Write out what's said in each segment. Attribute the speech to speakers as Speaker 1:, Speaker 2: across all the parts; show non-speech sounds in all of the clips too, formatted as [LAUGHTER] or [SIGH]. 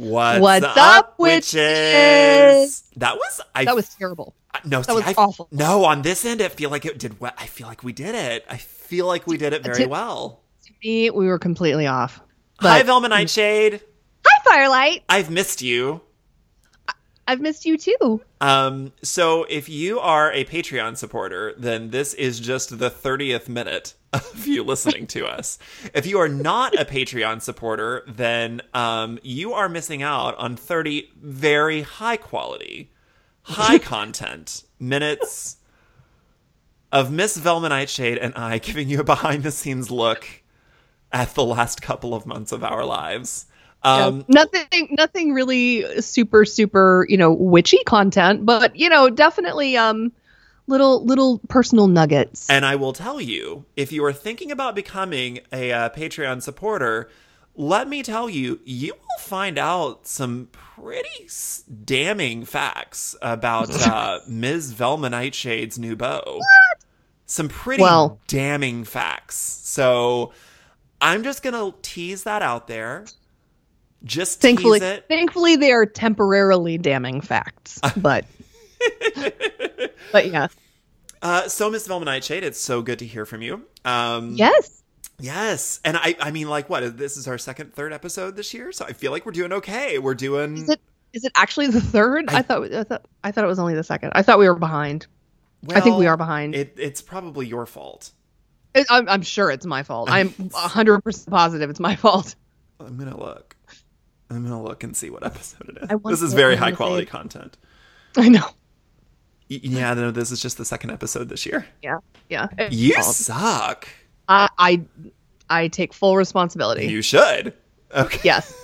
Speaker 1: What's,
Speaker 2: What's
Speaker 1: up,
Speaker 2: up,
Speaker 1: witches?
Speaker 2: witches?
Speaker 1: That was I
Speaker 2: That was terrible.
Speaker 1: I- no, see,
Speaker 2: was
Speaker 1: I-
Speaker 2: awful.
Speaker 1: No, on this end, I feel like it did. well. I feel like we did it. I feel like we did it very
Speaker 2: To-
Speaker 1: well.
Speaker 2: To me, we were completely off.
Speaker 1: Hi,
Speaker 2: But-
Speaker 1: Velma Nightshade.
Speaker 2: Hi, Firelight.
Speaker 1: I've missed you.
Speaker 2: I've missed you too.
Speaker 1: Um, so if you are a Patreon supporter, then this is just the 30th minute of you listening to us. If you are not a Patreon supporter, then um, you are missing out on 30 very high quality, high [LAUGHS] content minutes of Miss Velma Nightshade and I giving you a behind the scenes look at the last couple of months of our lives. Um,
Speaker 2: Yeah, nothing, nothing really super, super, you know, witchy content, but you know, definitely um, little, little personal nuggets.
Speaker 1: And I will tell you, if you are thinking about becoming a uh, Patreon supporter, let me tell you, you will find out some pretty damning facts about uh, [LAUGHS] Ms. Velma Nightshade's new beau. Some pretty
Speaker 2: Well-
Speaker 1: damning facts. So I'm just going to tease that out there. Just
Speaker 2: thankfully,
Speaker 1: tease it.
Speaker 2: thankfully, they are temporarily damning facts, [LAUGHS] but, [LAUGHS] but yeah, [LAUGHS]
Speaker 1: Uh, so, Miss Velma Nightshade, it's so good to hear from you. Um,
Speaker 2: yes,
Speaker 1: Yes, and I I mean like what this is our second third episode this year, so I feel like we're doing okay. We're doing
Speaker 2: is it, is it actually the third? I,
Speaker 1: I-
Speaker 2: thought, I thought, I thought it was only the second. I thought we were behind. I think we are behind.
Speaker 1: It, it's probably your fault.
Speaker 2: It- I'm, I'm sure it's my fault. I'm [LAUGHS] 100% positive it's my fault.
Speaker 1: I'm gonna look. I'm gonna look and see what episode it is. This is very high quality content.
Speaker 2: I know.
Speaker 1: Yeah, no, this is just the second episode this year.
Speaker 2: Yeah. Yeah. It's
Speaker 1: You
Speaker 2: fault.
Speaker 1: suck.
Speaker 2: I, I, I take full responsibility.
Speaker 1: You should. Okay.
Speaker 2: Yes.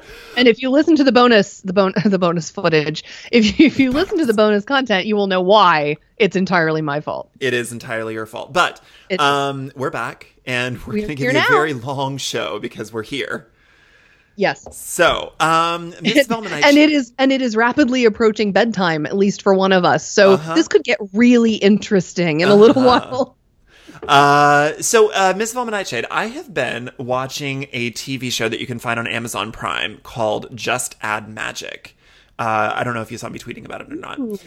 Speaker 2: [LAUGHS] and if you listen to the bonus, the bon- [LAUGHS] the bonus footage, if you, if you listen to the bonus content, you will know why it's entirely my fault.
Speaker 1: It is entirely your fault. But
Speaker 2: It-
Speaker 1: um, we're back, and we're
Speaker 2: We're
Speaker 1: gonna give
Speaker 2: here
Speaker 1: you a very long show because we're here.
Speaker 2: Yes.
Speaker 1: So, um, Miss [LAUGHS] Velma
Speaker 2: and it is and it is rapidly approaching bedtime at least for one of us so
Speaker 1: Uh-huh.
Speaker 2: this could get really interesting in a little
Speaker 1: Uh-huh.
Speaker 2: while [LAUGHS]
Speaker 1: Uh, so, uh, Miss Velma Nightshade, I have been watching a TV show that you can find on Amazon Prime called Just Add Magic. Uh, I don't know if you saw me tweeting about it or not. Um,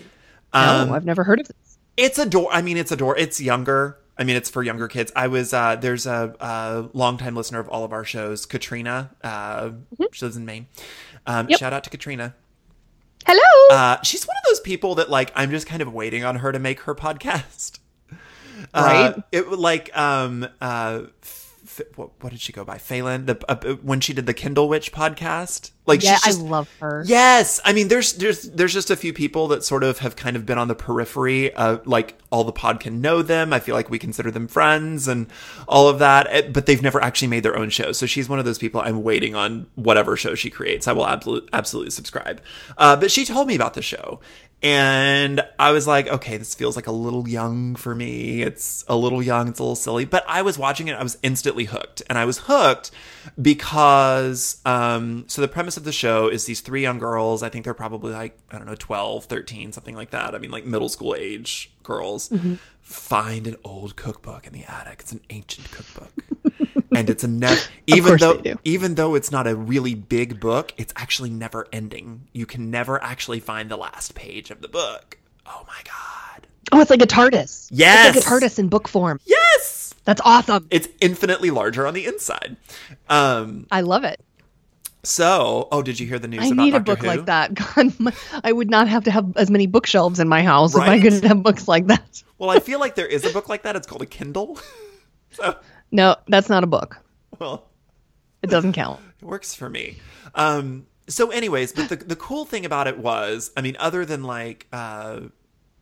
Speaker 2: no i've never heard of this
Speaker 1: it's adore. I mean, it's adore. It's younger. I mean, it's for younger kids. I was uh, there's a, a longtime listener of all of our shows, Katrina. Uh, She lives in Maine. Um,
Speaker 2: Yep.
Speaker 1: Shout out to Katrina.
Speaker 2: hello
Speaker 1: Uh, she's one of those people that like I'm just kind of waiting on her to make her podcast.
Speaker 2: Right.
Speaker 1: Uh, it like um uh what, what did she go by? Phelan the uh, when she did the Kindle Witch podcast. Like
Speaker 2: yeah
Speaker 1: just
Speaker 2: i love her
Speaker 1: Yes, I mean there's there's there's just a few people that sort of have kind of been on the periphery. Uh, like all the pod can know them. I feel like we consider them friends and all of that, eh, but they've never actually made their own show. So she's one of those people. I'm waiting on whatever show she creates. I will absolutely absolutely subscribe. Uh, but she told me about the show, and I was like, okay, this feels like a little young for me. It's a little young. It's a little silly. But I was watching it. I was instantly hooked, and I was hooked because um, so the premise of the show is these three young girls. I think they're probably like I don't know, 12, 13, something like that. I mean, like middle school age girls. Find an old cookbook in the attic. It's an ancient cookbook. [LAUGHS] and it's a [LAUGHS] never even though even though it's not a really big book, it's actually never ending. You can never actually find the last page of the book. Oh my god.
Speaker 2: oh it's like a tardis
Speaker 1: Yes.
Speaker 2: it's like a tardis in book form
Speaker 1: Yes.
Speaker 2: that's awesome
Speaker 1: It's infinitely larger on the inside. Um
Speaker 2: i love it
Speaker 1: so, oh, did you hear the news
Speaker 2: i need a book
Speaker 1: Who?
Speaker 2: like that [LAUGHS] God, my- i would not have to have as many bookshelves in my house if i could have books like that
Speaker 1: Well, I feel like there is a book like that. It's called a Kindle. [LAUGHS] so,
Speaker 2: no that's not a book
Speaker 1: well,
Speaker 2: it doesn't count [LAUGHS]
Speaker 1: it works for me. Um, so, anyways, but the the cool thing about it was, I mean, other than like, uh,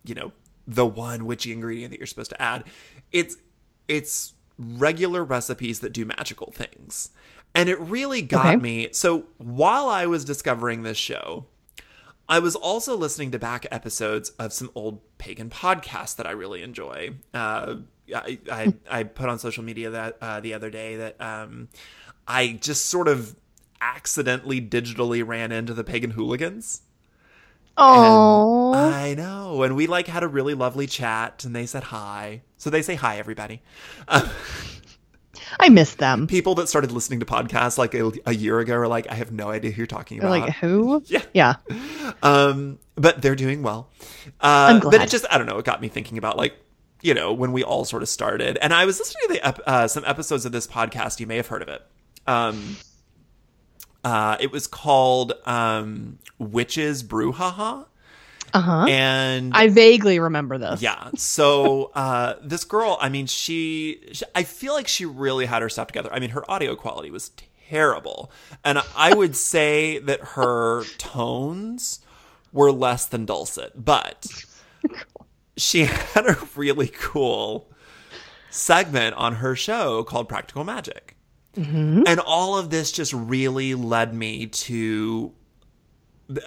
Speaker 1: you know, the one witchy ingredient that you're supposed to add, it's it's regular recipes that do magical things, and it really got
Speaker 2: Okay.
Speaker 1: me. So while I was discovering this show, I was also listening to back episodes of some old pagan podcasts that I really enjoy. Uh, I, I I put on social media that uh, the other day that um, I just sort of accidentally digitally ran into the pagan hooligans.
Speaker 2: oh
Speaker 1: I know, and we like had a really lovely chat, and they said hi. So they say hi, everybody.
Speaker 2: I miss them.
Speaker 1: People that started listening to podcasts like a, a year ago are like, I have no idea who you're talking
Speaker 2: They're
Speaker 1: about.
Speaker 2: like, who? [LAUGHS]
Speaker 1: Yeah.
Speaker 2: Yeah.
Speaker 1: Um, but they're doing well. Uh,
Speaker 2: I'm glad.
Speaker 1: But it just, I don't know, it got me thinking about like, you know, when we all sort of started. And I was listening to the ep- uh, some episodes of this podcast. You may have heard of it. Um, uh, it was called um, Witches Brouhaha.
Speaker 2: Uh huh.
Speaker 1: And
Speaker 2: I vaguely remember this.
Speaker 1: yeah. So uh, this girl, I mean, she, she, I feel like she really had her stuff together. I mean, her audio quality was terrible, and I would [LAUGHS] say that her tones were less than dulcet, but [LAUGHS] she [LAUGHS] had a really cool segment on her show called Practical Magic. And all of this just really led me to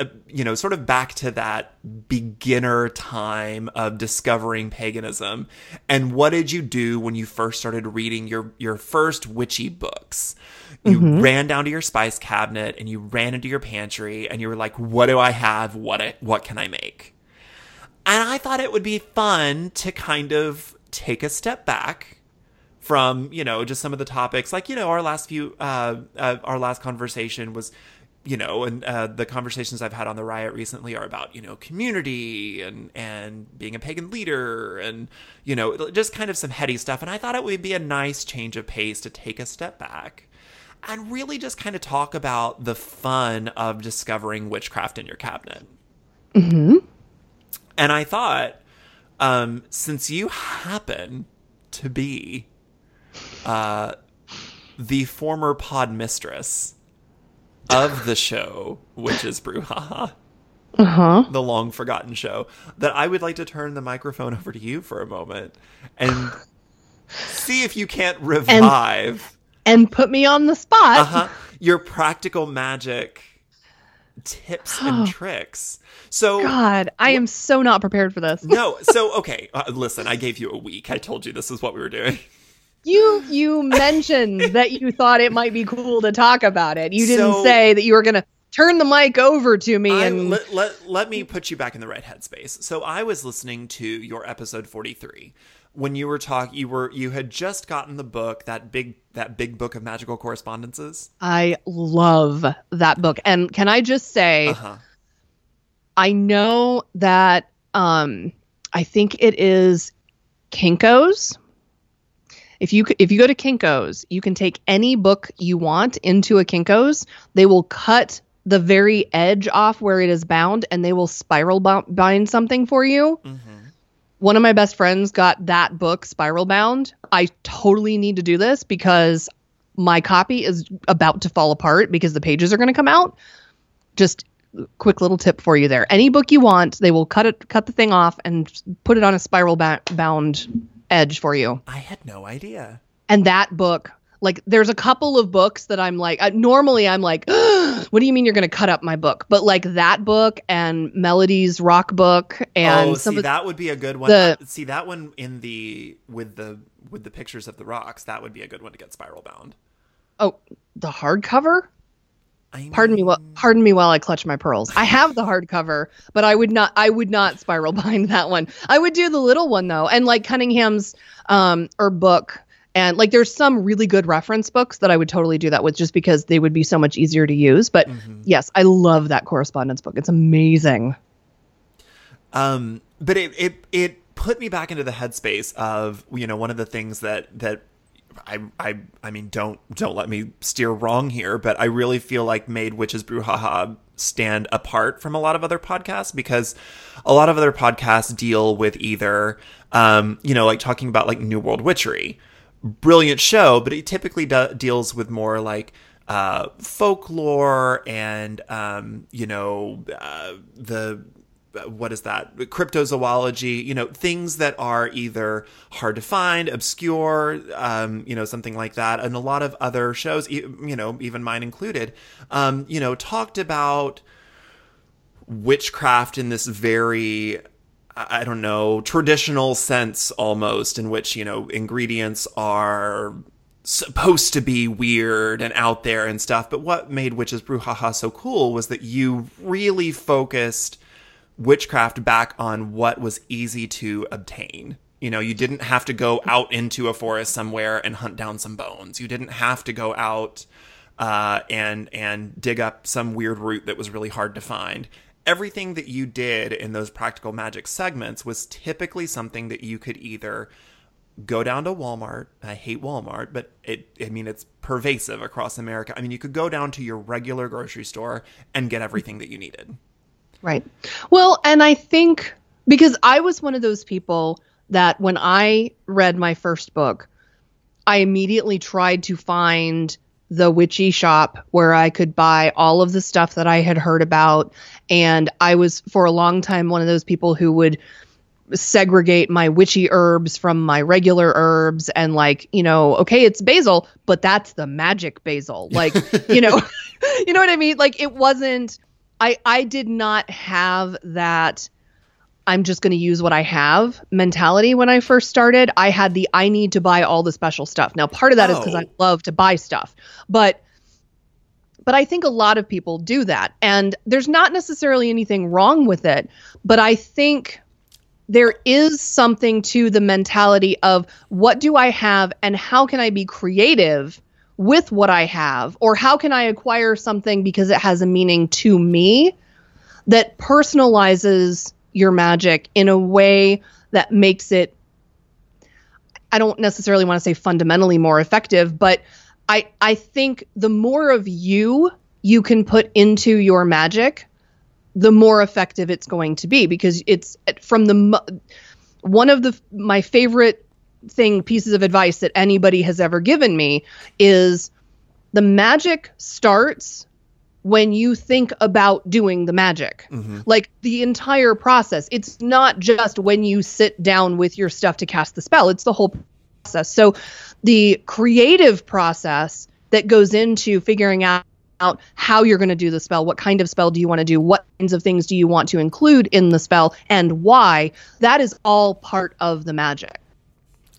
Speaker 1: uh, you know, sort of back to that beginner time of discovering paganism. And what did you do when you first started reading your your first witchy books? You ran down to your spice cabinet and you ran into your pantry and you were like, "What do I have? What I, what can I make?" And I thought it would be fun to kind of take a step back from you know just some of the topics. Like you know our last few uh, uh our last conversation was you know and uh the conversations i've had on the riot recently are about you know community and and being a pagan leader and you know just kind of some heady stuff. And i thought it would be a nice change of pace to take a step back and really just kind of talk about the fun of discovering witchcraft in your cabinet and I thought, um, since you happen to be uh, the former pod mistress of the show, Witches Brouhaha,
Speaker 2: Uh huh.
Speaker 1: the long forgotten show, that I would like to turn the microphone over to you for a moment and see if you can't revive
Speaker 2: And put me on the spot.
Speaker 1: uh-huh, your practical magic tips [GASPS] and tricks. So
Speaker 2: God, I am so not prepared for this.
Speaker 1: no, [LAUGHS] so okay, uh, listen, I gave you a week. I told you this is what we were doing.
Speaker 2: You you mentioned [LAUGHS] that you thought it might be cool to talk about it. You didn't
Speaker 1: So-
Speaker 2: say that you were gonna turn the mic over to me
Speaker 1: I,
Speaker 2: and
Speaker 1: let, let, let me put you back in the right headspace. So I was listening to your episode 43 when you were talking you were you had just gotten the book that big that big book of magical correspondences.
Speaker 2: I love that book. And can I just say
Speaker 1: Uh-huh.
Speaker 2: I know that um I think it is Kinko's. If you if you go to Kinko's, you can take any book you want into a Kinko's. They will cut the very edge off where it is bound and they will spiral bind something for you.
Speaker 1: Mm Mhm.
Speaker 2: One of my best friends got that book spiral bound. I totally need to do this because my copy is about to fall apart because the pages are going to come out. Just quick little tip for you there. Any book you want, they will cut it cut the thing off and put it on a spiral ba- bound edge for you.
Speaker 1: I had no idea.
Speaker 2: And that book like there's a couple of books that I'm like uh, normally I'm like [GASPS] what do you mean you're going to cut up my book? But like that book and Melody's rock book and
Speaker 1: oh, see that would be a good one.
Speaker 2: the-
Speaker 1: see that one in the with the with the pictures of the rocks. That would be a good one to get spiral bound.
Speaker 2: Oh, the hardcover?
Speaker 1: I
Speaker 2: Pardon me
Speaker 1: mean,
Speaker 2: while pardon me while I clutch my pearls. I have the hardcover, but I would not I would not spiral [LAUGHS] bind that one. I would do the little one though. And like Cunningham's um or book and like there's some really good reference books that I would totally do that with just because they would be so much easier to use. But
Speaker 1: Mhm.
Speaker 2: yes, I love that correspondence book. It's amazing.
Speaker 1: Um, but it, it it put me back into the headspace of you know one of the things that that I I I mean don't don't let me steer wrong here, but I really feel like made Witches Brouhaha stand apart from a lot of other podcasts because a lot of other podcasts deal with either um you know like talking about like New World Witchery, brilliant show, but it typically deals with more like uh, folklore and um, you know uh, the what is that? Cryptozoology you know things that are either hard to find obscure um, you know something like that and a lot of other shows you know even mine included um, you know talked about witchcraft in this very I don't know, traditional sense almost, in which, you know, ingredients are supposed to be weird and out there and stuff. But what made Witches Brouhaha so cool was that you really focused witchcraft back on what was easy to obtain. You know, you didn't have to go out into a forest somewhere and hunt down some bones. You didn't have to go out uh, and and dig up some weird root that was really hard to find. Everything that you did in those practical magic segments was typically something that you could either go down to Walmart. I hate Walmart, but it I mean it's pervasive across America. I mean you could go down to your regular grocery store and get everything that you needed.
Speaker 2: Right. Well, and I think because I was one of those people that when I read my first book, I immediately tried to find the witchy shop where I could buy all of the stuff that I had heard about. And I was, for a long time, one of those people who would segregate my witchy herbs from my regular herbs and like you know okay it's basil but that's the magic basil [LAUGHS] like you know [LAUGHS] you know what i mean like it wasn't i i did not have that i'm just going to use what i have mentality when i first started i had the i need to buy all the special stuff now part of that is because
Speaker 1: Oh.
Speaker 2: i love to buy stuff but but I think a lot of people do that. And there's not necessarily anything wrong with it. But I think there is something to the mentality of what do I have and how can I be creative with what I have? Or how can I acquire something because it has a meaning to me that personalizes your magic in a way that makes it I don't necessarily want to say fundamentally more effective, but I I think the more of you you can put into your magic, the more effective it's going to be because it's from the one of the my favorite thing pieces of advice that anybody has ever given me is the magic starts when you think about doing the magic. Mm-hmm. Like the entire process. It's not just when you sit down with your stuff to cast the spell, it's the whole process. So the creative process that goes into figuring out out how you're going to do the spell, what kind of spell do you want to do, what kinds of things do you want to include in the spell, and why. That is all part of the magic.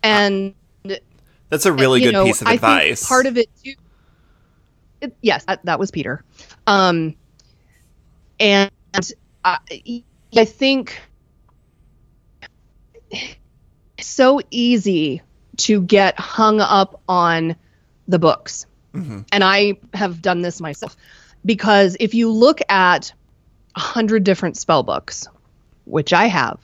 Speaker 2: Ah. And
Speaker 1: That's a really good
Speaker 2: know,
Speaker 1: piece of
Speaker 2: I
Speaker 1: advice.
Speaker 2: Part of it too. It, yes, that, that was Peter. Um, and I, I think it's so easy to get hung up on the books.
Speaker 1: Mm-hmm.
Speaker 2: And I have done this myself because if you look at a hundred different spell books, which I have,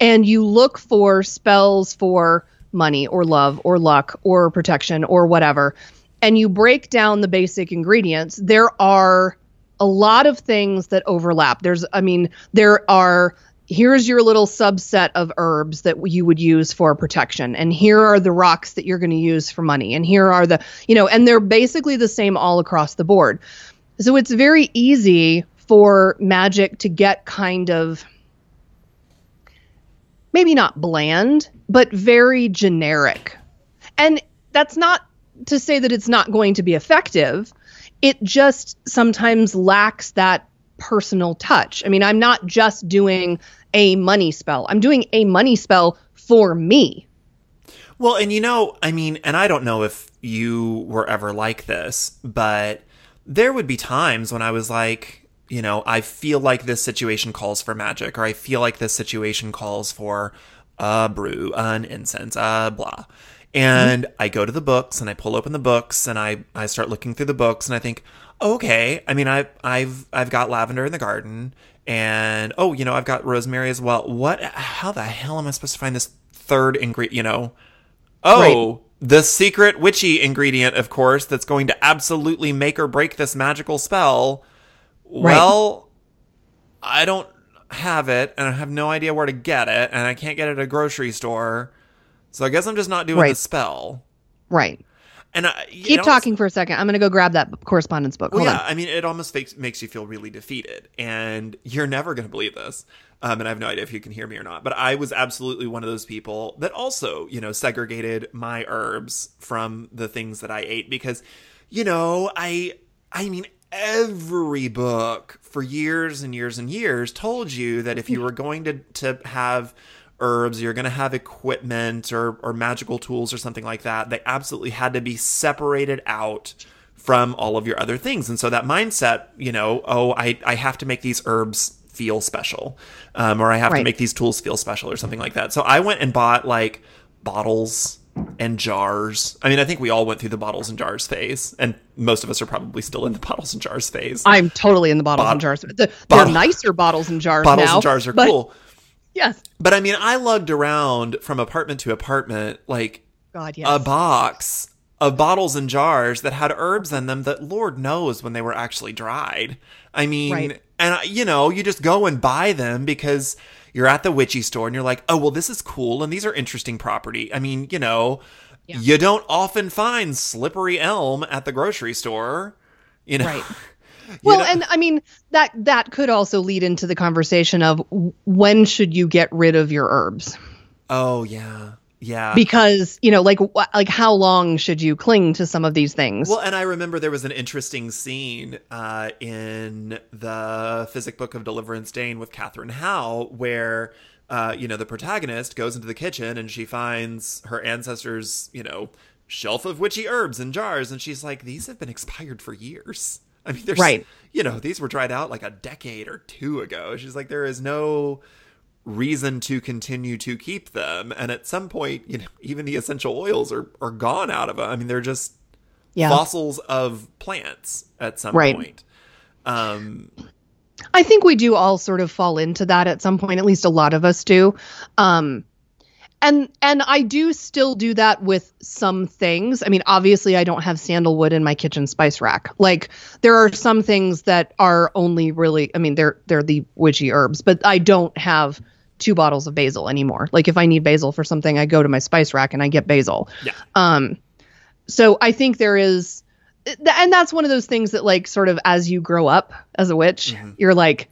Speaker 2: and you look for spells for money or love or luck or protection or whatever, and you break down the basic ingredients, there are a lot of things that overlap. There's, I mean, there are. Here's your little subset of herbs that you would use for protection, and here are the rocks that you're going to use for money, and here are the, you know, and they're basically the same all across the board. So it's very easy for magic to get kind of maybe not bland, but very generic. And that's not to say that it's not going to be effective. It just sometimes lacks that personal touch. I mean, I'm not just doing a money spell, I'm doing a money spell for me.
Speaker 1: Well, and you know, I mean, and I don't know if you were ever like this, but there would be times when I was like, you know, I feel like this situation calls for magic, or I feel like this situation calls for a brew, an incense, a blah. Mm-hmm. And I go to the books and I pull open the books and I, I start looking through the books and I think, oh, okay, I mean, I, I've, I've got lavender in the garden and, oh, you know, I've got rosemary as well. What, how the hell am I supposed to find this third ingredient, you know? Oh, the secret witchy ingredient, of course, that's going to absolutely make or break this magical spell. Well, I don't have it, and I have no idea where to get it, and I can't get it at a grocery store. So I guess I'm just not doing the spell.
Speaker 2: Right.
Speaker 1: And I,
Speaker 2: Keep
Speaker 1: almost-
Speaker 2: talking for a second. I'm going to go grab that correspondence book.
Speaker 1: Well,
Speaker 2: Hold
Speaker 1: yeah,
Speaker 2: on.
Speaker 1: I mean, it almost makes makes you feel really defeated, and you're never going to believe this. Um, and I have no idea if you can hear me or not, but I was absolutely one of those people that also, you know, segregated my herbs from the things that I ate because, you know, I, I mean, every book for years and years and years told you that if you were going to to have herbs, you're going to have equipment or or magical tools or something like that. They absolutely had to be separated out from all of your other things. And so that mindset, you know, oh, I, I have to make these herbs feel special, um, or I have
Speaker 2: Right.
Speaker 1: to make these tools feel special, or something like that. So I went and bought like bottles and jars. I mean, I think we all went through the bottles and jars phase, and most of us are probably still in the bottles and jars phase.
Speaker 2: I'm totally in the bottles
Speaker 1: Bot-
Speaker 2: and jars. The,
Speaker 1: bottle-
Speaker 2: they're nicer bottles and jars
Speaker 1: bottles
Speaker 2: now.
Speaker 1: and jars are
Speaker 2: but-
Speaker 1: cool.
Speaker 2: Yes.
Speaker 1: But I mean, I lugged around from apartment to apartment like
Speaker 2: God, yes.
Speaker 1: a box of bottles and jars that had herbs in them that Lord knows when they were actually dried. I mean,
Speaker 2: Right.
Speaker 1: and uh, you know, you just go and buy them because you're at the witchy store and you're like, oh, well, this is cool and these are interesting property. I mean, you know,
Speaker 2: Yeah.
Speaker 1: you don't often find slippery elm at the grocery store, you know.
Speaker 2: Right. [LAUGHS] Well,
Speaker 1: know-
Speaker 2: and I mean that that could also lead into the conversation of when should you get rid of your herbs?
Speaker 1: oh yeah, yeah.
Speaker 2: Because you know, like like how long should you cling to some of these things?
Speaker 1: Well, and I remember there was an interesting scene uh, in the Physic Book of Deliverance Dane with Katherine Howe, where uh, you know the protagonist goes into the kitchen and she finds her ancestors, you know, shelf of witchy herbs and jars, and she's like, "These have been expired for years." [LAUGHS] I mean, there's
Speaker 2: Right.
Speaker 1: You know, these were dried out like a decade or two ago. She's like, there is no reason to continue to keep them, and at some point, you know, even the essential oils are are gone out of them. I mean, they're just
Speaker 2: yeah.
Speaker 1: fossils of plants at some
Speaker 2: Right.
Speaker 1: point. Um,
Speaker 2: I think we do all sort of fall into that at some point. At least a lot of us do. Um, and and I do still do that with some things. I mean, obviously, I don't have sandalwood in my kitchen spice rack. Like there are some things that are only really. I mean, they're they're the witchy herbs, but I don't have two bottles of basil anymore. Like if I need basil for something, I go to my spice rack and I get basil.
Speaker 1: Yeah.
Speaker 2: Um, so I think there is, and that's one of those things that like sort of as you grow up as a witch, you're like,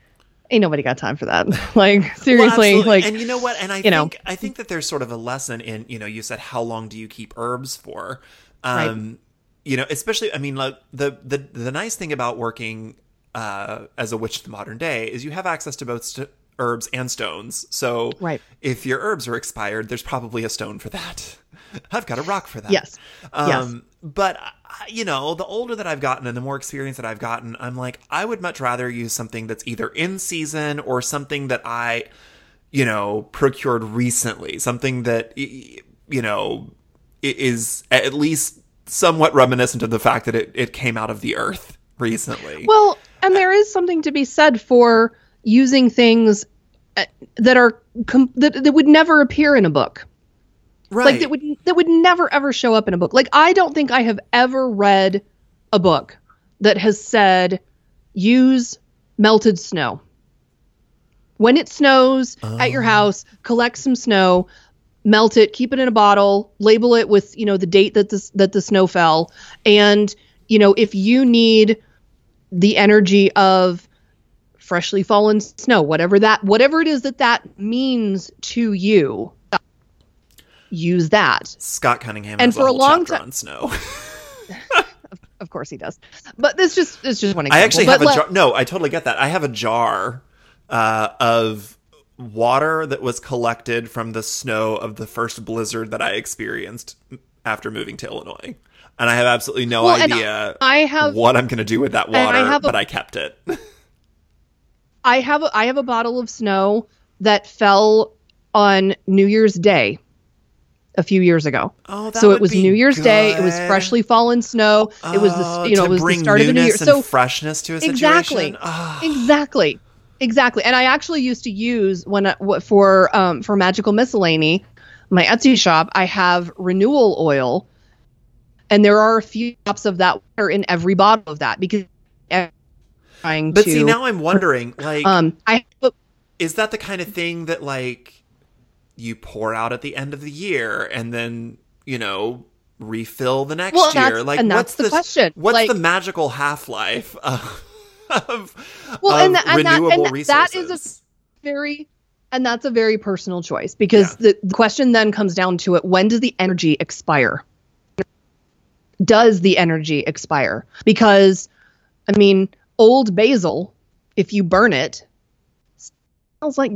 Speaker 2: ain't nobody got time for that. [LAUGHS] like seriously,
Speaker 1: absolutely.
Speaker 2: like
Speaker 1: and you know what? And I
Speaker 2: you
Speaker 1: think
Speaker 2: know.
Speaker 1: I think that there's sort of a lesson in you know you said how long do you keep herbs for? Um, You know, especially I mean, like the the the nice thing about working uh, as a witch in the modern day is you have access to both st- herbs and stones. So
Speaker 2: Right.
Speaker 1: if your herbs are expired, there's probably a stone for that. [LAUGHS] I've got a rock for that.
Speaker 2: Yes.
Speaker 1: Um,
Speaker 2: Yes.
Speaker 1: But you know, the older that I've gotten and the more experience that I've gotten, I'm like, I would much rather use something that's either in season or something that I, you know, procured recently, something that you know is at least somewhat reminiscent of the fact that it, it came out of the earth recently.
Speaker 2: Well, and there is something to be said for using things uh, that are com- that, that would never appear in a book.
Speaker 1: right.
Speaker 2: Like that would that would never ever show up in a book. Like I don't think I have ever read a book that has said use melted snow. When it snows at your
Speaker 1: Oh.
Speaker 2: house, collect some snow, melt it, keep it in a bottle, label it with, you know, the date that this that the snow fell. And, you know, if you need the energy of freshly fallen snow, whatever that whatever it is that that means to you, use that.
Speaker 1: Scott Cunningham
Speaker 2: and for a
Speaker 1: whole
Speaker 2: long time
Speaker 1: on snow. [LAUGHS] [LAUGHS]
Speaker 2: Of course he does. But this just it's just one example.
Speaker 1: I actually
Speaker 2: But
Speaker 1: have a jar. No, I totally get that. I have a jar uh, of water that was collected from the snow of the first blizzard that I experienced after moving to Illinois, and I have absolutely no
Speaker 2: Well,
Speaker 1: idea
Speaker 2: I have
Speaker 1: what I'm going to do with that
Speaker 2: I
Speaker 1: water,
Speaker 2: have a-
Speaker 1: but I kept it. [LAUGHS]
Speaker 2: I have a, I have a bottle of snow that fell on New Year's Day a few years ago.
Speaker 1: oh,
Speaker 2: so it was New Year's Day. It was freshly fallen snow. it was
Speaker 1: Oh,
Speaker 2: the you know it was the start of the new year. So
Speaker 1: freshness to a situation.
Speaker 2: exactly,
Speaker 1: Ah.
Speaker 2: exactly, exactly. And I actually used to use when what- for um, for magical miscellany, my Etsy shop. I have renewal oil, and there are a few drops of that water in every bottle of that because. I'm Trying
Speaker 1: But
Speaker 2: to,
Speaker 1: see, now I'm wondering, like,
Speaker 2: um, I
Speaker 1: is that the kind of thing that like you pour out at the end of the year and then you know refill the next
Speaker 2: Well,
Speaker 1: year? like
Speaker 2: and
Speaker 1: what's
Speaker 2: that's the question.
Speaker 1: what's
Speaker 2: Like-
Speaker 1: the magical half-life [LAUGHS] of, of,
Speaker 2: Well,
Speaker 1: of
Speaker 2: and, tha- and that
Speaker 1: renewable
Speaker 2: and that is a very and that's a very personal choice because the, the question then comes down to it. When does the energy expire? Does the energy expire? Because i mean old basil if you burn it smells like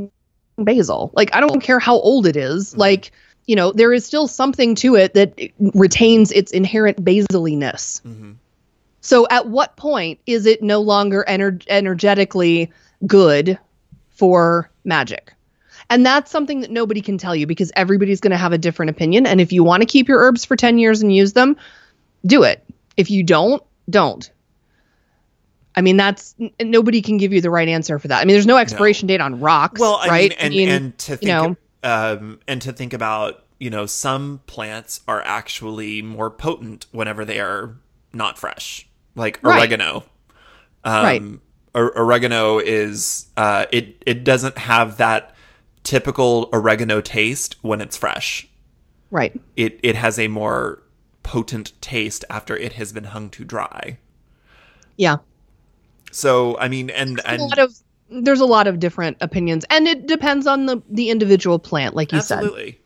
Speaker 2: basil like i don't care how old it is. like you know there is still something to it that retains its inherent basiliness
Speaker 1: Mhm.
Speaker 2: so at what point is it no longer ener- energetically good for magic. And that's something that nobody can tell you because everybody's going to have a different opinion. And if you want to keep your herbs for 10 years and use them, do it. If you don't, don't. I mean, that's n- nobody can give you the right answer for that. I mean, there's no expiration date on rocks,
Speaker 1: Well, I
Speaker 2: right?
Speaker 1: mean, and,
Speaker 2: I mean,
Speaker 1: and to think,
Speaker 2: you know,
Speaker 1: um, and to think about, you know, some plants are actually more potent whenever they are not fresh, like
Speaker 2: Right.
Speaker 1: oregano. Um,
Speaker 2: Right.
Speaker 1: or- Oregano is uh, it. It doesn't have that typical oregano taste when it's fresh.
Speaker 2: right.
Speaker 1: It it has a more potent taste after it has been hung to dry.
Speaker 2: Yeah.
Speaker 1: So I mean, and
Speaker 2: a
Speaker 1: and
Speaker 2: lot of there's a lot of different opinions and it depends on the the individual plant like you said
Speaker 1: Absolutely.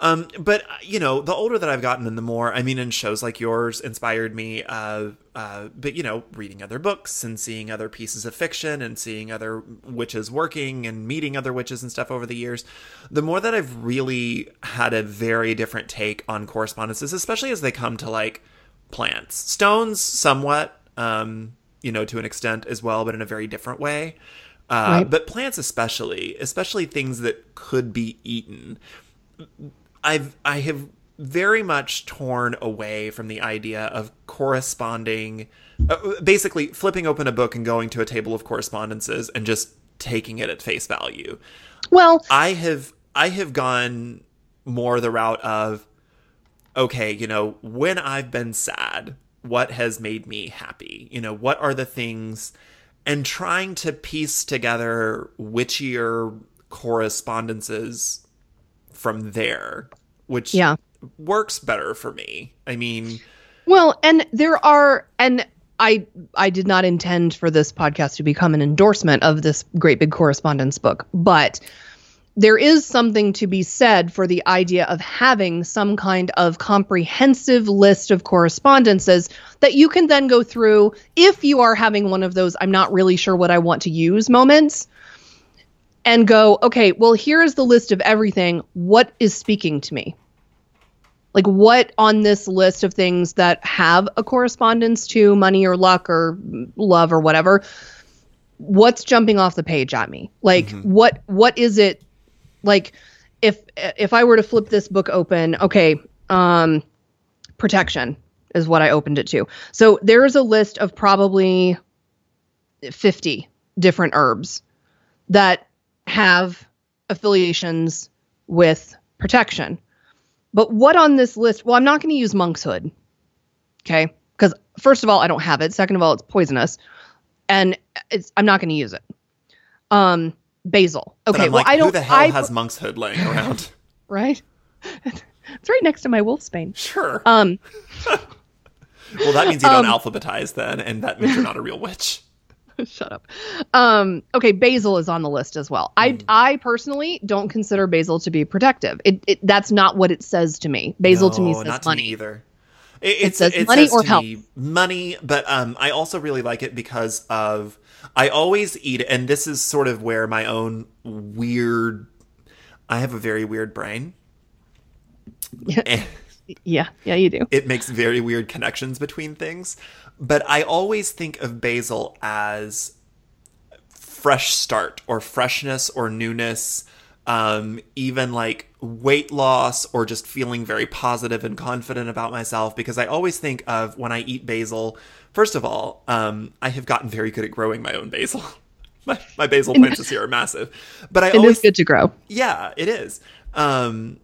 Speaker 1: Um, but uh, you know, the older that I've gotten, and the more I mean, and shows like yours inspired me. Uh, uh, but you know, reading other books and seeing other pieces of fiction and seeing other witches working and meeting other witches and stuff over the years, the more that I've really had a very different take on correspondences, especially as they come to like plants, stones, somewhat, um, you know, to an extent as well, but in a very different way. Uh,
Speaker 2: Right.
Speaker 1: But plants, especially, especially things that could be eaten. I've I have very much torn away from the idea of corresponding uh, basically flipping open a book and going to a table of correspondences and just taking it at face value.
Speaker 2: well
Speaker 1: I have I have gone more the route of okay, you know, when I've been sad, what has made me happy? You know, what are the things and trying to piece together witchier correspondences from there, which
Speaker 2: Yeah.
Speaker 1: works better for me. I mean,
Speaker 2: well and there are and i i did not intend for this podcast to become an endorsement of this great big correspondence book but there is something to be said for the idea of having some kind of comprehensive list of correspondences that you can then go through if you are having one of those I'm not really sure what I want to use moments and go, okay, well, here's the list of everything. What is speaking to me? Like, what on this list of things that have a correspondence to money or luck or love or whatever? What's jumping off the page at me? Like, mm-hmm. what what is it? Like, if if I were to flip this book open, okay, um, protection is what I opened it to. So there is a list of probably 50 different herbs that have affiliations with protection. But what on this list? Well, I'm not going to use monkshood. Okay? Cuz first of all, I don't have it. Second of all, it's poisonous. And it's I'm not going to use it. Um basil. Okay,
Speaker 1: I'm
Speaker 2: well I don't
Speaker 1: who the hell
Speaker 2: I,
Speaker 1: has monk's hood laying around? [LAUGHS]
Speaker 2: right? [LAUGHS] it's right next to my wolfsbane.
Speaker 1: sure.
Speaker 2: Um [LAUGHS]
Speaker 1: well, that means you don't
Speaker 2: um,
Speaker 1: alphabetize then, and that means you're not a real witch.
Speaker 2: shut up. Um, okay, basil is on the list as well. I I personally don't consider basil to be protective. It, it that's not what it says to me. Basil to me says
Speaker 1: not to
Speaker 2: money.
Speaker 1: me either. It, it,
Speaker 2: says
Speaker 1: it
Speaker 2: money
Speaker 1: says
Speaker 2: or
Speaker 1: to
Speaker 2: health.
Speaker 1: me money, but um, I also really like it because of I always eat, and this is sort of where my own weird. I have a very weird brain. And
Speaker 2: Yeah, yeah, you do.
Speaker 1: it makes very weird connections between things, but I always think of basil as fresh start or freshness or newness, um, even like weight loss or just feeling very positive and confident about myself. Because I always think of when I eat basil, first of all, um, I have gotten very good at growing my own basil. [LAUGHS] my, my basil plants year are massive, but I
Speaker 2: It
Speaker 1: always
Speaker 2: is good to grow.
Speaker 1: yeah, it is. Um,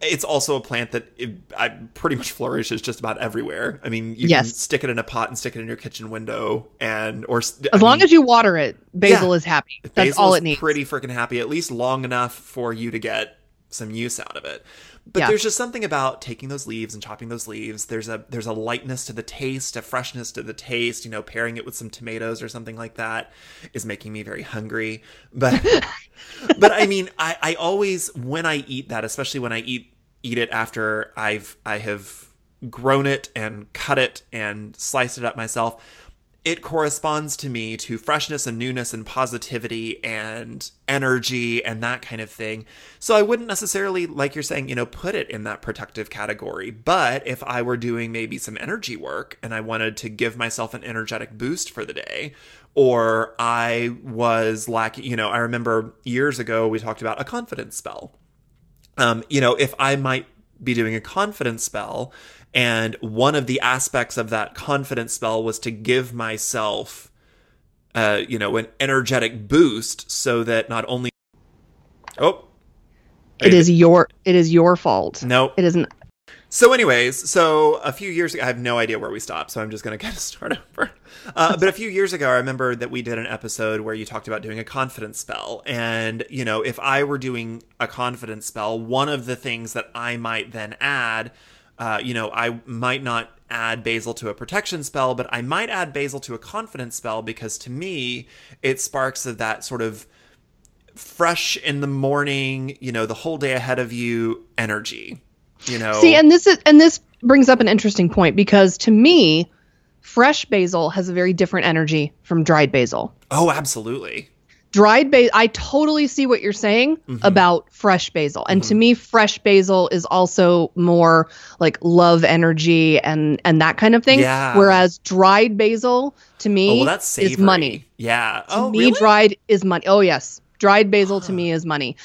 Speaker 1: it's also a plant that it, I pretty much flourishes just about everywhere. I mean, you can stick it in a pot and stick it in your kitchen window, and or
Speaker 2: As long as you water it, basil
Speaker 1: Yeah.
Speaker 2: is happy. That's
Speaker 1: basil
Speaker 2: all it needs.
Speaker 1: Pretty freaking happy, at least long enough for you to get some use out of it. But
Speaker 2: Yeah.
Speaker 1: there's just something about taking those leaves and chopping those leaves. There's a there's a lightness to the taste, a freshness to the taste. You know, pairing it with some tomatoes or something like that is making me very hungry. But [LAUGHS] but I mean, I I always when I eat that, especially when I eat eat it after I've I have grown it and cut it and sliced it up myself. It corresponds to me to freshness and newness and positivity and energy and that kind of thing. So I wouldn't necessarily, like you're saying, you know, put it in that protective category. But if I were doing maybe some energy work and I wanted to give myself an energetic boost for the day, or I was lacking, you know, I remember years ago we talked about a confidence spell. Um, you know, if I might be doing a confidence spell and one of the aspects of that confidence spell was to give myself, uh, you know, an energetic boost so that not only. Oh.
Speaker 2: It is your it is your fault.
Speaker 1: No.
Speaker 2: It isn't
Speaker 1: So, anyways, so a few years ago, I have no idea where we stopped, so I'm just going [LAUGHS] to kind of start over. Uh, but a few years ago, I remember that we did an episode where you talked about doing a confidence spell. And, you know, if I were doing a confidence spell, one of the things that I might then add uh, you know, I might not add basil to a protection spell, but I might add basil to a confidence spell because to me, it sparks of that sort of fresh in the morning, you know, the whole day ahead of you energy. You know,
Speaker 2: see, and this is and this brings up an interesting point because to me, fresh basil has a very different energy from dried basil.
Speaker 1: Oh, absolutely
Speaker 2: dried basil i totally see what you're saying mm-hmm. about fresh basil and mm-hmm. to me fresh basil is also more like love energy and and that kind of thing
Speaker 1: yeah.
Speaker 2: whereas dried basil to me
Speaker 1: oh, well, that's
Speaker 2: is money
Speaker 1: yeah
Speaker 2: to
Speaker 1: oh
Speaker 2: me
Speaker 1: really?
Speaker 2: dried is money oh yes dried basil to me is money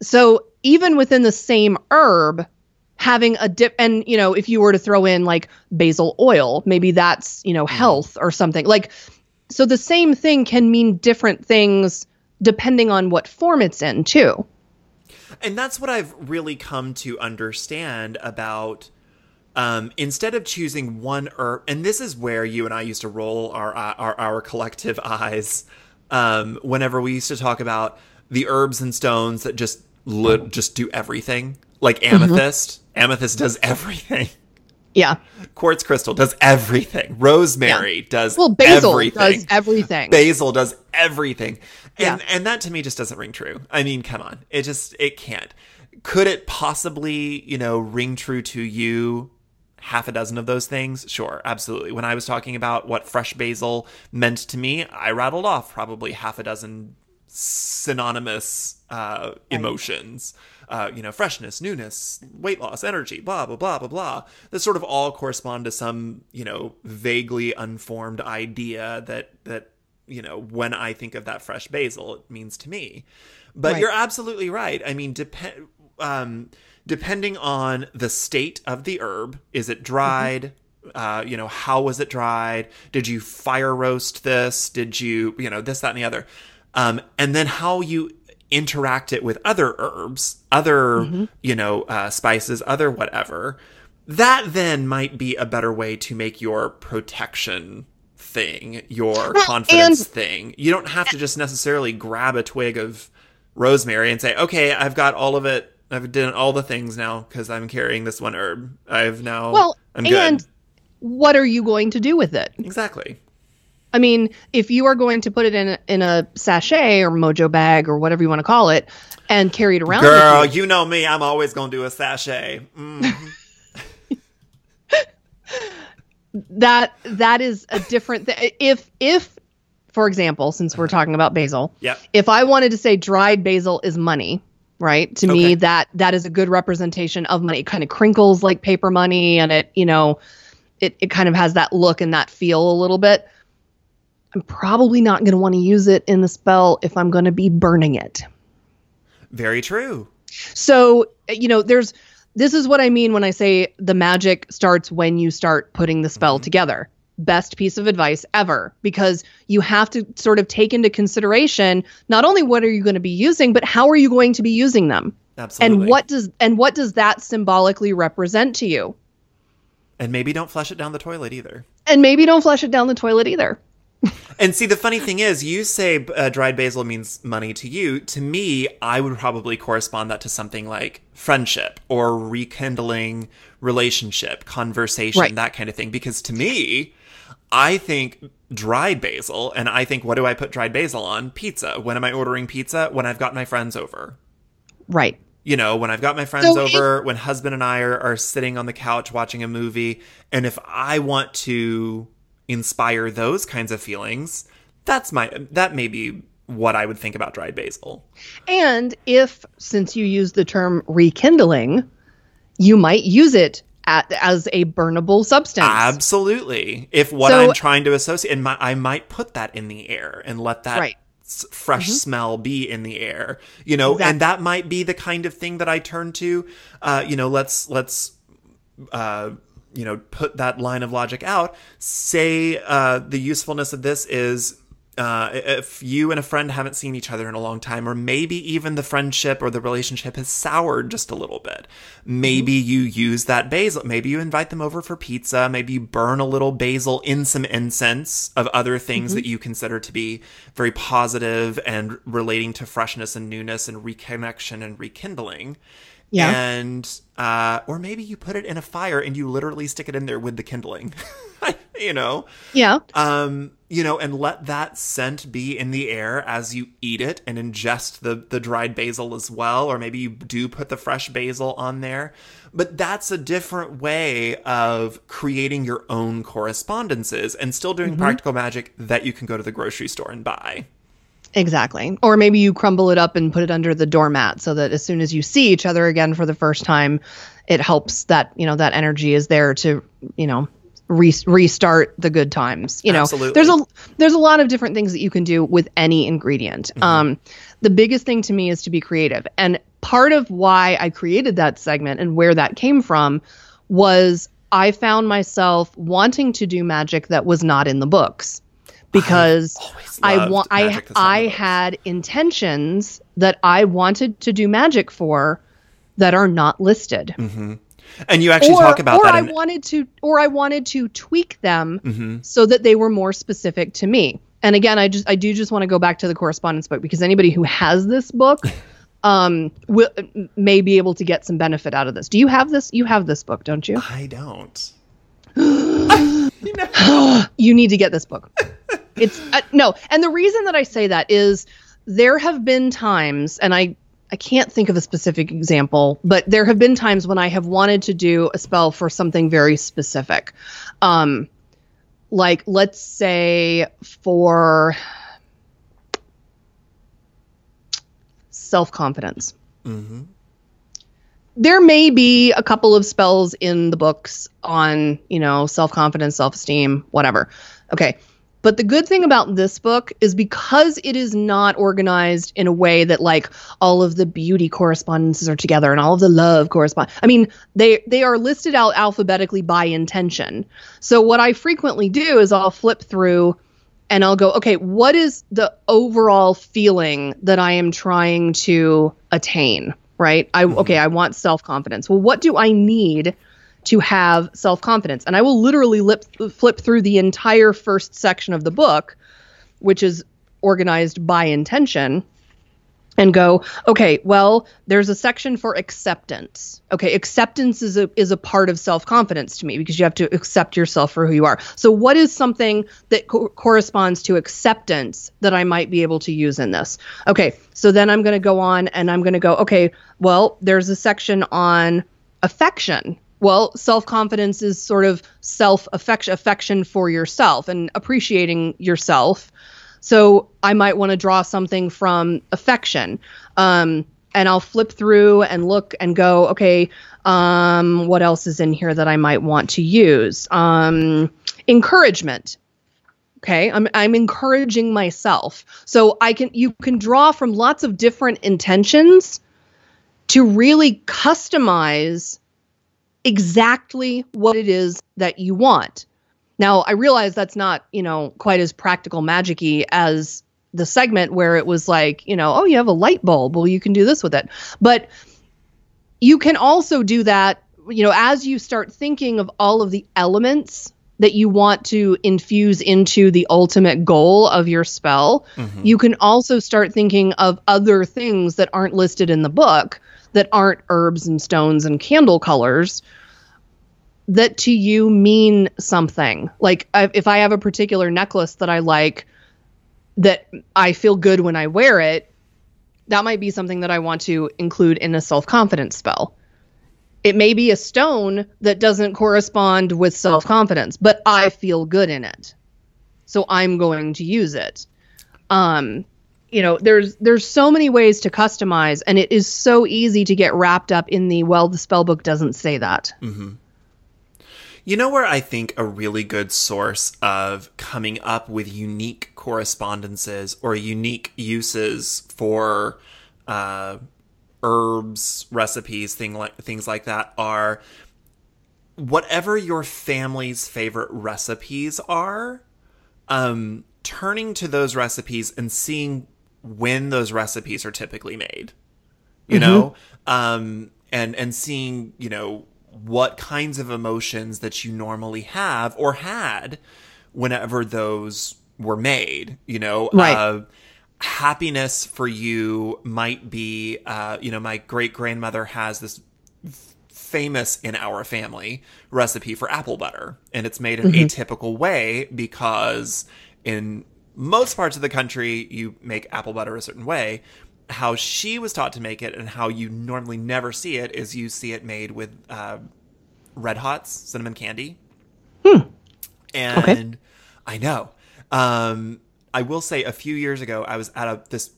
Speaker 2: so even within the same herb having a dip and you know if you were to throw in like basil oil maybe that's you know mm-hmm. health or something like so the same thing can mean different things depending on what form it's in, too.
Speaker 1: And that's what I've really come to understand about. Um, instead of choosing one herb, and this is where you and I used to roll our our, our collective [LAUGHS] eyes um, whenever we used to talk about the herbs and stones that just li- just do everything, like mm-hmm. amethyst. Mm-hmm. Amethyst does everything. [LAUGHS]
Speaker 2: Yeah.
Speaker 1: Quartz crystal does everything. Rosemary yeah. does
Speaker 2: well. Basil
Speaker 1: everything.
Speaker 2: does everything.
Speaker 1: Basil does everything. And
Speaker 2: yeah.
Speaker 1: and that to me just doesn't ring true. I mean, come on. It just it can't. Could it possibly, you know, ring true to you half a dozen of those things? Sure, absolutely. When I was talking about what fresh basil meant to me, I rattled off probably half a dozen synonymous uh, emotions. Uh, you know, freshness, newness, weight loss, energy, blah, blah, blah, blah, blah, that sort of all correspond to some, you know, vaguely unformed idea that, that, you know, when I think of that fresh basil, it means to me. But right. you're absolutely right. I mean, depend, um, depending on the state of the herb, is it dried? Mm-hmm. Uh, you know, how was it dried? Did you fire roast this? Did you, you know, this, that, and the other? Um, and then how you interact it with other herbs, other, mm-hmm. you know, uh, spices, other whatever, that then might be a better way to make your protection thing, your confidence and, thing. You don't have to just necessarily grab a twig of rosemary and say, okay, I've got all of it. I've done all the things now because I'm carrying this one herb. I've now.
Speaker 2: Well,
Speaker 1: I'm
Speaker 2: and what are you going to do with it?
Speaker 1: Exactly.
Speaker 2: I mean, if you are going to put it in a, in a sachet or mojo bag or whatever you want to call it, and carry it around,
Speaker 1: girl, you. you. know me, I'm always going to do a sachet. Mm. [LAUGHS]
Speaker 2: that that is a different thing. If if, for example, since we're talking about basil,
Speaker 1: yeah,
Speaker 2: if I wanted to say dried basil is money, right? To okay. me, that that is a good representation of money. It kind of crinkles like paper money, and it you know, it it kind of has that look and that feel a little bit I'm probably not going to want to use it in the spell if I'm going to be burning it.
Speaker 1: Very true.
Speaker 2: So, you know, there's this is what I mean when I say the magic starts when you start putting the spell mm-hmm. together. Best piece of advice ever because you have to sort of take into consideration not only what are you going to be using, but how are you going to be using them?
Speaker 1: Absolutely.
Speaker 2: And what does and what does that symbolically represent to you?
Speaker 1: And maybe don't flush it down the toilet either.
Speaker 2: And maybe don't flush it down the toilet either
Speaker 1: and see, the funny thing is, you say uh, dried basil means money to you. To me, I would probably correspond that to something like friendship or rekindling relationship, conversation, right. that kind of thing. Because to me, I think dried basil, and I think, what do I put dried basil on? Pizza. When am I ordering pizza? When I've got my friends over.
Speaker 2: Right.
Speaker 1: You know, when I've got my friends so over, it- when husband and I are, are sitting on the couch watching a movie, and if I want to inspire those kinds of feelings, that's my that may be what I would think about dried basil.
Speaker 2: And if, since you use the term rekindling, you might use it at, as a burnable substance.
Speaker 1: Absolutely. If what
Speaker 2: So-
Speaker 1: I'm trying to associate, and my, I might put that in the air and let that
Speaker 2: Right.
Speaker 1: s- fresh smell be in the air, you know,
Speaker 2: Exactly.
Speaker 1: and that might be the kind of thing that I turn to. Uh, you know, let's let's uh, you know put that line of logic out. Say uh, the usefulness of this is. Uh, if you and a friend haven't seen each other in a long time, or maybe even the friendship or the relationship has soured just a little bit, maybe you use that basil. Maybe you invite them over for pizza. Maybe you burn a little basil in some incense of other things that you consider to be very positive and relating to freshness and newness and reconnection and rekindling.
Speaker 2: Yeah.
Speaker 1: And uh, or maybe you put it in a fire and you literally stick it in there with the kindling. [LAUGHS] you know.
Speaker 2: yeah.
Speaker 1: Um, you know, and let that scent be in the air as you eat it and ingest the the dried basil as well, or maybe you do put the fresh basil on there. But that's a different way of creating your own correspondences and still doing practical magic that you can go to the grocery store and buy.
Speaker 2: Exactly. Or maybe you crumble it up and put it under the doormat so that as soon as you see each other again for the first time, it helps that, you know, that energy is there to, you know, re- restart the good times. You know,
Speaker 1: Absolutely.
Speaker 2: there's a there's a lot of different things that you can do with any ingredient. Um the biggest thing to me is to be creative. And part of why I created that segment and where that came from was I found myself wanting to do magic that was not in the books because I want I I had intentions that I wanted to do magic for that are not listed.
Speaker 1: And you actually
Speaker 2: Or,
Speaker 1: talk about
Speaker 2: or
Speaker 1: that
Speaker 2: I
Speaker 1: in Mm-hmm.
Speaker 2: wanted to or I wanted to tweak them so that they were more specific to me. And again, I just I do just want to go back to the correspondence book because anybody who has this book [LAUGHS] um will may be able to get some benefit out of this. Do you have this? You have this book, don't you?
Speaker 1: I don't. [GASPS] [LAUGHS] [GASPS]
Speaker 2: you need to get this book. [LAUGHS] It's uh, no, and the reason that I say that is there have been times, and I I can't think of a specific example, but there have been times when I have wanted to do a spell for something very specific, um, like let's say for self confidence. Mm-hmm. There may be a couple of spells in the books on, you know, self confidence, self esteem, whatever. Okay. But the good thing about this book is because it is not organized in a way that like all of the beauty correspondences are together and all of the love correspond. I mean, they they are listed out alphabetically by intention. So what I frequently do is I'll flip through and I'll go, okay, what is the overall feeling that I am trying to attain? Right? I mm-hmm. okay, I want self-confidence. Well, what do I need to have self-confidence? And I will literally lip, flip through the entire first section of the book, which is organized by intention and go, okay, well, there's a section for acceptance. Okay, acceptance is a is a part of self-confidence to me because you have to accept yourself for who you are. So what is something that co- corresponds to acceptance that I might be able to use in this? Okay, so then I'm going to go on and I'm going to go, okay, well, there's a section on affection. Well, self-confidence is sort of self-affection for yourself and appreciating yourself. So I might want to draw something from affection. Um, and I'll flip through and look and go, okay, um, what else is in here that I might want to use? Um, encouragement. Okay, I'm I'm encouraging myself. So I can you can draw from lots of different intentions to really customize exactly what it is that you want. Now, I realize that's not, you know, quite as practical magicy as the segment where it was like, you know, oh, you have a light bulb. Well, you can do this with it. But you can also do that, you know, as you start thinking of all of the elements that you want to infuse into the ultimate goal of your spell, mm-hmm. you can also start thinking of other things that aren't listed in the book that aren't herbs and stones and candle colors that to you mean something. Like if I have a particular necklace that I like that I feel good when I wear it, that might be something that I want to include in a self-confidence spell. It may be a stone that doesn't correspond with self confidence, but I feel good in it. So I'm going to use it. Um, you know, there's there's so many ways to customize, and it is so easy to get wrapped up in the well, the spell book doesn't say that.
Speaker 1: Mm-hmm. You know where I think a really good source of coming up with unique correspondences or unique uses for uh, herbs, recipes, thing like things like that are whatever your family's favorite recipes are. Um, turning to those recipes and seeing when those recipes are typically made, you mm-hmm. know, um, and and seeing you know what kinds of emotions that you normally have or had whenever those were made, you know,
Speaker 2: right. Uh,
Speaker 1: happiness for you might be, uh, you know, my great grandmother has this famous in our family recipe for apple butter, and it's made in mm-hmm. a typical way because in most parts of the country you make apple butter a certain way. How she was taught to make it, and how you normally never see it, is you see it made with uh, Red Hots cinnamon candy.
Speaker 2: Hmm.
Speaker 1: And okay. I know. Um, I will say a few years ago, I was at a this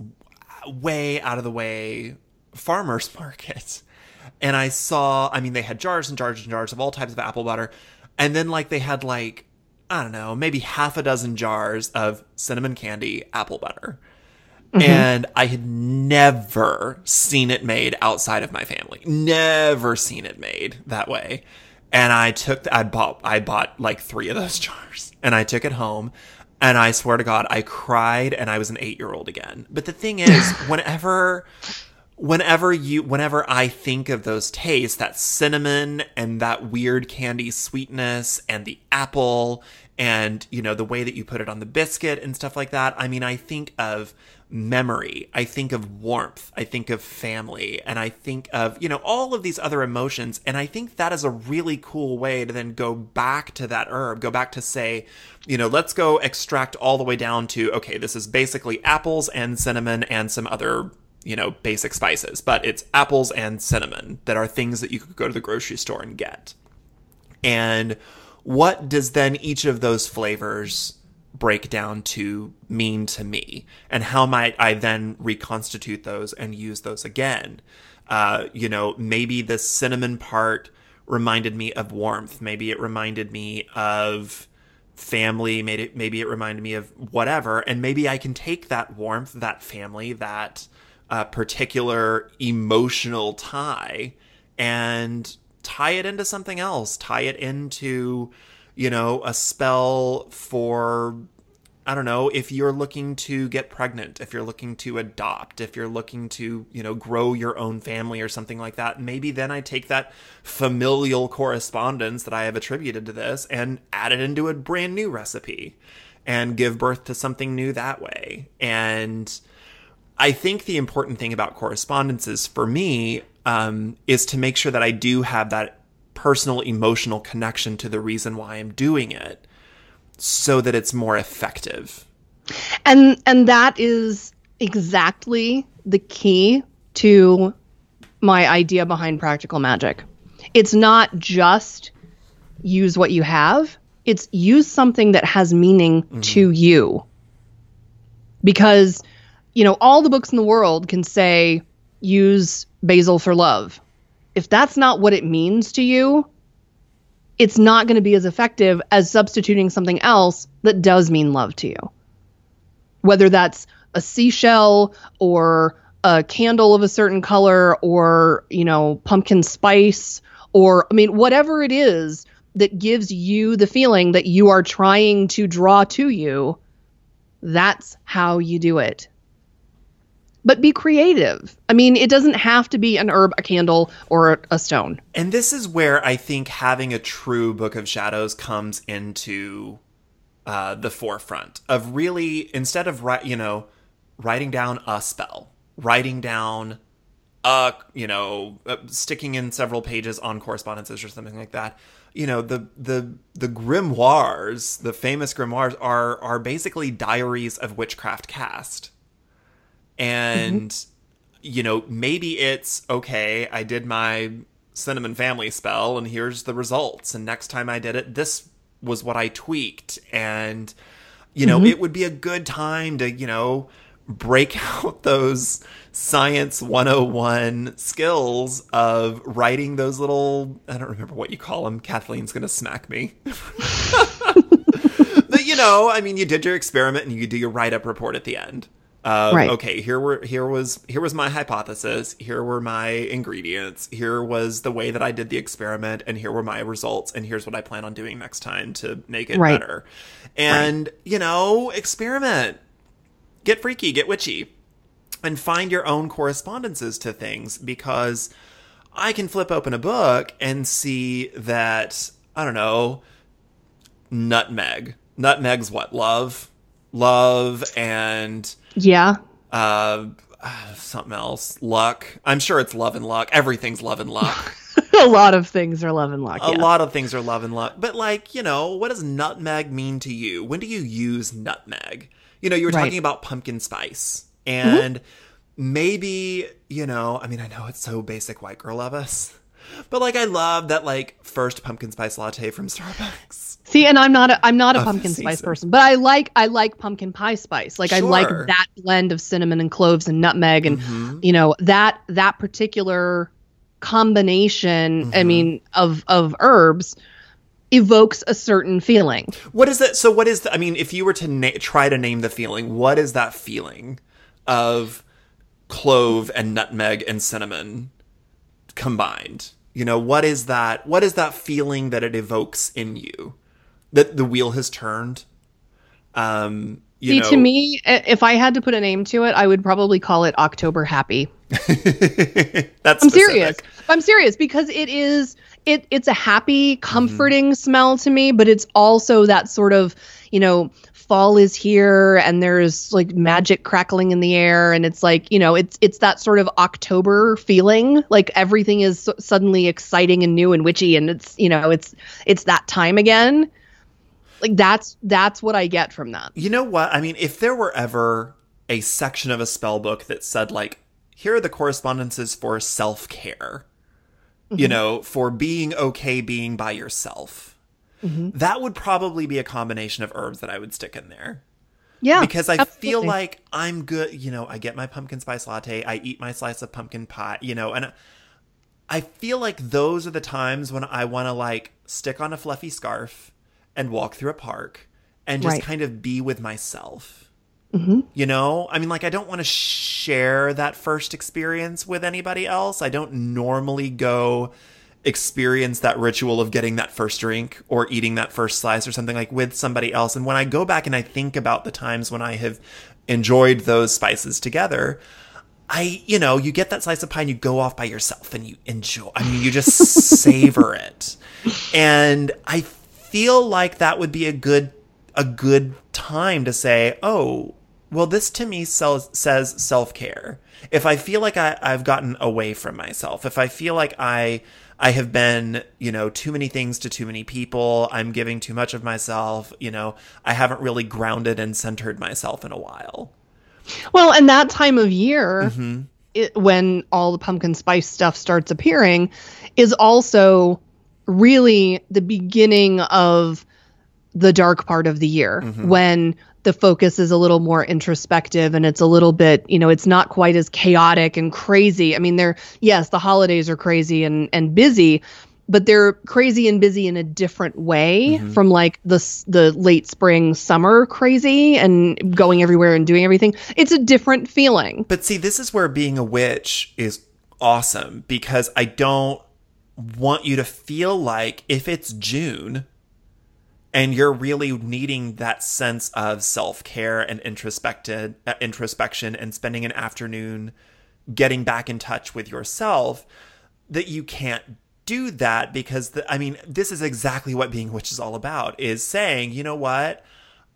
Speaker 1: way out of the way farmers [LAUGHS] market, and I saw. I mean, they had jars and jars and jars of all types of apple butter, and then like they had like I don't know, maybe half a dozen jars of cinnamon candy apple butter. Mm-hmm. And I had never seen it made outside of my family. Never seen it made that way. And I took, I bought, I bought like three of those [LAUGHS] jars and I took it home and I swear to God, I cried and I was an eight year old again. But the thing [LAUGHS] is, whenever, whenever you, whenever I think of those tastes, that cinnamon and that weird candy sweetness and the apple and, you know, the way that you put it on the biscuit and stuff like that, I mean, I think of memory. I think of warmth. I think of family. And I think of, you know, all of these other emotions. And I think that is a really cool way to then go back to that herb, go back to say, you know, let's go extract all the way down to, okay, this is basically apples and cinnamon and some other, you know, basic spices, but it's apples and cinnamon that are things that you could go to the grocery store and get. And what does then each of those flavors break down to mean to me? And how might i then reconstitute those and use those again? Uh, you know maybe the cinnamon part reminded me of warmth. Maybe it reminded me of family. Maybe it, maybe it reminded me of whatever. And maybe i can take that warmth that family that uh, particular emotional tie and tie it into something else tie it into you know, a spell for I don't know, if you're looking to get pregnant, if you're looking to adopt, if you're looking to, you know, grow your own family or something like that, maybe then I take that familial correspondence that I have attributed to this and add it into a brand new recipe and give birth to something new that way. And I think the important thing about correspondences for me um, is to make sure that I do have that personal emotional connection to the reason why I'm doing it so that it's more effective.
Speaker 2: And and that is exactly the key to my idea behind practical magic. It's not just use what you have, it's use something that has meaning mm-hmm. to you. Because you know, all the books in the world can say use basil for love if that's not what it means to you, it's not going to be as effective as substituting something else that does mean love to you. Whether that's a seashell or a candle of a certain color or, you know, pumpkin spice or, I mean, whatever it is that gives you the feeling that you are trying to draw to you, that's how you do it but be creative. I mean, it doesn't have to be an herb, a candle, or a stone.
Speaker 1: And this is where I think having a true Book of Shadows comes into uh, the forefront of really instead of you know writing down a spell, writing down a you know uh, sticking in several pages on correspondences or something like that. You know the the the grimoires, the famous grimoires, are are basically diaries of witchcraft cast and mm-hmm. you know maybe it's okay i did my cinnamon family spell and here's the results and next time I did it this was what I tweaked and you know, it would be a good time to, you know, break [LAUGHS] out those science 101 skills of writing those little I don't remember what you call them. Kathleen's going to smack me. [LAUGHS] but you know, I mean, you did your experiment and you do your write-up report at the end. Uh,
Speaker 2: Right.
Speaker 1: Okay, here were here was here was my hypothesis. Here were my ingredients. Here was the way that I did the experiment, and here were my results. And here's what I plan on doing next time to make it
Speaker 2: Right.
Speaker 1: better. And you know, experiment, get freaky, get witchy, and find your own correspondences to things because I can flip open a book and see that I don't know nutmeg. Nutmeg's what love, love, and
Speaker 2: Yeah.
Speaker 1: uh, [SIGHS] something else. Luck. I'm sure it's love and luck. Everything's love and luck. [LAUGHS]
Speaker 2: a lot of things are love and luck.
Speaker 1: A
Speaker 2: yes.
Speaker 1: lot of things are love and luck. But like, you know, what does nutmeg mean to you? When do you use nutmeg? You know, you were
Speaker 2: Right.
Speaker 1: talking about pumpkin spice. And maybe, you know, I mean, I know it's so basic white girl of us. But like I love that like first pumpkin spice latte from Starbucks.
Speaker 2: See, and I'm not a I'm not a pumpkin spice person, but I like I like pumpkin pie spice. Like I like that blend of cinnamon and cloves and nutmeg and
Speaker 1: Mm-hmm.
Speaker 2: you know that that particular combination. I
Speaker 1: Mm-hmm.
Speaker 2: mean of of herbs evokes a certain feeling.
Speaker 1: What is that? So, what is the, I mean, if you were to na- try to name the feeling, what is that feeling of clove and nutmeg and cinnamon combined? You know, what is that? What is that feeling that it evokes in you? That the wheel has turned. Um, you
Speaker 2: See,
Speaker 1: know,
Speaker 2: to me, if I had to put a name to it, I would probably call it October Happy. [LAUGHS]
Speaker 1: that's
Speaker 2: I'm
Speaker 1: specific.
Speaker 2: serious. I'm serious because it is it it's a happy, comforting smell to me, but it's also that sort of, you know, fall is here and there's like magic crackling in the air and it's like, you know, it's it's that sort of October feeling, like everything is so- suddenly exciting and new and witchy and it's, you know, it's it's that time again. Like that's that's what I get from that.
Speaker 1: You know what? I mean, if there were ever a section of a spell book that said, like, here are the correspondences for self care, you mm-hmm. know, for being okay being by yourself, mm-hmm. that would probably be a combination of herbs that I would stick in there.
Speaker 2: Yeah.
Speaker 1: Because I feel like I'm good, you know, I get my pumpkin spice latte, I eat my slice of pumpkin pie, you know, and I feel like those are the times when I want to like stick on a fluffy scarf and walk through a park and just
Speaker 2: Right.
Speaker 1: kind of be with myself. Mm-hmm. You know, I mean, like, I don't want to share that first experience with anybody else. I don't normally go experience that ritual of getting that first drink or eating that first slice or something like with somebody else. And when I go back and I think about the times when I have enjoyed those spices together, I, you know, you get that slice of pie and you go off by yourself and you enjoy. I mean, you just [LAUGHS] savor it. And I feel like that would be a good a good time to say, "Oh, well this to me sells, says self-care." If I feel like I I've gotten away from myself, if I feel like I I have been, you know, too many things to too many people, I'm giving too much of myself, you know, I haven't really grounded and centered myself in a while.
Speaker 2: Well, and that time of year,
Speaker 1: Mm-hmm.
Speaker 2: it, when all the pumpkin spice stuff starts appearing, is also really the beginning of the dark part of the year
Speaker 1: Mm-hmm.
Speaker 2: when the focus is a little more introspective and it's a little bit, you know, it's not quite as chaotic and crazy. I mean, they're, yes, the holidays are crazy and, and busy, but they're crazy and busy in a different way
Speaker 1: Mm-hmm.
Speaker 2: from like the the late spring summer crazy and going everywhere and doing everything. It's a different feeling.
Speaker 1: But see, this is where being a witch is awesome because I don't want you to feel like if it's June and you're really needing that sense of self-care and introspected uh, introspection and spending an afternoon getting back in touch with yourself that you can't do that because the, I mean this is exactly what being a witch is all about is saying you know what?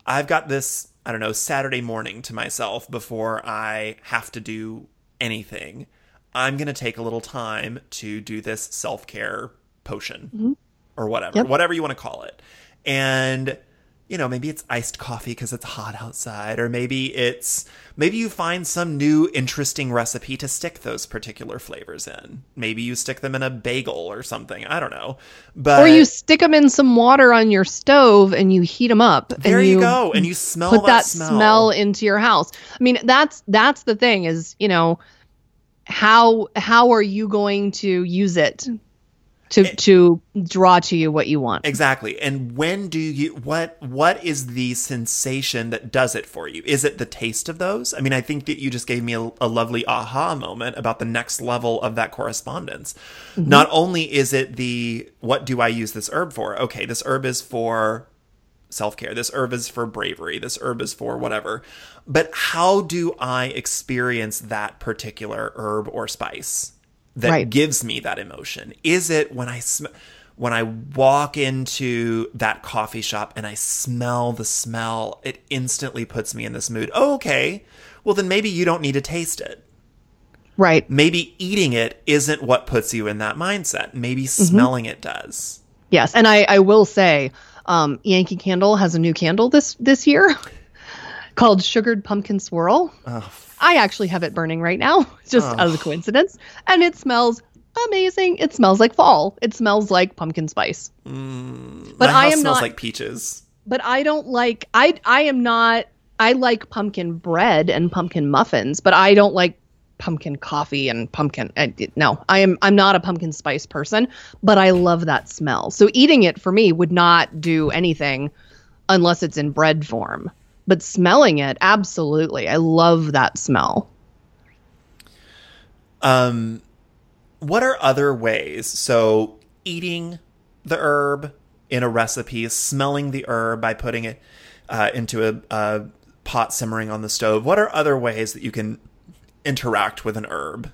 Speaker 1: I've got this I don't know Saturday morning to myself before I have to do anything I'm going to take a little time to do this self-care potion mm-hmm. or whatever
Speaker 2: Yep.
Speaker 1: whatever you want to call it and you know, maybe it's iced coffee because it's hot outside, or maybe it's maybe you find some new interesting recipe to stick those particular flavors in. Maybe you stick them in a bagel or something. I don't know, but
Speaker 2: or you stick them in some water on your stove and you heat them up.
Speaker 1: there
Speaker 2: and
Speaker 1: you, go, and you smell
Speaker 2: put that,
Speaker 1: smell.
Speaker 2: smell into your house. I mean, that's that's the thing is, you know, how how are you going to use it to
Speaker 1: It-
Speaker 2: to draw to you what you want?
Speaker 1: Exactly. And when do you what what is the sensation that does it for you? Is it the taste of those? I mean, I think that you just gave me a, a lovely aha moment about the next level of that correspondence. Mm-hmm. Not only is it the what do I use this herb for? Okay, this herb is for self-care. This herb is for bravery. This herb is for whatever. But how do I experience that particular herb or spice? that
Speaker 2: Right.
Speaker 1: gives me that emotion? Is it when I sm- when I walk into that coffee shop and I smell the smell, it instantly puts me in this mood. Oh, okay. Well, then maybe you don't need to taste it.
Speaker 2: Right.
Speaker 1: Maybe eating it isn't what puts you in that mindset. Maybe
Speaker 2: Mm-hmm.
Speaker 1: smelling it does.
Speaker 2: Yes, and I I will say, um, Yankee Candle has a new candle this this year [LAUGHS] called Sugared Pumpkin Swirl.
Speaker 1: Oh,
Speaker 2: I actually have it burning right now, [LAUGHS] just
Speaker 1: Oh.
Speaker 2: as a coincidence, and it smells amazing. It smells like fall. It smells like pumpkin spice. but
Speaker 1: Mm, my
Speaker 2: I am
Speaker 1: smells
Speaker 2: not.
Speaker 1: like peaches.
Speaker 2: but I don't like. I I am not. I like pumpkin bread and pumpkin muffins, but I don't like pumpkin coffee and pumpkin. I, no, I am. I'm not a pumpkin spice person, but I love that smell. So eating it for me would not do anything unless it's in bread form. But smelling it, absolutely, I love that smell.
Speaker 1: Um, what are other ways? So, eating the herb in a recipe, smelling the herb by putting it uh, into a, a pot simmering on the stove. What are other ways that you can interact with an herb?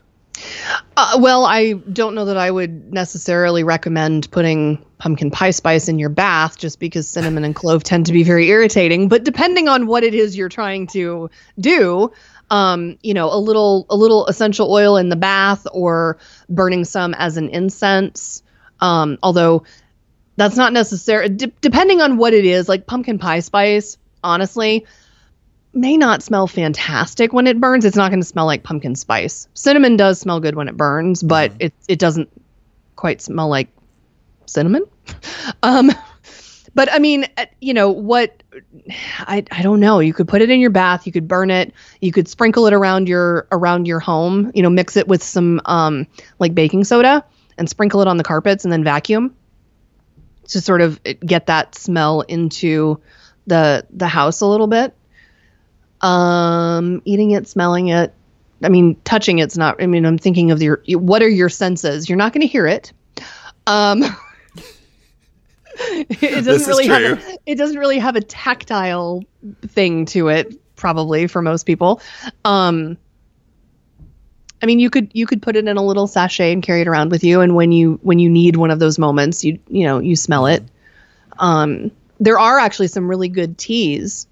Speaker 2: Uh, well, I don't know that I would necessarily recommend putting pumpkin pie spice in your bath just because cinnamon and clove tend to be very irritating. But depending on what it is you're trying to do, um, you know, a little a little essential oil in the bath or burning some as an incense. Um, although that's not necessary. De- depending on what it is, like pumpkin pie spice, honestly, may not smell fantastic when it burns. It's not going to smell like pumpkin spice. Cinnamon does smell good when it burns, but it it doesn't quite smell like cinnamon. [LAUGHS] Um, but I mean, uh, you know what? I I don't know. You could put it in your bath. You could burn it. You could sprinkle it around your around your home. You know, mix it with some um like baking soda and sprinkle it on the carpets and then vacuum to sort of get that smell into the the house a little bit um eating it smelling it i mean touching it's not i mean i'm thinking of your what are your senses? You're not going to hear it. Um [LAUGHS] it doesn't really have a, it doesn't really have a tactile thing to it probably for most people. Um I mean, you could you could put it in a little sachet and carry it around with you, and when you when you need one of those moments, you you know you smell it. Um, there are actually some really good teas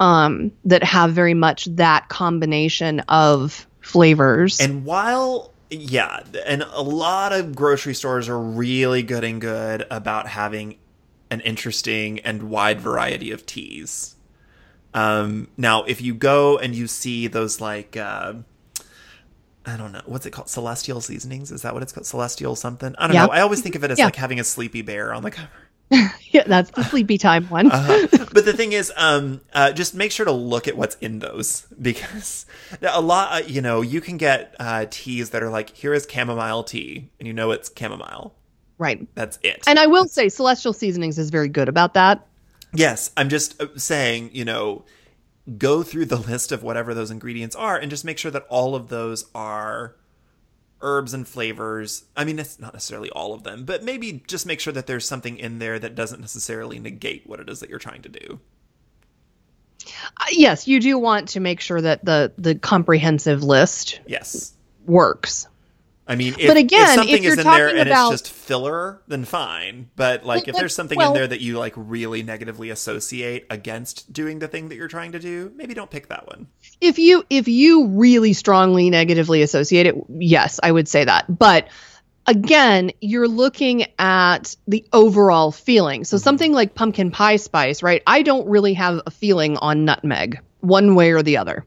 Speaker 2: um, that have very much that combination of flavors.
Speaker 1: And while yeah, and a lot of grocery stores are really good and good about having an interesting and wide variety of teas. Um, now, if you go and you see those like uh, I don't know what's it called, celestial seasonings, is that what it's called, celestial something? I don't
Speaker 2: Yeah.
Speaker 1: know. I always think of it as
Speaker 2: Yeah.
Speaker 1: like having a sleepy bear on the cover. [LAUGHS]
Speaker 2: yeah, that's the sleepy time one.
Speaker 1: Uh-huh. but the thing is, um, uh, just make sure to look at what's in those [LAUGHS] because a lot, uh, you know, you can get uh, teas that are like, here is chamomile tea, and you know it's chamomile.
Speaker 2: right.
Speaker 1: That's it.
Speaker 2: And I will say, Celestial Seasonings is very good about that.
Speaker 1: yes, I'm just uh, saying, you know, go through the list of whatever those ingredients are and just make sure that all of those are herbs and flavors. I mean, it's not necessarily all of them, but maybe just make sure that there's something in there that doesn't necessarily negate what it is that you're trying to do.
Speaker 2: Uh, yes, you do want to make sure that the the comprehensive list
Speaker 1: Yes.
Speaker 2: works.
Speaker 1: I mean, if,
Speaker 2: But again,
Speaker 1: if something
Speaker 2: if you're
Speaker 1: is in there and
Speaker 2: about-
Speaker 1: it's just filler, then fine. But like,
Speaker 2: Well,
Speaker 1: if there's something
Speaker 2: well-
Speaker 1: in there that you like really negatively associate against doing the thing that you're trying to do, maybe don't pick that one.
Speaker 2: if you if you really strongly negatively associate it yes i would say that but again, you're looking at the overall feeling. So mm-hmm. something like pumpkin pie spice, right? I don't really have a feeling on nutmeg one way or the other.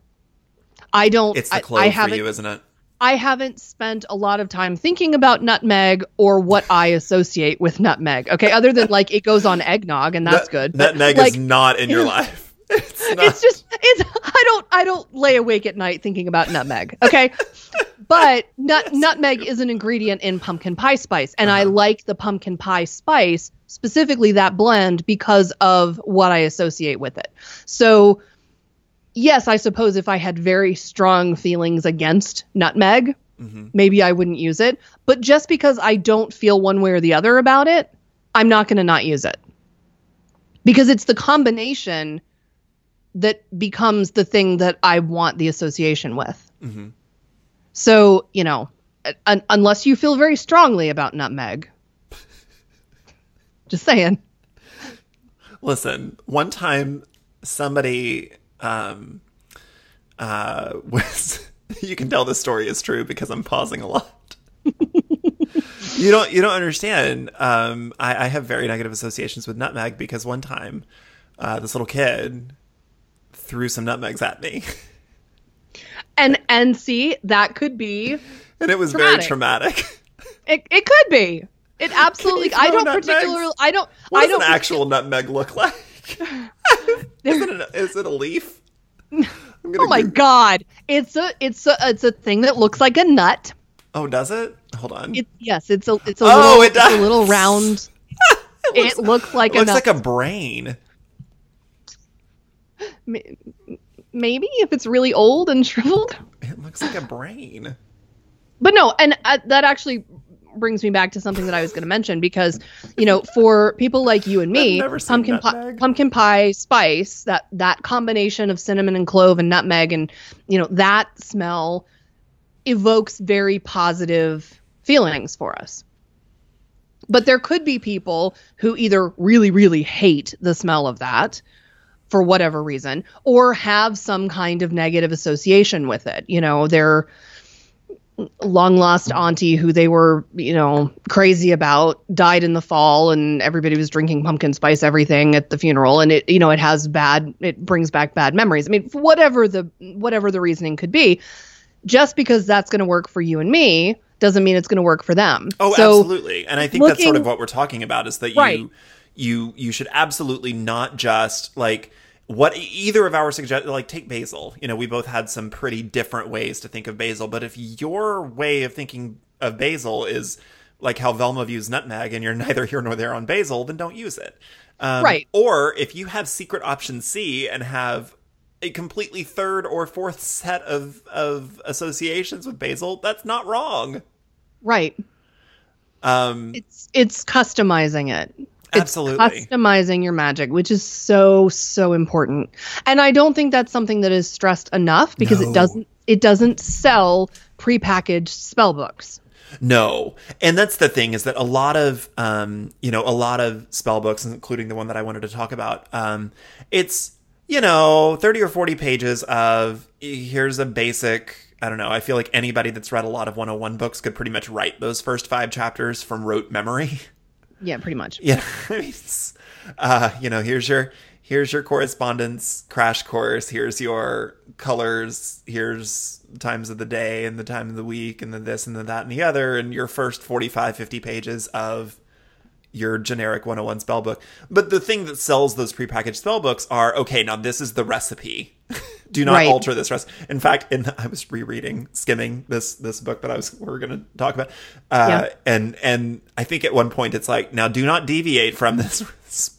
Speaker 2: I don't.
Speaker 1: It's the
Speaker 2: I-
Speaker 1: clove
Speaker 2: I,
Speaker 1: for
Speaker 2: haven't.
Speaker 1: you, isn't it?
Speaker 2: I haven't spent a lot of time thinking about nutmeg or what I associate with nutmeg. Okay, other than like it goes on eggnog and that's
Speaker 1: Nut-
Speaker 2: good.
Speaker 1: Nutmeg
Speaker 2: like,
Speaker 1: is not in your life. [LAUGHS] It's not.
Speaker 2: it's just it's I don't I don't lay awake at night thinking about nutmeg. Okay. but nut nutmeg is an ingredient in pumpkin pie spice and I
Speaker 1: Uh-huh.
Speaker 2: like the pumpkin pie spice specifically that blend because of what I associate with it. So yes, I suppose if I had very strong feelings against nutmeg,
Speaker 1: Mhm.
Speaker 2: maybe I wouldn't use it, but just because I don't feel one way or the other about it, I'm not going to not use it. Because it's the combination that becomes the thing that I want the association with.
Speaker 1: Mhm.
Speaker 2: So, you know, un- unless you feel very strongly about nutmeg. [LAUGHS] Just saying.
Speaker 1: Listen, one time somebody um uh was [LAUGHS] you can tell this story is true because I'm pausing a lot. [LAUGHS] you don't you don't understand. Um I, I have very negative associations with nutmeg because one time uh this little kid threw some nutmegs at me. [LAUGHS]
Speaker 2: And and see, that could be
Speaker 1: And it was
Speaker 2: Traumatic.
Speaker 1: very traumatic.
Speaker 2: it, it could be. It absolutely I don't
Speaker 1: nutmegs?
Speaker 2: particularly I don't
Speaker 1: What
Speaker 2: I
Speaker 1: does
Speaker 2: don't
Speaker 1: an actual nutmeg look like? [LAUGHS] is, it a, is it a leaf?
Speaker 2: Oh my
Speaker 1: Goo-
Speaker 2: god. It's a it's a it's a thing that looks like a nut.
Speaker 1: Oh, does it? Hold on.
Speaker 2: It yes, it's a it's a
Speaker 1: Oh,
Speaker 2: little
Speaker 1: it
Speaker 2: it's a little round. [LAUGHS] it looks like
Speaker 1: It looks
Speaker 2: nut.
Speaker 1: like a brain.
Speaker 2: Maybe if it's really old and shriveled.
Speaker 1: It looks like a brain.
Speaker 2: But no, and uh, that actually brings me back to something that I was going to mention because, you know, for people like you and me,
Speaker 1: I've never seen
Speaker 2: pumpkin pie, pumpkin pie spice, that that combination of cinnamon and clove and nutmeg and, you know, that smell evokes very positive feelings for us. But there could be people who either really really hate the smell of that for whatever reason or have some kind of negative association with it. You know, they're long lost auntie who they were, you know, crazy about died in the fall and everybody was drinking pumpkin spice everything at the funeral and it you know it has bad it brings back bad memories. I mean, whatever the whatever the reasoning could be, just because that's going to work for you and me doesn't mean it's going to work for them.
Speaker 1: Oh,
Speaker 2: so,
Speaker 1: absolutely. And I think that's sort of what we're talking about is that you
Speaker 2: Right.
Speaker 1: you you should absolutely not just like what either of our suggest like take basil. You know, we both had some pretty different ways to think of basil, but if your way of thinking of basil is like how Velma views nutmeg and you're [LAUGHS] neither here nor there on basil, then don't use it. Um,
Speaker 2: Right.
Speaker 1: Or if you have secret option C and have a completely third or fourth set of of associations with basil, that's not wrong.
Speaker 2: right.
Speaker 1: Um,
Speaker 2: It's it's customizing it. It's
Speaker 1: Absolutely.
Speaker 2: customizing your magic, which is so so important. And I don't think that's something that is stressed enough because
Speaker 1: No.
Speaker 2: it doesn't it doesn't sell prepackaged spell books.
Speaker 1: No. And that's the thing is that a lot of um, you know, a lot of spell books, including the one that I wanted to talk about, um, it's, you know, 30 or 40 pages of here's a basic I don't know. I feel like anybody that's read a lot of 101 books could pretty much write those first five chapters from rote memory. [LAUGHS]
Speaker 2: Yeah, pretty much.
Speaker 1: Yeah, [LAUGHS] uh, you know, here's your here's your correspondence crash course. Here's your colors. Here's times of the day and the time of the week and the this and the that and the other and your first 45 50 pages of your generic 101 spell book. But the thing that sells those prepackaged spell books are okay, now this is the recipe. [LAUGHS] Do not
Speaker 2: Right.
Speaker 1: alter this recipe. In fact, in I was rereading, skimming this this book that I was we are going to talk about, uh,
Speaker 2: Yeah.
Speaker 1: and and I think at one point it's like, now do not deviate from this. [LAUGHS]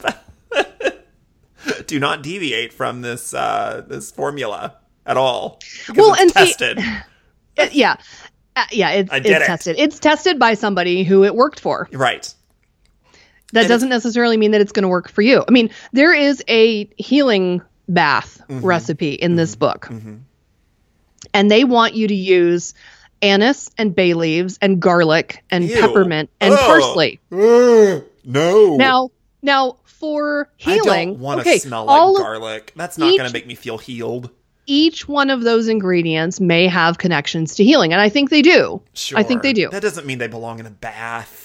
Speaker 1: do not deviate from this uh, this formula at all.
Speaker 2: Well,
Speaker 1: it's
Speaker 2: and
Speaker 1: tested. [LAUGHS]
Speaker 2: Yeah. Uh, yeah, it's, it's
Speaker 1: it.
Speaker 2: tested. It's tested by somebody who it worked for.
Speaker 1: right.
Speaker 2: That
Speaker 1: And
Speaker 2: doesn't necessarily mean that it's going to work for you. I mean, there is a healing bath
Speaker 1: Mm-hmm.
Speaker 2: recipe in this book. And they want you to use anise and bay leaves and garlic and
Speaker 1: Ew.
Speaker 2: peppermint and
Speaker 1: Ugh.
Speaker 2: parsley.
Speaker 1: no.
Speaker 2: Now, now for healing, I
Speaker 1: don't want to
Speaker 2: okay,
Speaker 1: smell like garlic. That's not going to make me feel healed.
Speaker 2: each one of those ingredients may have connections to healing, and I think they do.
Speaker 1: Sure.
Speaker 2: I think they do.
Speaker 1: That doesn't mean they belong in a bath.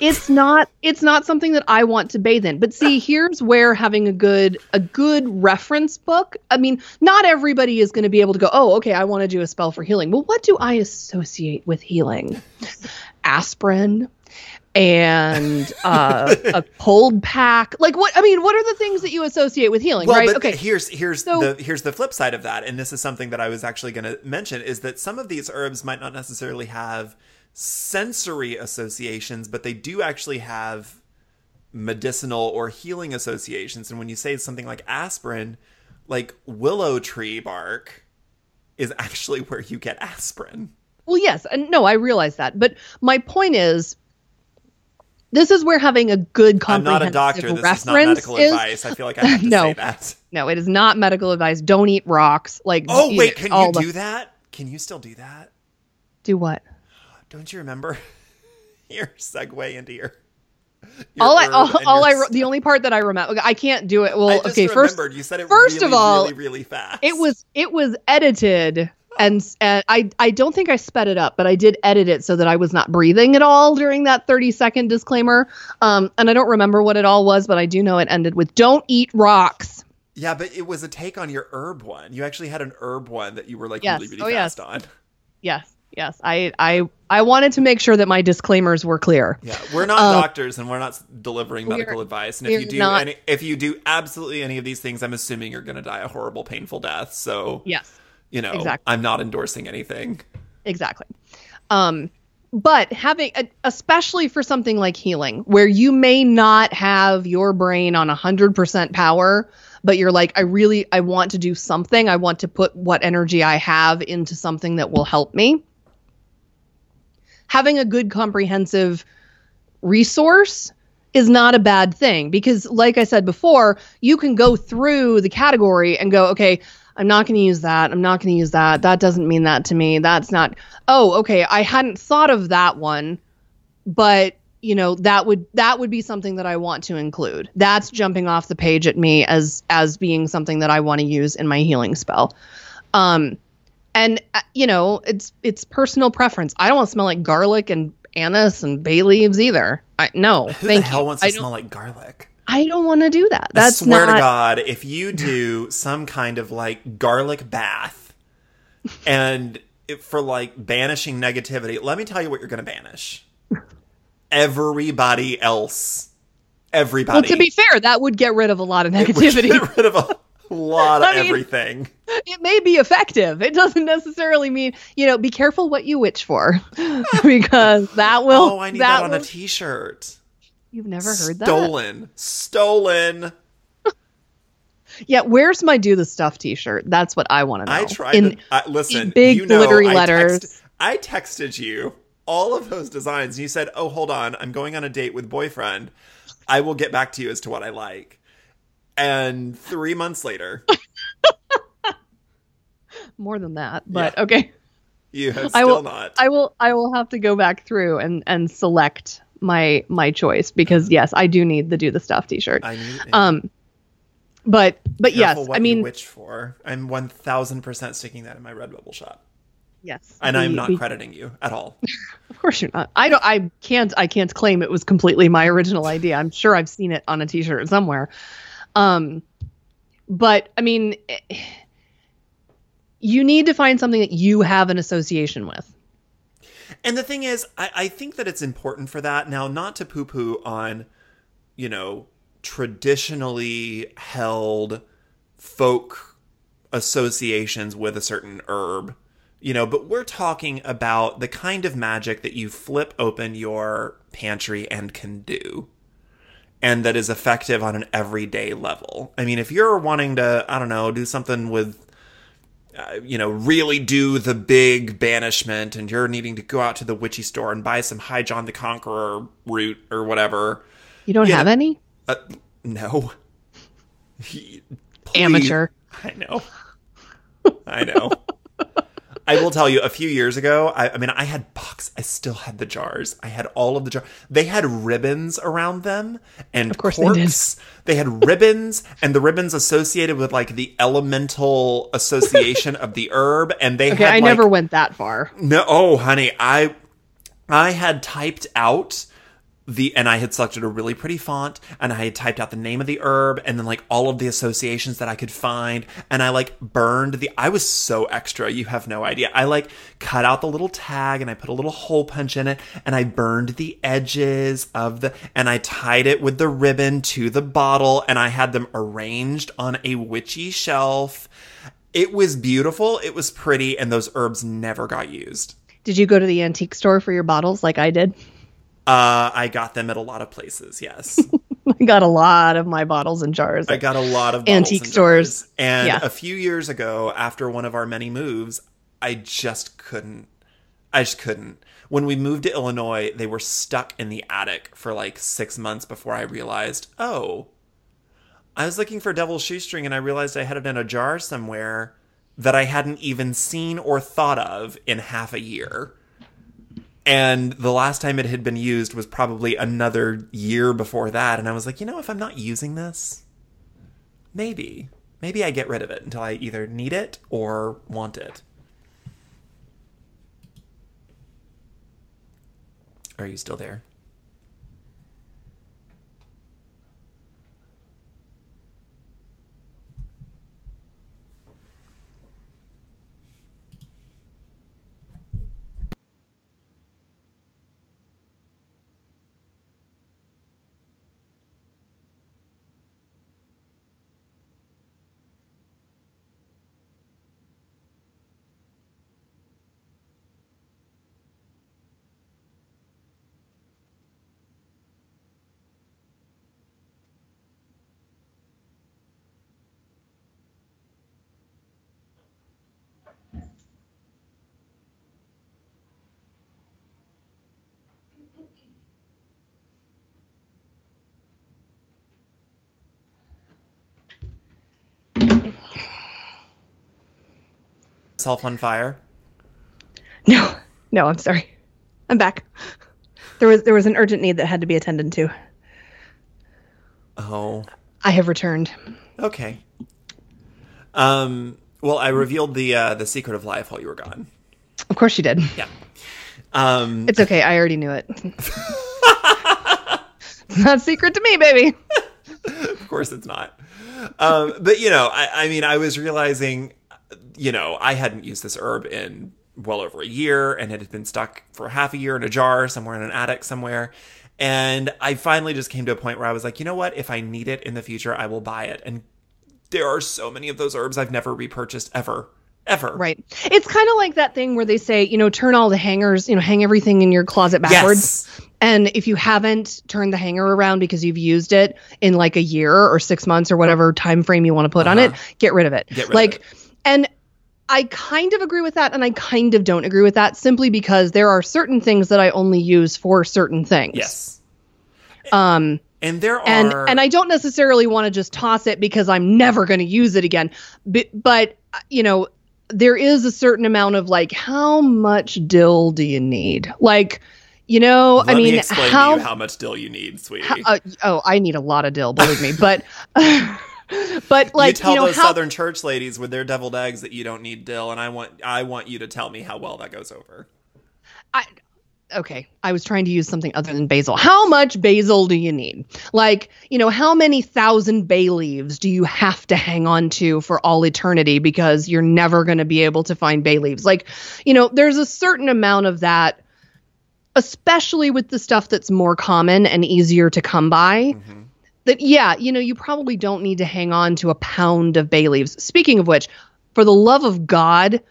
Speaker 2: It's not it's not something that I want to bathe in. But see, here's where having a good a good reference book. I mean, not everybody is going to be able to go, "Oh, okay, I want to do a spell for healing." Well, what do I associate with healing? Aspirin and uh, a [LAUGHS] cold pack. Like what? I mean, what are the things that you associate with healing?
Speaker 1: Well,
Speaker 2: right?
Speaker 1: but
Speaker 2: Okay.
Speaker 1: here's here's
Speaker 2: So-
Speaker 1: the here's the flip side of that, and this is something that I was actually going to mention is that some of these herbs might not necessarily have sensory associations, but they do actually have medicinal or healing associations. And when you say something like aspirin, like willow tree bark is actually [LAUGHS] where you get aspirin.
Speaker 2: Well, yes, and no, I realize that. But my point is, this is where having a good
Speaker 1: I'm not
Speaker 2: comprehensive
Speaker 1: a doctor. This
Speaker 2: reference
Speaker 1: is not medical
Speaker 2: is.
Speaker 1: advice. I feel like I have to [LAUGHS]
Speaker 2: No.
Speaker 1: say that.
Speaker 2: No, it is not medical advice. Don't eat rocks. Like,
Speaker 1: Oh wait, can you
Speaker 2: the-
Speaker 1: do that? Can you still do that?
Speaker 2: do what?
Speaker 1: Don't you remember [LAUGHS] your segue into your? your
Speaker 2: all I all, all I
Speaker 1: stuff?
Speaker 2: the only part that I remember I can't do it. Well, okay, first
Speaker 1: you said it
Speaker 2: first
Speaker 1: really,
Speaker 2: of all,
Speaker 1: really, really fast.
Speaker 2: it was it was edited and and I I don't think I sped it up, but I did edit it so that I was not breathing at all during that 30 second disclaimer. Um and I don't remember what it all was, but I do know it ended with don't eat rocks.
Speaker 1: yeah, but it was a take on your herb one. You actually had an herb one that you were like
Speaker 2: Yes.
Speaker 1: really, really
Speaker 2: Oh, yes.
Speaker 1: fast on.
Speaker 2: Yes. Yes. I I I wanted to make sure that my disclaimers were clear.
Speaker 1: Yeah, we're not
Speaker 2: Uh,
Speaker 1: doctors and we're not delivering medical advice. And if you do
Speaker 2: not-
Speaker 1: any, if you do absolutely any of these things, I'm assuming you're going to die a horrible, painful death. So
Speaker 2: Yes.
Speaker 1: you know,
Speaker 2: exactly.
Speaker 1: I'm not endorsing anything.
Speaker 2: Exactly. Um, but having, especially for something like healing, where you may not have your brain on 100% power, but you're like, I really, I want to do something. I want to put what energy I have into something that will help me. Having a good comprehensive resource is not a bad thing because like I said before, you can go through the category and go, okay, I'm not going to use that. I'm not going to use that. That doesn't mean that to me. That's not Oh, okay, I hadn't thought of that one, but you know, that would that would be something that I want to include. That's jumping off the page at me as as being something that I want to use in my healing spell. Um and uh, you know, it's it's personal preference. I don't want to smell like garlic and anise and bay leaves either. I no,
Speaker 1: Who
Speaker 2: thank
Speaker 1: the hell
Speaker 2: you.
Speaker 1: wants to
Speaker 2: I
Speaker 1: smell like garlic?
Speaker 2: I don't want to do that. That's
Speaker 1: I swear
Speaker 2: not
Speaker 1: to God, if you do some kind of like garlic bath and for like banishing negativity, let me tell you what you're going to banish. Everybody else. Everybody.
Speaker 2: Well, to be fair, that would get rid of a lot of
Speaker 1: It would
Speaker 2: negativity.
Speaker 1: Get rid of a lot of [LAUGHS]
Speaker 2: I mean-
Speaker 1: everything.
Speaker 2: It may be effective. It doesn't necessarily mean, you know, be careful what you witch for [LAUGHS] because that will
Speaker 1: Oh, I need that, on
Speaker 2: will,
Speaker 1: a t-shirt.
Speaker 2: You've never heard that?
Speaker 1: Stolen. Stolen.
Speaker 2: Yeah, where's my do the stuff t-shirt? That's what I want to know.
Speaker 1: I tried
Speaker 2: In
Speaker 1: to I, listen.
Speaker 2: big
Speaker 1: you know,
Speaker 2: glittery
Speaker 1: I
Speaker 2: letters.
Speaker 1: text- I texted you all of those designs. And you said, "Oh, hold on, I'm going on a date with boyfriend. I will get back to you as to what I like." And three months later, [LAUGHS]
Speaker 2: more than that, but
Speaker 1: Yeah.
Speaker 2: okay.
Speaker 1: you have
Speaker 2: I will
Speaker 1: not.
Speaker 2: I will I will have to go back through and and select my my choice because yes, I do need the do the stuff t-shirt.
Speaker 1: I need.
Speaker 2: Um but but yes,
Speaker 1: careful what
Speaker 2: I mean
Speaker 1: witch for. I'm one thousand percent sticking that in my Redbubble shop,
Speaker 2: yes.
Speaker 1: and I'm not crediting you at all. [LAUGHS]
Speaker 2: Of course you're not. I don't. I can't. I can't claim it was completely my original idea. I'm sure I've seen it on a T-shirt somewhere. Um, but I mean, eh, you need to find something that you have an association with.
Speaker 1: And the thing is, I, I think that it's important for that now, not to poo poo on, you know, traditionally held folk associations with a certain herb, you know, but we're talking about the kind of magic that you flip open your pantry and can do. And that is effective on an everyday level. I mean, if you're wanting to, I don't know, do something with uh, you know, really do the big banishment and you're needing to go out to the witchy store and buy some High John the Conqueror root or whatever.
Speaker 2: You don't
Speaker 1: Yeah.
Speaker 2: have any
Speaker 1: Uh, no. [LAUGHS]
Speaker 2: Amateur.
Speaker 1: I know. I know. I will tell you, a few years ago, I, I mean, I had box. I still had the jars. I had all of the jars. They had ribbons around them and
Speaker 2: Of course they
Speaker 1: corks. They, had ribbons and the ribbons associated with like the elemental association of the herb. And they
Speaker 2: Okay,
Speaker 1: had
Speaker 2: I
Speaker 1: like,
Speaker 2: never went that far.
Speaker 1: no, oh, honey, I I had typed out the and I had selected a really pretty font and I had typed out the name of the herb and then like all of the associations that I could find and I like burned the I was so extra, you have no idea. I like cut out the little tag and I put a little hole punch in it and I burned the edges of the and I tied it with the ribbon to the bottle and I had them arranged on a witchy shelf. It was beautiful, it was pretty and those herbs never got used.
Speaker 2: Did you go to the antique store for your bottles like I did?
Speaker 1: Uh, I got them at a lot of places. Yes, [LAUGHS]
Speaker 2: I got a lot of my bottles and jars.
Speaker 1: I got a lot of
Speaker 2: Antique
Speaker 1: and
Speaker 2: stores.
Speaker 1: jars. And
Speaker 2: Yeah.
Speaker 1: a few years ago, after one of our many moves, I just couldn't. I just couldn't. When we moved to Illinois, they were stuck in the attic for like six months before I realized, oh, I was looking for Devil's Shoestring and I realized I had it in a jar somewhere that I hadn't even seen or thought of in half a year. And the last time it had been used was probably another year before that. And I was like, you know, if I'm not using this, maybe, maybe I get rid of it until I either need it or want it. Are you still there? Self on fire?
Speaker 2: No, no, I'm sorry. I'm back. There was there was an urgent need that had to be attended to.
Speaker 1: Oh,
Speaker 2: I have returned.
Speaker 1: okay. Um. Well, I revealed the uh, the secret of life while you were gone.
Speaker 2: Of course you did.
Speaker 1: Yeah. Um.
Speaker 2: It's okay. I already knew it. [LAUGHS] it's not secret to me, baby.
Speaker 1: of course it's not. Um, but you know, I, I mean, I was realizing, you know, I hadn't used this herb in well over a year, and it had been stuck for half a year in a jar somewhere in an attic somewhere. And I finally just came to a point where I was like, you know what? If I need it in the future, I will buy it. And there are so many of those herbs I've never repurchased ever, ever.
Speaker 2: Right. It's kind of like that thing where they say, you know, turn all the hangers, you know, hang everything in your closet backwards.
Speaker 1: Yes.
Speaker 2: And if you haven't turned the hanger around because you've used it in like a year or six months or whatever time frame you want to put on it, get rid of it.
Speaker 1: Uh-huh. Get rid of
Speaker 2: like,
Speaker 1: it.
Speaker 2: And I kind of agree with that, and I kind of don't agree with that, simply because there are certain things that I only use for certain things.
Speaker 1: Yes.
Speaker 2: Um,
Speaker 1: And there are.
Speaker 2: and I don't necessarily want to just toss it because I'm never going to use it again. But, but you know, there is a certain amount of like, how much dill do you need? Like, you know,
Speaker 1: Let
Speaker 2: I mean,
Speaker 1: me explain
Speaker 2: how,
Speaker 1: to you how much dill you need, sweetie.
Speaker 2: uh, oh, I need a lot of dill, believe me. But, [LAUGHS] [LAUGHS] but like,
Speaker 1: you tell
Speaker 2: know,
Speaker 1: those
Speaker 2: how,
Speaker 1: southern church ladies with their deviled eggs that you don't need dill, and I want I want you to tell me how well that goes over.
Speaker 2: I, okay, I was trying to use something other than basil. How much basil do you need? Like, you know, how many thousand bay leaves do you have to hang on to for all eternity because you're never going to be able to find bay leaves? Like, you know, there's a certain amount of that, especially with the stuff that's more common and easier to come by. Mm-hmm. That, yeah, you know, you probably don't need to hang on to a pound of bay leaves. Speaking of which, for the love of God,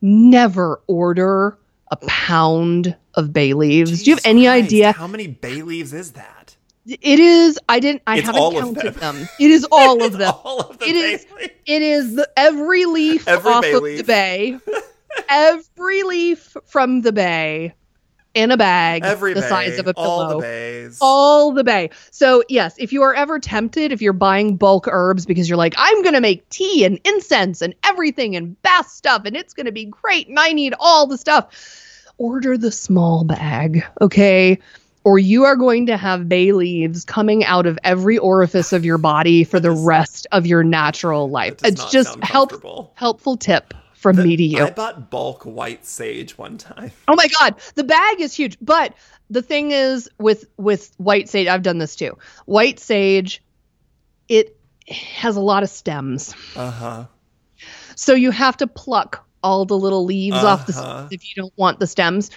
Speaker 2: never order a pound of bay leaves. Do you have any
Speaker 1: Christ,
Speaker 2: idea?
Speaker 1: how many bay leaves is that?
Speaker 2: It is. I didn't. I
Speaker 1: It's
Speaker 2: haven't counted
Speaker 1: them.
Speaker 2: them. It is all [LAUGHS] of them.
Speaker 1: All of the
Speaker 2: It is-. It is the every leaf
Speaker 1: Every
Speaker 2: off
Speaker 1: bay
Speaker 2: of
Speaker 1: leaf.
Speaker 2: the bay. [LAUGHS] every leaf from the bay in a bag
Speaker 1: Every
Speaker 2: the
Speaker 1: bay,
Speaker 2: size of a
Speaker 1: all
Speaker 2: pillow.
Speaker 1: the bays.
Speaker 2: all the bay. So yes, if you are ever tempted, if you're buying bulk herbs because you're like, I'm gonna make tea and incense and everything and bath stuff, and it's gonna be great, and I need all the stuff. order the small bag, okay? Or you are going to have bay leaves coming out of every orifice of your body for the rest of your natural life. It's just help helpful tip from me to you.
Speaker 1: I bought bulk white sage one time.
Speaker 2: Oh my god, the bag is huge. But the thing is with with white sage, I've done this too. White sage it has a lot of stems.
Speaker 1: Uh huh.
Speaker 2: So you have to pluck all the little leaves off the
Speaker 1: Uh-huh.
Speaker 2: stems if you don't want the stems.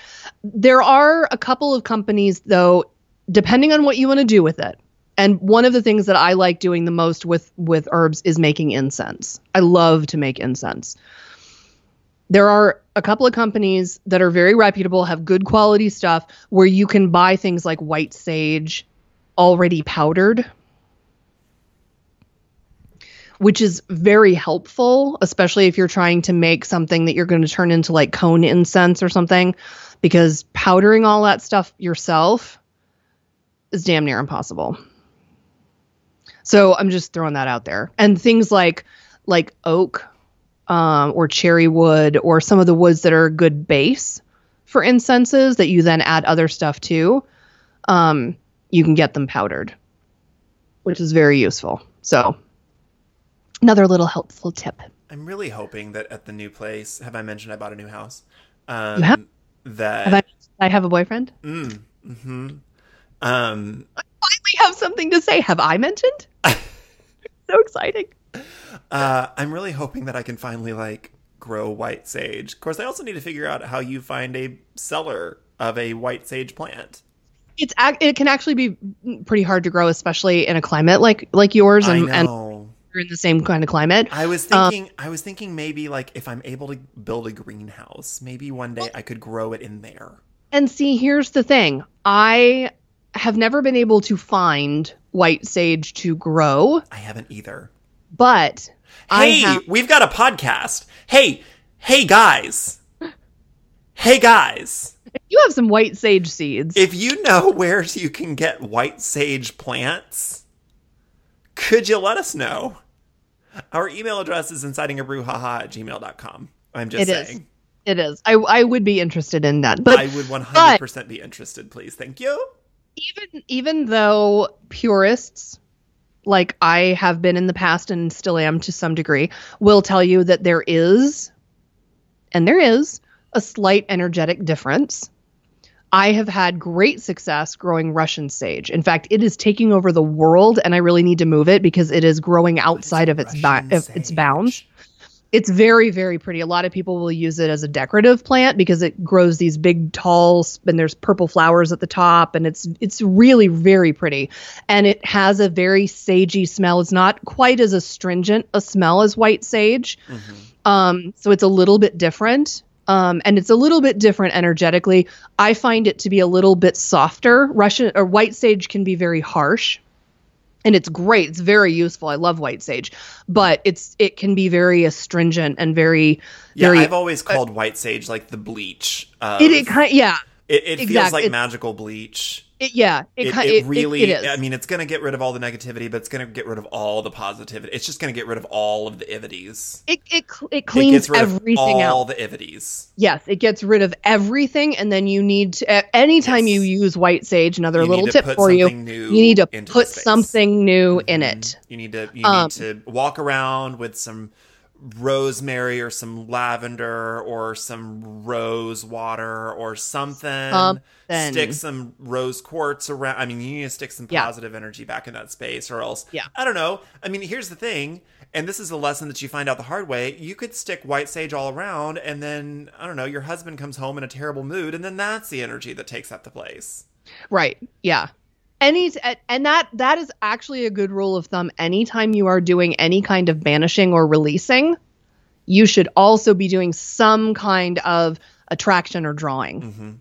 Speaker 2: There are a couple of companies though, depending on what you want to do with it. And one of the things that I like doing the most with with herbs is making incense. I love to make incense. There are a couple of companies that are very reputable, have good quality stuff where you can buy things like white sage already powdered which is very helpful, especially if you're trying to make something that you're going to turn into like cone incense or something, because powdering all that stuff yourself is damn near impossible. So I'm just throwing that out there. And things like like oak um, or cherry wood or some of the woods that are a good base for incenses that you then add other stuff to, um, you can get them powdered, which is very useful. So another little helpful tip.
Speaker 1: I'm really hoping that at the new place, have I mentioned I bought a new house? Um,
Speaker 2: You have?
Speaker 1: That.
Speaker 2: Have I, I have a boyfriend.
Speaker 1: mm, hmm Um, I
Speaker 2: finally have something to say. Have I mentioned? [LAUGHS] so exciting. [LAUGHS]
Speaker 1: uh, I'm really hoping that I can finally like grow white sage. Of course, I also need to figure out how you find a seller of a white sage plant.
Speaker 2: It's it can actually be pretty hard to grow, especially in a climate like like yours, and, and you're in the same kind of climate.
Speaker 1: I was
Speaker 2: Um,
Speaker 1: thinking. I was thinking maybe like if I'm able to build a greenhouse, maybe one day I could grow it in there.
Speaker 2: And see, here's the thing: I have never been able to find white sage to grow,
Speaker 1: I haven't either.
Speaker 2: But
Speaker 1: Hey,
Speaker 2: have.
Speaker 1: we've got a podcast. Hey, hey guys. Hey guys.
Speaker 2: You have some white sage seeds.
Speaker 1: If you know [LAUGHS] where you can get white sage plants, could you let us know? Our email address is incitingabrewhaha at gmail.com. I'm just
Speaker 2: It is.
Speaker 1: saying.
Speaker 2: it is. I I would be interested in that, but
Speaker 1: I would 100% be interested, please. Thank you.
Speaker 2: even even though purists like I have been in the past and still am to some degree will tell you that there is and there is a slight energetic difference. I have had great success growing Russian sage. In fact, it is taking over the world and I really need to move it because it is growing outside of its ba- of its bounds. It's very, very pretty. A lot of people will use it as a decorative plant because it grows these big, tall, and there's purple flowers at the top, and it's it's really very pretty. And it has a very sagey smell. It's not quite as astringent a smell as white sage,
Speaker 1: Mm-hmm.
Speaker 2: um, so it's a little bit different. Um, and it's a little bit different energetically. I find it to be a little bit softer. Russian or white sage can be very harsh and it's great. It's very useful. I love white sage, but it's it can be very astringent and very
Speaker 1: Yeah,
Speaker 2: very.
Speaker 1: I've always called white sage like the bleach. Of,
Speaker 2: it, it kind yeah
Speaker 1: it, it feels like
Speaker 2: it-
Speaker 1: magical bleach.
Speaker 2: it yeah it,
Speaker 1: It, it
Speaker 2: it,
Speaker 1: really,
Speaker 2: it, it is.
Speaker 1: I mean, it's going to get rid of all the negativity, but it's going to get rid of all the positivity. It's just going to get rid of all of the ivities.
Speaker 2: it it, it cleans everything
Speaker 1: of all
Speaker 2: out.
Speaker 1: the ivities.
Speaker 2: Yes, it gets rid of everything, and then you need to. Anytime
Speaker 1: Yes.
Speaker 2: you use white sage, another
Speaker 1: You
Speaker 2: little
Speaker 1: need to
Speaker 2: tip
Speaker 1: put
Speaker 2: for you,
Speaker 1: something new
Speaker 2: you need to put something new in
Speaker 1: Mhm.
Speaker 2: it.
Speaker 1: You need to you
Speaker 2: Um,
Speaker 1: need to walk around with some rosemary or some lavender or some rose water or something.
Speaker 2: Something.
Speaker 1: Stick some rose quartz around. I mean, you need to stick some
Speaker 2: Yeah.
Speaker 1: positive energy back in that space, or else.
Speaker 2: Yeah.
Speaker 1: I don't know. I mean, here's the thing, and this is a lesson that you find out the hard way. You could stick white sage all around, and then I don't know. Your husband comes home in a terrible mood, and then that's the energy that takes up the place.
Speaker 2: Right. Yeah. Any and that that is actually a good rule of thumb. Anytime you are doing any kind of banishing or releasing, you should also be doing some kind of attraction or drawing.
Speaker 1: hmm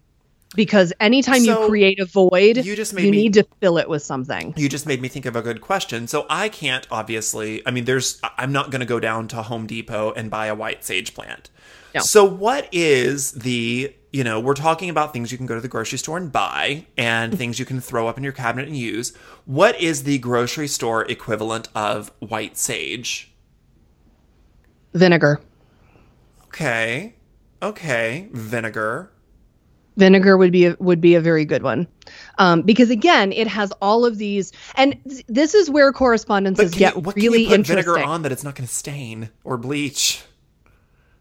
Speaker 2: Because anytime
Speaker 1: So,
Speaker 2: you create a void,
Speaker 1: you just
Speaker 2: you
Speaker 1: me-
Speaker 2: need to fill it with something.
Speaker 1: You just made me think of a good question. So I can't obviously. I mean, there's. I'm not going to go down to Home Depot and buy a white sage plant.
Speaker 2: No.
Speaker 1: So what is the? You know, we're talking about things you can go to the grocery store and buy, and things you can throw up in your cabinet and use. What is the grocery store equivalent of white sage?
Speaker 2: Vinegar.
Speaker 1: Okay, okay, vinegar.
Speaker 2: Vinegar would be a, would be a very good one. Um, because again, it has all of these, and th- this is where correspondences get
Speaker 1: you, what
Speaker 2: really
Speaker 1: can you put
Speaker 2: interesting.
Speaker 1: vinegar on that it's not going to stain or bleach?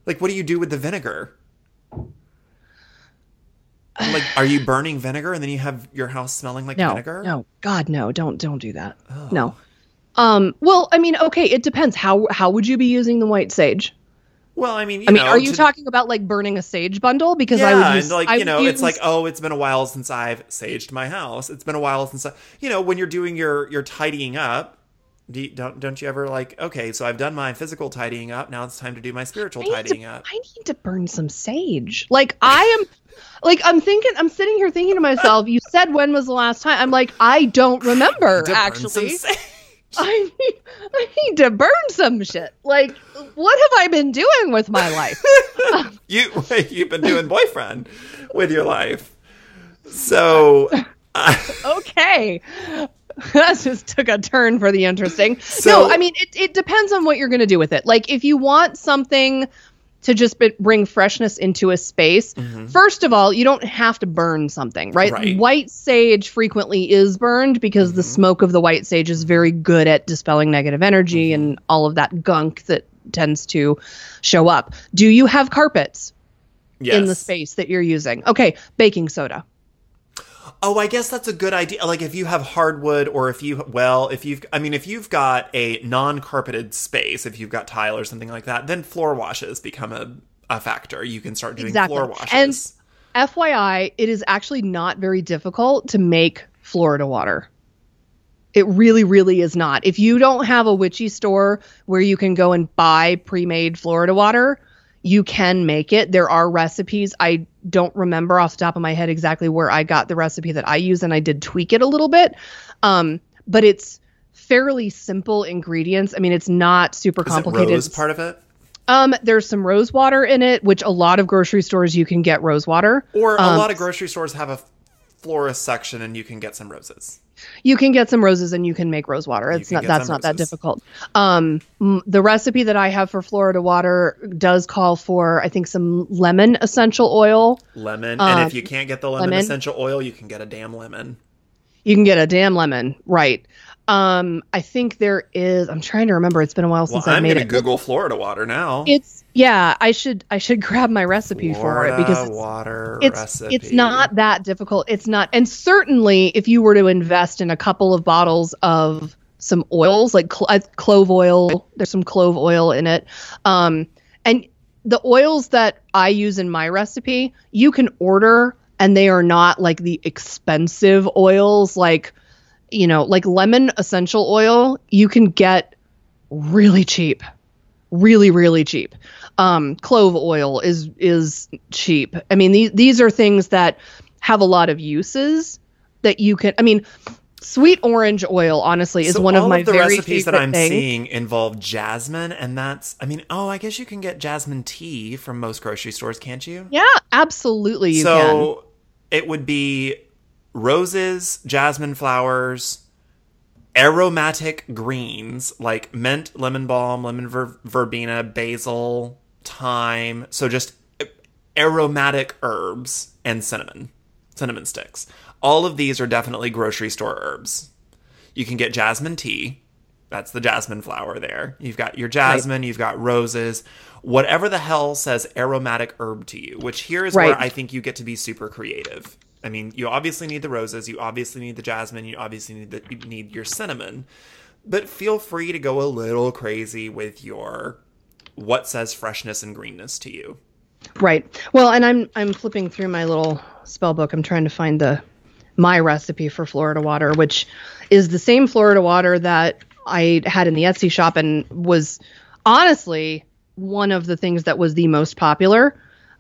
Speaker 1: Like, what do you do with the vinegar? Like, are you burning vinegar and then you have your house smelling like
Speaker 2: no,
Speaker 1: vinegar?
Speaker 2: no, God, no, don't don't do that.
Speaker 1: Oh.
Speaker 2: No. Um, well, I mean, okay, it depends. How how would you be using the white sage?
Speaker 1: Well, I mean, you
Speaker 2: I mean,
Speaker 1: know,
Speaker 2: are you
Speaker 1: to-
Speaker 2: talking about like burning a sage bundle? Because
Speaker 1: yeah,
Speaker 2: I would use,
Speaker 1: and like you know, it's like oh, it's been a while since I've saged my house. It's been a while since I, you know, when you're doing your your tidying up. Do you, don't don't you ever like okay? So I've done my physical tidying up. Now it's time to do my spiritual tidying
Speaker 2: to,
Speaker 1: up.
Speaker 2: I need to burn some sage. Like I am, like I'm thinking, I'm sitting here thinking to myself. You said when was the last time? I'm like, I don't remember
Speaker 1: To burn some
Speaker 2: actually. [LAUGHS] I need, I need to burn some shit. Like, what have I been doing with my life? [LAUGHS]
Speaker 1: you [LAUGHS] you've been doing boyfriend with your life. So uh,
Speaker 2: okay. That just took a turn for the interesting.
Speaker 1: So-
Speaker 2: no, I mean, it, it depends on what you're going to do with it. Like, if you want something to just be, bring freshness into a space, first of all, you don't have to burn something, right?
Speaker 1: Mm-hmm. Right.
Speaker 2: White sage frequently is burned because the smoke of the white sage is very good at dispelling negative energy
Speaker 1: Mm-hmm.
Speaker 2: and all of that gunk that tends to show up. Do you have carpets
Speaker 1: yes.
Speaker 2: in the space that you're using? Okay, baking soda.
Speaker 1: Oh, I guess that's a good idea. Like if you have hardwood or if you well, if you've I mean if you've got a non-carpeted space, if you've got tile or something like that, then floor washes become a, a factor. You can start doing
Speaker 2: Exactly.
Speaker 1: floor washes.
Speaker 2: And FYI, it is actually not very difficult to make Florida water. It really, really is not. If you don't have a witchy store where you can go and buy pre made Florida water, you can make it. There are recipes. I don't remember off the top of my head exactly where I got the recipe that I use, and I did tweak it a little bit. Um, but it's fairly simple ingredients. I mean, it's not super
Speaker 1: Is it
Speaker 2: complicated.
Speaker 1: rose part of it?
Speaker 2: Um, there's some rose water in it, which a lot of grocery stores you can get rose water.
Speaker 1: Or a
Speaker 2: Um,
Speaker 1: lot of grocery stores have a florist section and you can get some roses.
Speaker 2: You can get some roses and you can make rose water. It's not that's not that difficult. Um, the recipe that I have for Florida water does call for I think some lemon essential oil.
Speaker 1: Lemon.
Speaker 2: Um,
Speaker 1: and if you can't get the lemon,
Speaker 2: lemon.
Speaker 1: essential oil, you can get a damn lemon.
Speaker 2: You can get a damn lemon, right? Um, I think there is. I'm trying to remember. It's been a while
Speaker 1: Well,
Speaker 2: since I
Speaker 1: I'm
Speaker 2: made
Speaker 1: gonna
Speaker 2: it.
Speaker 1: Google Florida water now.
Speaker 2: It's yeah. I should I should [LAUGHS] grab my recipe for it because it's,
Speaker 1: water
Speaker 2: it's
Speaker 1: recipe.
Speaker 2: it's not that difficult. It's not, and certainly if you were to invest in a couple of bottles of some oils like cl- uh, clove oil, there's some clove oil in it, um, and the oils that I use in my recipe, you can order, and they are not like the expensive oils like you know like lemon essential oil. You can get really cheap really really cheap um clove oil is is cheap i mean these these are things that have a lot of uses that you can i mean sweet orange oil honestly is
Speaker 1: So
Speaker 2: one of my
Speaker 1: the
Speaker 2: very
Speaker 1: recipes that I'm
Speaker 2: things.
Speaker 1: seeing involve jasmine, and that's I mean, oh, I guess you can get jasmine tea from most grocery stores, can't you?
Speaker 2: yeah absolutely you can
Speaker 1: so it would be roses, jasmine flowers, aromatic greens like mint, lemon balm, lemon ver- verbena, basil, thyme. So just aromatic herbs and cinnamon, cinnamon sticks. All of these are definitely grocery store herbs. You can get jasmine tea. That's the jasmine flower there. You've got your jasmine, you've got roses, whatever the hell says aromatic herb to you, which here is where I think you get to be super creative. I mean, you obviously need the roses, you obviously need the jasmine, you obviously need the, you need your cinnamon. But feel free to go a little crazy with your what says freshness and greenness to you.
Speaker 2: right well and i'm i'm flipping through my little spell book i'm trying to find the my recipe for florida water which is the same florida water that i had in the etsy shop and was honestly one of the things that was the most popular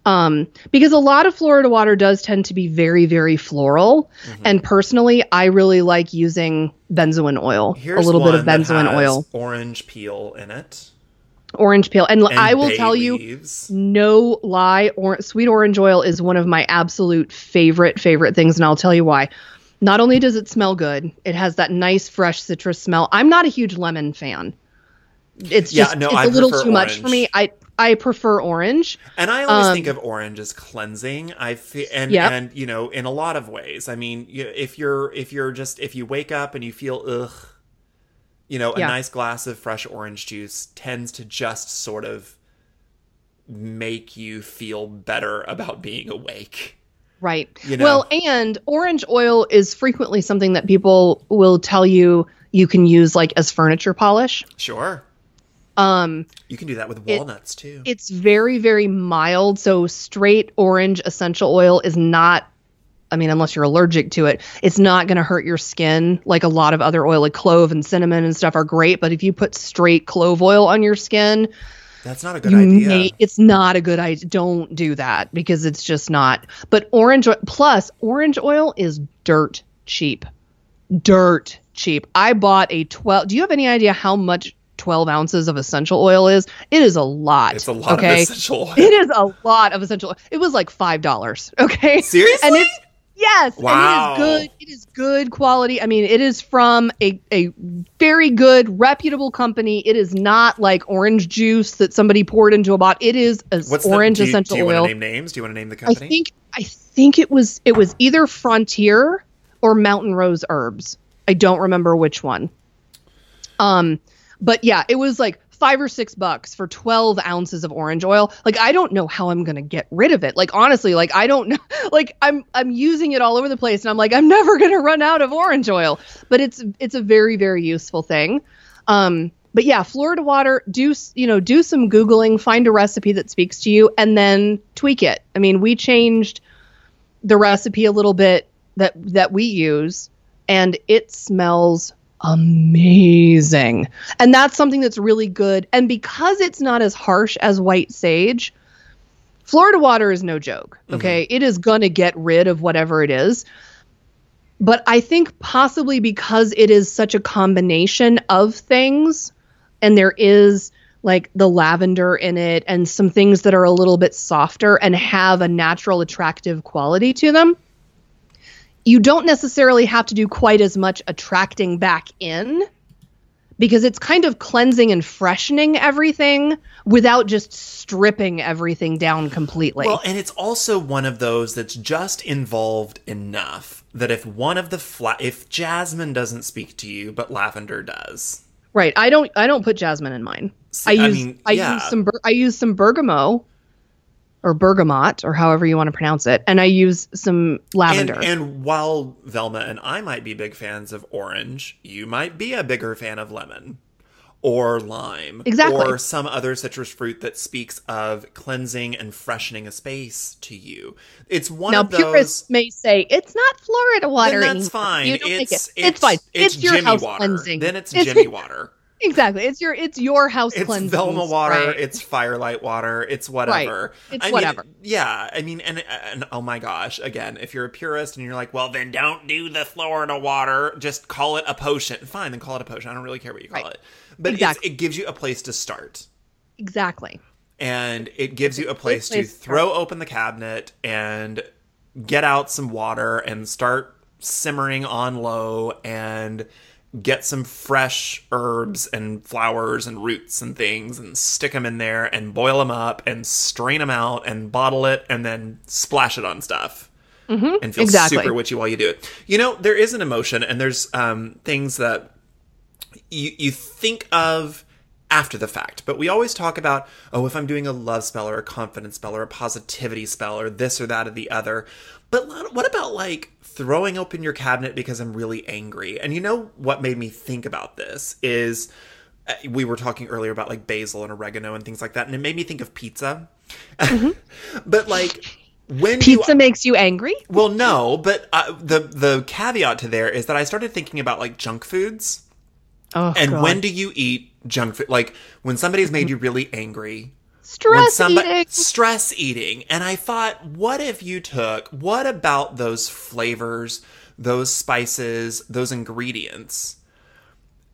Speaker 2: um, because a lot of Florida water does tend to be very, very floral.
Speaker 1: Mm-hmm.
Speaker 2: And personally, I really like using benzoin oil,
Speaker 1: Here's
Speaker 2: a little bit of benzoin oil,
Speaker 1: orange peel in it.
Speaker 2: orange peel. And,
Speaker 1: and
Speaker 2: I will tell you, no lie, or, sweet orange oil is one of my absolute favorite, favorite things. And I'll tell you why. Not only does it smell good, it has that nice, fresh citrus smell. I'm not a huge lemon fan. It's
Speaker 1: Yeah,
Speaker 2: just
Speaker 1: no,
Speaker 2: it's
Speaker 1: I
Speaker 2: a little too much for me. I I prefer orange.
Speaker 1: And I always
Speaker 2: Um,
Speaker 1: think of orange as cleansing. I feel, and
Speaker 2: Yep.
Speaker 1: and you know, in a lot of ways. I mean, if you're if you're just if you wake up and you feel ugh, you know, a
Speaker 2: Yeah.
Speaker 1: nice glass of fresh orange juice tends to just sort of make you feel better about being awake.
Speaker 2: Right.
Speaker 1: You know.
Speaker 2: Well, and orange oil is frequently something that people will tell you you can use like as furniture polish.
Speaker 1: Sure,
Speaker 2: Um,
Speaker 1: you can do that with
Speaker 2: It-
Speaker 1: walnuts too.
Speaker 2: it's very very mild, so straight orange essential oil is not I mean, unless you're allergic to it, it's not going to hurt your skin like a lot of other oil, like clove and cinnamon and stuff are great. But if you put straight clove oil on your skin,
Speaker 1: That's not a good
Speaker 2: you
Speaker 1: idea.
Speaker 2: may- it's not a good idea. Don't do that because it's just not. But orange plus orange oil is dirt cheap, dirt cheap. I bought a twelve. Do you have any idea how much twelve ounces of essential oil is? It is a lot.
Speaker 1: it's a lot
Speaker 2: okay?
Speaker 1: of essential oil.
Speaker 2: It is a lot of essential. oil. It was like five dollars. Okay.
Speaker 1: Seriously?
Speaker 2: And it's yes,
Speaker 1: Wow.
Speaker 2: and it is good. It is good quality. I mean, it is from a a very good, reputable company. It is not like orange juice that somebody poured into a bottle. It is a
Speaker 1: What's
Speaker 2: orange
Speaker 1: the, do you,
Speaker 2: essential
Speaker 1: do you
Speaker 2: oil.
Speaker 1: want to name names? Do you want to name the company?
Speaker 2: I think I think it was it was either Frontier or Mountain Rose Herbs. I don't remember which one. Um, but yeah, it was like five or six bucks for 12 ounces of orange oil. Like I don't know how I'm gonna get rid of it. Like honestly, like I don't know. [LAUGHS] Like I'm I'm using it all over the place, and I'm like I'm never gonna run out of orange oil. But it's it's a very very useful thing. Um, but yeah, Florida water. Do you know? Do some googling, find a recipe that speaks to you, and then tweak it. I mean, we changed the recipe a little bit that that we use, and it smells amazing. And that's something that's really good. And because it's not as harsh as white sage, Florida water is no joke. Mm-hmm. Okay, It is gonna get rid of whatever it is but I think possibly because it is such a combination of things, and there is like the lavender in it and some things that are a little bit softer and have a natural attractive quality to them. You don't necessarily have to do quite as much attracting back in because it's kind of cleansing and freshening everything without just stripping everything down completely.
Speaker 1: Well, and it's also one of those that's just involved enough that if one of the fla- if jasmine doesn't speak to you, but lavender does,
Speaker 2: Right. I don't. I don't put jasmine in mine. I
Speaker 1: I
Speaker 2: use. I,
Speaker 1: mean, yeah.
Speaker 2: use some. I use some bergamot, or bergamot, or however you want to pronounce it, and I use some lavender.
Speaker 1: and while Velma and I might be big fans of orange, you might be a bigger fan of lemon or lime
Speaker 2: Exactly.
Speaker 1: or some other citrus fruit that speaks of cleansing and freshening a space to you. It's one
Speaker 2: now,
Speaker 1: of those
Speaker 2: purists may say it's not Florida water.
Speaker 1: then that's fine.
Speaker 2: You don't like
Speaker 1: It's,
Speaker 2: it. it's fine.
Speaker 1: It's,
Speaker 2: your
Speaker 1: Jimmy
Speaker 2: house
Speaker 1: water.
Speaker 2: cleansing.
Speaker 1: Then it's,
Speaker 2: It's-
Speaker 1: Jimmy water.
Speaker 2: Exactly. It's your. It's your house
Speaker 1: It's
Speaker 2: cleansing.
Speaker 1: Velma water.
Speaker 2: right?
Speaker 1: It's Firelight water. It's whatever.
Speaker 2: It's
Speaker 1: I mean,
Speaker 2: whatever.
Speaker 1: yeah. I mean, and, and oh my gosh, again, if you're a purist and you're like, well, then don't do the Florida water. Just call it a potion. Fine, then call it a potion. I don't really care what you call
Speaker 2: Right.
Speaker 1: it. But
Speaker 2: Exactly.
Speaker 1: it gives you a place to start.
Speaker 2: exactly.
Speaker 1: And it gives you a place to
Speaker 2: place to
Speaker 1: throw open the cabinet and get out some water and start simmering on low and get some fresh herbs and flowers and roots and things and stick them in there and boil them up and strain them out and bottle it and then splash it on stuff and feel
Speaker 2: Mm-hmm. exactly.
Speaker 1: super witchy while you do it. You know, there is an emotion and there's um, things that you you think of after the fact, but we always talk about, oh, if I'm doing a love spell or a confidence spell or a positivity spell or this or that or the other. But what what about like throwing open your cabinet because I'm really angry? And you know what made me think about this is uh, we were talking earlier about like basil and oregano and things like that, and it made me think of pizza. [LAUGHS] but like when you
Speaker 2: Pizza makes you angry.
Speaker 1: well, no, but uh, the the caveat to there is that I started thinking about like junk foods,
Speaker 2: Oh,
Speaker 1: and
Speaker 2: God.
Speaker 1: when do you eat junk food? Like when somebody's made you really angry,
Speaker 2: stress
Speaker 1: somebody
Speaker 2: eating.
Speaker 1: stress eating, and I thought, what if you took what about those flavors, those spices, those ingredients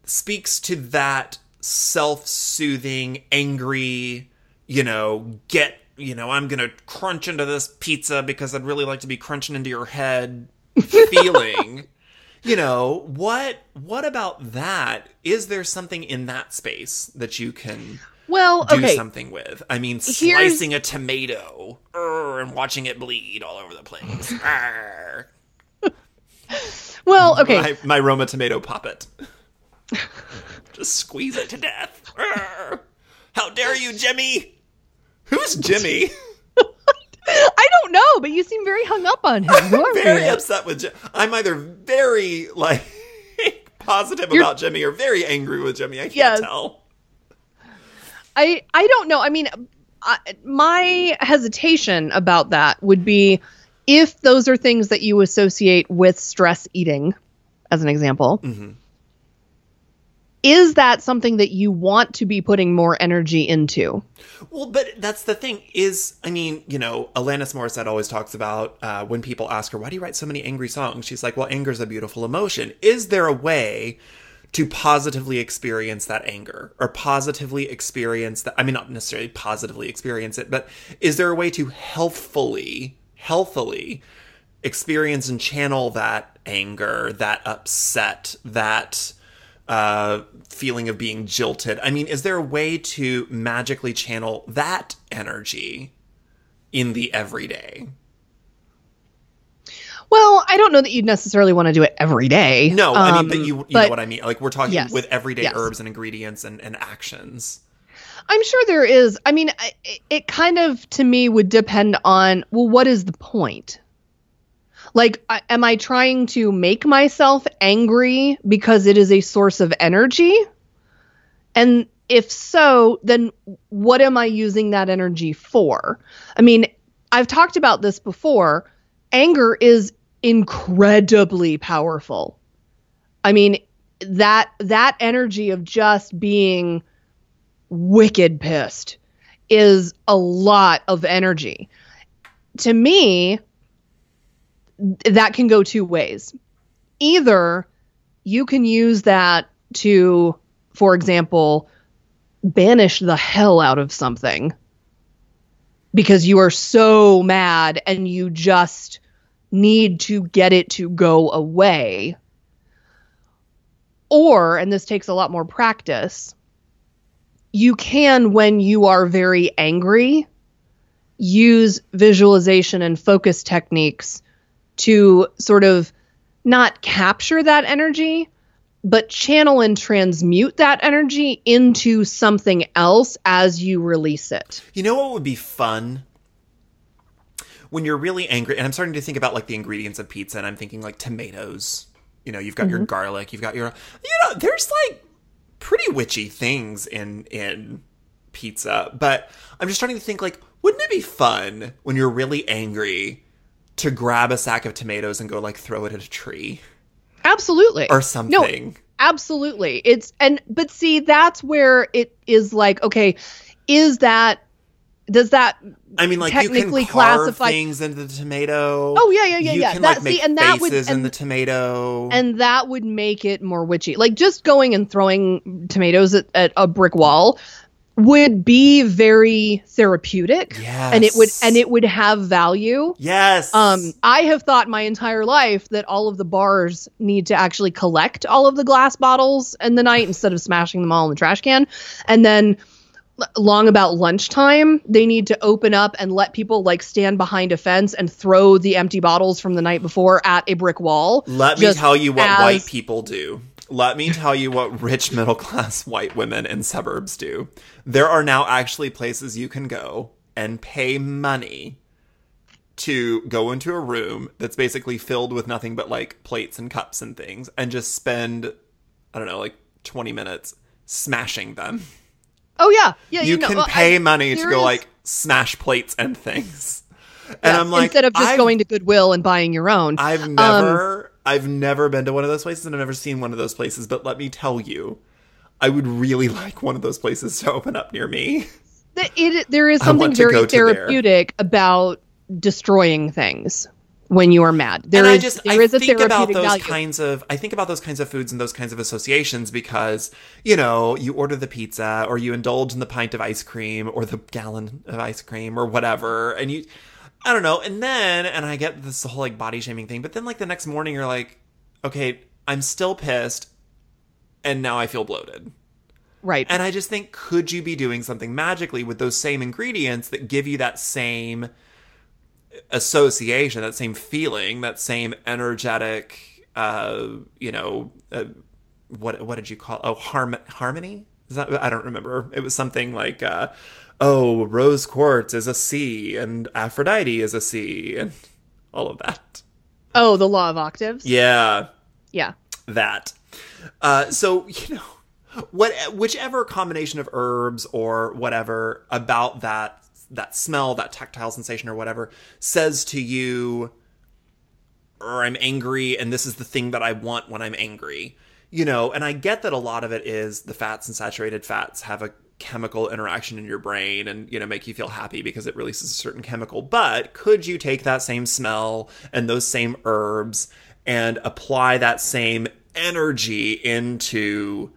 Speaker 1: speaks to that self-soothing, angry, you know, get you know, I'm gonna crunch into this pizza because I'd really like to be crunching into your head [LAUGHS] feeling. you know, what what about that? Is there something in that space that you can
Speaker 2: Well, okay.
Speaker 1: do
Speaker 2: okay.
Speaker 1: something with. I mean,
Speaker 2: Here's-
Speaker 1: slicing a tomato and watching it bleed all over the place. [LAUGHS]
Speaker 2: Well, okay.
Speaker 1: My, my Roma tomato puppet. [LAUGHS] Just squeeze it to death. How dare you, Jimmy? Who's Jimmy? [LAUGHS]
Speaker 2: I don't know, but you seem very hung up on him. Are
Speaker 1: very
Speaker 2: you?
Speaker 1: upset with Jimmy. I'm either very like positive
Speaker 2: You're-
Speaker 1: about Jimmy or very angry with Jimmy. I can't
Speaker 2: Yes.
Speaker 1: tell.
Speaker 2: I I don't know. I mean, I, my hesitation about that would be if those are things that you associate with stress eating, as an example.
Speaker 1: Mm-hmm.
Speaker 2: Is that something that you want to be putting more energy into?
Speaker 1: Well, but that's the thing is, I mean, you know, Alanis Morissette always talks about uh, when people ask her, why do you write so many angry songs? She's like, well, anger is a beautiful emotion. Is there a way to positively experience that anger or positively experience that? I mean, not necessarily positively experience it, but is there a way to healthfully, healthily experience and channel that anger, that upset, that uh, feeling of being jilted. I mean, is there a way to magically channel that energy in the everyday?
Speaker 2: Well, I don't know that you'd necessarily want to do it every day.
Speaker 1: No, I mean,
Speaker 2: Um,
Speaker 1: but you, you know what I mean. Like we're talking
Speaker 2: Yes,
Speaker 1: with everyday
Speaker 2: yes.
Speaker 1: herbs and ingredients and, and actions.
Speaker 2: I'm sure there is. I mean, it, it kind of to me would depend on well, what is the point? Like, I- am I trying to make myself angry because it is a source of energy? And if so, then what am I using that energy for? I mean, I've talked about this before. Anger is incredibly powerful. I mean, that that energy of just being wicked pissed is a lot of energy. To me, that can go two ways. Either you can use that to, for example, banish the hell out of something because you are so mad and you just need to get it to go away. Or, and this takes a lot more practice, you can, when you are very angry, use visualization and focus techniques to sort of not capture that energy, but channel and transmute that energy into something else as you release it.
Speaker 1: You know what would be fun? When you're really angry, and I'm starting to think about like the ingredients of pizza, and I'm thinking like tomatoes. You know, you've got your mm-hmm. garlic, you've got your, you know, there's like pretty witchy things in in pizza. But I'm just starting to think like, wouldn't it be fun when you're really angry to grab a sack of tomatoes and go like throw it at a tree
Speaker 2: Absolutely.
Speaker 1: or something.
Speaker 2: No,
Speaker 1: something?
Speaker 2: absolutely. It's and but see that's where it is like okay, is that does that
Speaker 1: I mean, like you
Speaker 2: technically
Speaker 1: can carve
Speaker 2: classify-
Speaker 1: things into the tomato.
Speaker 2: Oh, yeah, yeah, yeah,
Speaker 1: You
Speaker 2: yeah.
Speaker 1: can
Speaker 2: That-
Speaker 1: like make
Speaker 2: see, and that would-
Speaker 1: faces in the tomato.
Speaker 2: and that would make it more witchy. Like just going and throwing tomatoes at, at a brick wall would be very therapeutic. And it would and it would have value.
Speaker 1: yes.
Speaker 2: Um, I have thought my entire life that all of the bars need to actually collect all of the glass bottles in the night instead of smashing them all in the trash can. And then long about lunchtime, they need to open up and let people like stand behind a fence and throw the empty bottles from the night before at a brick wall.
Speaker 1: Let me tell you what
Speaker 2: as-
Speaker 1: white people do. Let me tell you what rich middle class white women in suburbs do. There are now actually places you can go and pay money to go into a room that's basically filled with nothing but like plates and cups and things and just spend I don't know like 20 minutes smashing them.
Speaker 2: Oh yeah, yeah.
Speaker 1: You
Speaker 2: know,
Speaker 1: can
Speaker 2: well,
Speaker 1: pay
Speaker 2: I-
Speaker 1: money to go like smash plates and things. And
Speaker 2: yeah,
Speaker 1: I'm like
Speaker 2: instead of just
Speaker 1: I've-
Speaker 2: going to Goodwill and buying your own.
Speaker 1: I've um, never I've never been to one of those places and I've never seen one of those places, but let me tell you, I would really [LAUGHS] like one of those places to open up near me.
Speaker 2: Th- it, there is something very therapeutic about destroying things when you are mad. There
Speaker 1: and
Speaker 2: is
Speaker 1: I just
Speaker 2: there
Speaker 1: I
Speaker 2: is a
Speaker 1: think about those
Speaker 2: value.
Speaker 1: kinds of I think about those kinds of foods and those kinds of associations because, you know, you order the pizza or you indulge in the pint of ice cream or the gallon of ice cream or whatever and you I don't know. And then and I get this whole like body shaming thing, but then like the next morning you're like, okay, I'm still pissed and now I feel bloated.
Speaker 2: Right.
Speaker 1: And I just think, could you be doing something magically with those same ingredients that give you that same association, that same feeling, that same energetic, uh, you know, uh, what what did you call? Oh, harm- harmony. Is that I don't remember. It was something like, uh, oh, rose quartz is a C and Aphrodite is a C and all of that.
Speaker 2: Oh, the law of octaves.
Speaker 1: Yeah,
Speaker 2: Yeah.
Speaker 1: that. Uh, so you know, what whichever combination of herbs or whatever about that that smell, that tactile sensation or whatever says to you, or I'm angry, and this is the thing that I want when I'm angry. You know, and I get that a lot of it is the fats and saturated fats have a chemical interaction in your brain and you know make you feel happy because it releases a certain chemical but could you take that same smell and those same herbs and apply that same energy into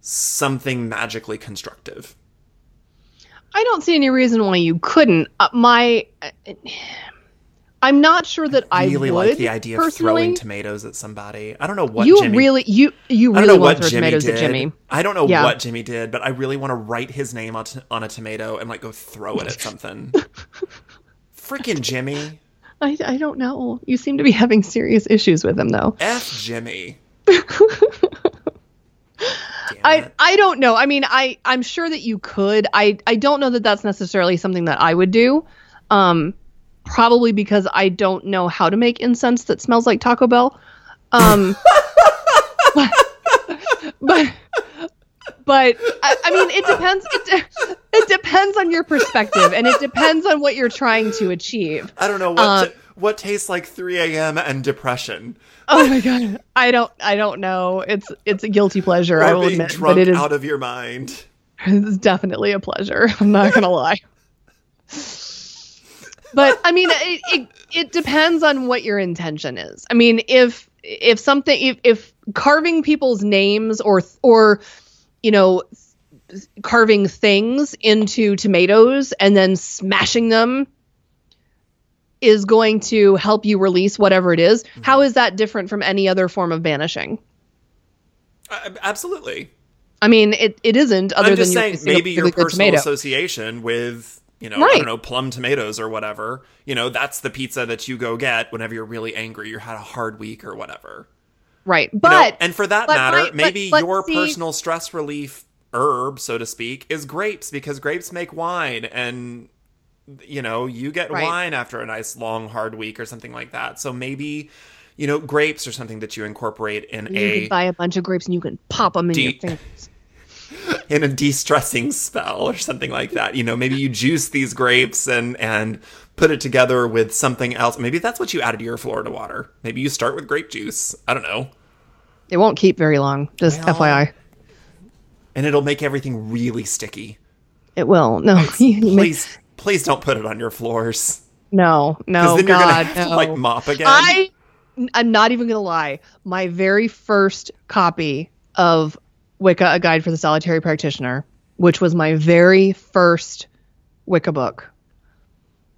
Speaker 1: something magically constructive
Speaker 2: I don't see any reason why you couldn't. Uh, my, uh, I'm not sure that I,
Speaker 1: really
Speaker 2: would
Speaker 1: like the idea of throwing tomatoes at somebody i don't know what
Speaker 2: you
Speaker 1: Jimmy,
Speaker 2: really, you you really want to
Speaker 1: what
Speaker 2: throw
Speaker 1: Jimmy
Speaker 2: tomatoes
Speaker 1: did.
Speaker 2: at Jimmy.
Speaker 1: I don't know
Speaker 2: Yeah.
Speaker 1: what Jimmy did, but I really want to write his name on, t- on a tomato and like go throw it at [LAUGHS] something. Freaking Jimmy. [LAUGHS]
Speaker 2: I, I don't know. You seem to be having serious issues with him, though.
Speaker 1: F Jimmy. [LAUGHS]
Speaker 2: I. I don't know. I mean, I I'm sure that you could. I I don't know that that's necessarily something that I would do. Um, probably because I don't know how to make incense that smells like Taco Bell. Um, but, [LAUGHS] but but I, I mean, it depends. It, de- it depends on your perspective, and it depends on what you're trying to achieve.
Speaker 1: I don't know what
Speaker 2: uh,
Speaker 1: t- what tastes like 3 a.m. and depression. [LAUGHS]
Speaker 2: Oh my god, I don't I don't know. It's it's a guilty pleasure. I will admit, but it is
Speaker 1: out of your mind. [LAUGHS]
Speaker 2: It's definitely a pleasure. [LAUGHS] I'm not gonna lie. But I mean, it, it it depends on what your intention is. I mean, if if something if if carving people's names or or you know carving things into tomatoes and then smashing them is going to help you release whatever it is, how is that different from any other form of banishing?
Speaker 1: Uh, absolutely.
Speaker 2: I mean, it, it isn't other
Speaker 1: I'm
Speaker 2: than
Speaker 1: just
Speaker 2: you
Speaker 1: saying
Speaker 2: a
Speaker 1: maybe your personal
Speaker 2: tomato.
Speaker 1: association with you know I don't know plum tomatoes or whatever. You know that's the pizza that you go get whenever you're really angry. You had a hard week or whatever.
Speaker 2: Right.
Speaker 1: You know,
Speaker 2: But
Speaker 1: and for that
Speaker 2: but
Speaker 1: matter,
Speaker 2: my- but-
Speaker 1: maybe
Speaker 2: but
Speaker 1: your
Speaker 2: see-
Speaker 1: personal stress relief herb, so to speak, is grapes because grapes make wine and you know, you get
Speaker 2: Right.
Speaker 1: wine after a nice long hard week or something like that. So maybe you know, grapes are something that you incorporate in
Speaker 2: you
Speaker 1: a
Speaker 2: can buy a bunch of grapes and you can pop them in your fingers. [LAUGHS]
Speaker 1: in a de-stressing spell or something like that. You know, maybe you juice these grapes and and put it together with something else. Maybe that's what you added to your Florida water. Maybe you start with grape juice. I don't know.
Speaker 2: It won't keep very long. Just
Speaker 1: Well-
Speaker 2: FYI.
Speaker 1: And it'll make everything really sticky.
Speaker 2: It will. No. [LAUGHS] you
Speaker 1: Please please don't put it on your floors.
Speaker 2: no. No.
Speaker 1: Because then
Speaker 2: God.
Speaker 1: you're gonna
Speaker 2: no.
Speaker 1: to like mop again.
Speaker 2: I I'm not even gonna lie. My very first copy of Wicca: A Guide for the Solitary Practitioner, which was my very first Wicca book,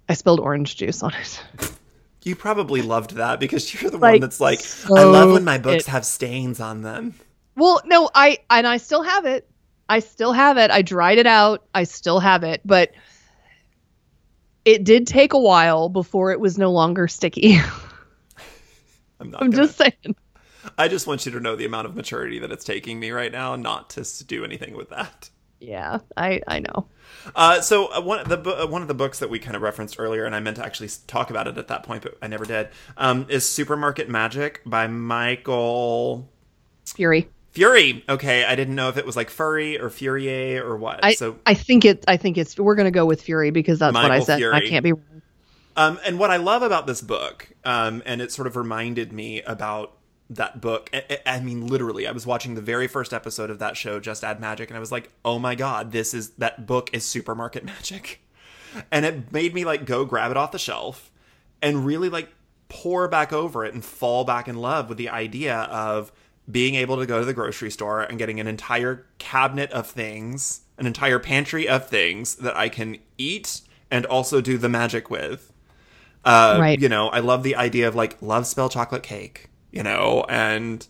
Speaker 2: I spilled orange juice on it. [LAUGHS]
Speaker 1: You probably loved that because you're the
Speaker 2: Like,
Speaker 1: one that's like, I love when my books
Speaker 2: it-
Speaker 1: have stains on them.
Speaker 2: Well, no, I and I still have it. I still have it. I dried it out. I still have it, but it did take a while before it was no longer sticky. [LAUGHS]
Speaker 1: I'm not
Speaker 2: I'm
Speaker 1: gonna-
Speaker 2: just saying.
Speaker 1: I just want you to know the amount of maturity that it's taking me right now not to do anything with that.
Speaker 2: Yeah, I I know.
Speaker 1: Uh, so uh, one of the uh, one of the books that we kind of referenced earlier, and I meant to actually talk about it at that point, but I never did, um, is Supermarket Magic by Michael
Speaker 2: Furie.
Speaker 1: Fury. Okay, I didn't know if it was like Furry or Furier or what.
Speaker 2: I
Speaker 1: so,
Speaker 2: I think it I think it's we're gonna go with Fury because that's what I
Speaker 1: Michael
Speaker 2: said. I can't be
Speaker 1: um, and what I love about this book, um, and it sort of reminded me about that book. I, I- I mean, literally, I was watching the very first episode of that show, Just Add Magic, and I was like, oh my god, this is that book is Supermarket [LAUGHS] Magic. and it made me like go grab it off the shelf and really like pour back over it and fall back in love with the idea of being able to go to the grocery store and getting an entire cabinet of things, an entire pantry of things that I can eat and also do the magic with. Uh,
Speaker 2: Right.
Speaker 1: You know, I love the idea of like love spell chocolate cake, you know, and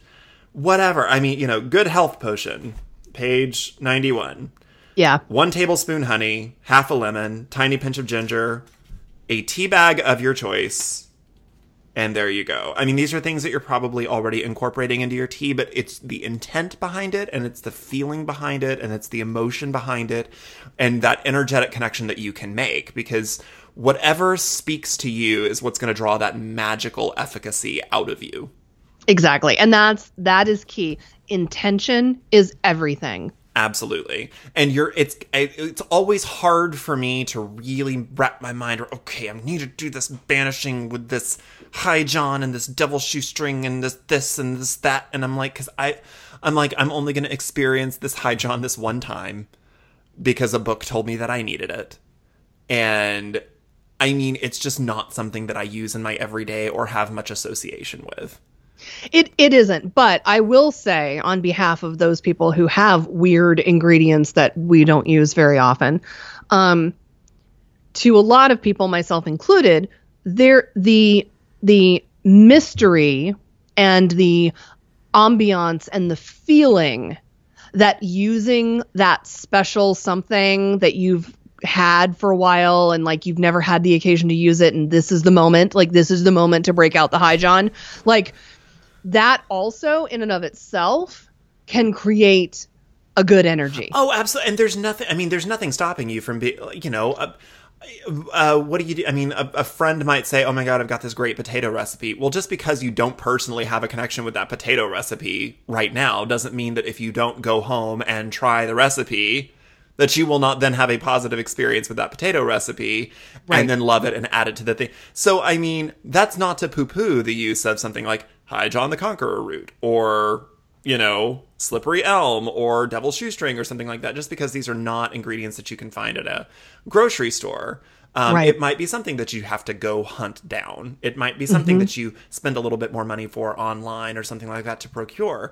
Speaker 1: whatever. I mean, you know, good health potion. page 91.
Speaker 2: Yeah.
Speaker 1: One tablespoon honey, half a lemon, tiny pinch of ginger, a tea bag of your choice, and there you go. I mean, these are things that you're probably already incorporating into your tea, but it's the intent behind it, and it's the feeling behind it, and it's the emotion behind it, and that energetic connection that you can make because whatever speaks to you is what's going to draw that magical efficacy out of you.
Speaker 2: Exactly. And that's that is key. Intention is everything.
Speaker 1: Absolutely. And you're it's it's always hard for me to really wrap my mind around okay, I need to do this banishing with this high John and this devil shoestring and this this and this that and I'm like cuz I I'm like I'm only going to experience this high John this one time because a book told me that I needed it. And I mean, it's just not something that I use in my everyday or have much association with.
Speaker 2: It it isn't, but I will say on behalf of those people who have weird ingredients that we don't use very often, um, to a lot of people, myself included, there the the mystery and the ambiance and the feeling that using that special something that you've had for a while and like you've never had the occasion to use it and this is the moment like this is the moment to break out the high john like that also in and of itself can create a good energy
Speaker 1: Oh, absolutely. And there's nothing. I mean, there's nothing stopping you from being. You know, uh, uh, what do you do? I mean, a, a friend might say, "Oh my god, I've got this great potato recipe." Well, just because you don't personally have a connection with that potato recipe right now doesn't mean that if you don't go home and try the recipe. That you will not then have a positive experience with that potato recipe
Speaker 2: Right.
Speaker 1: and then love it and add it to the thing. So, I mean, that's not to poo poo the use of something like High John the Conqueror root or you know, slippery elm or devil's shoestring or something like that, just because these are not ingredients that you can find at a grocery store. Um,
Speaker 2: Right.
Speaker 1: It might be something that you have to go hunt down. It might be something that you spend a little bit more money for online or something like that to procure.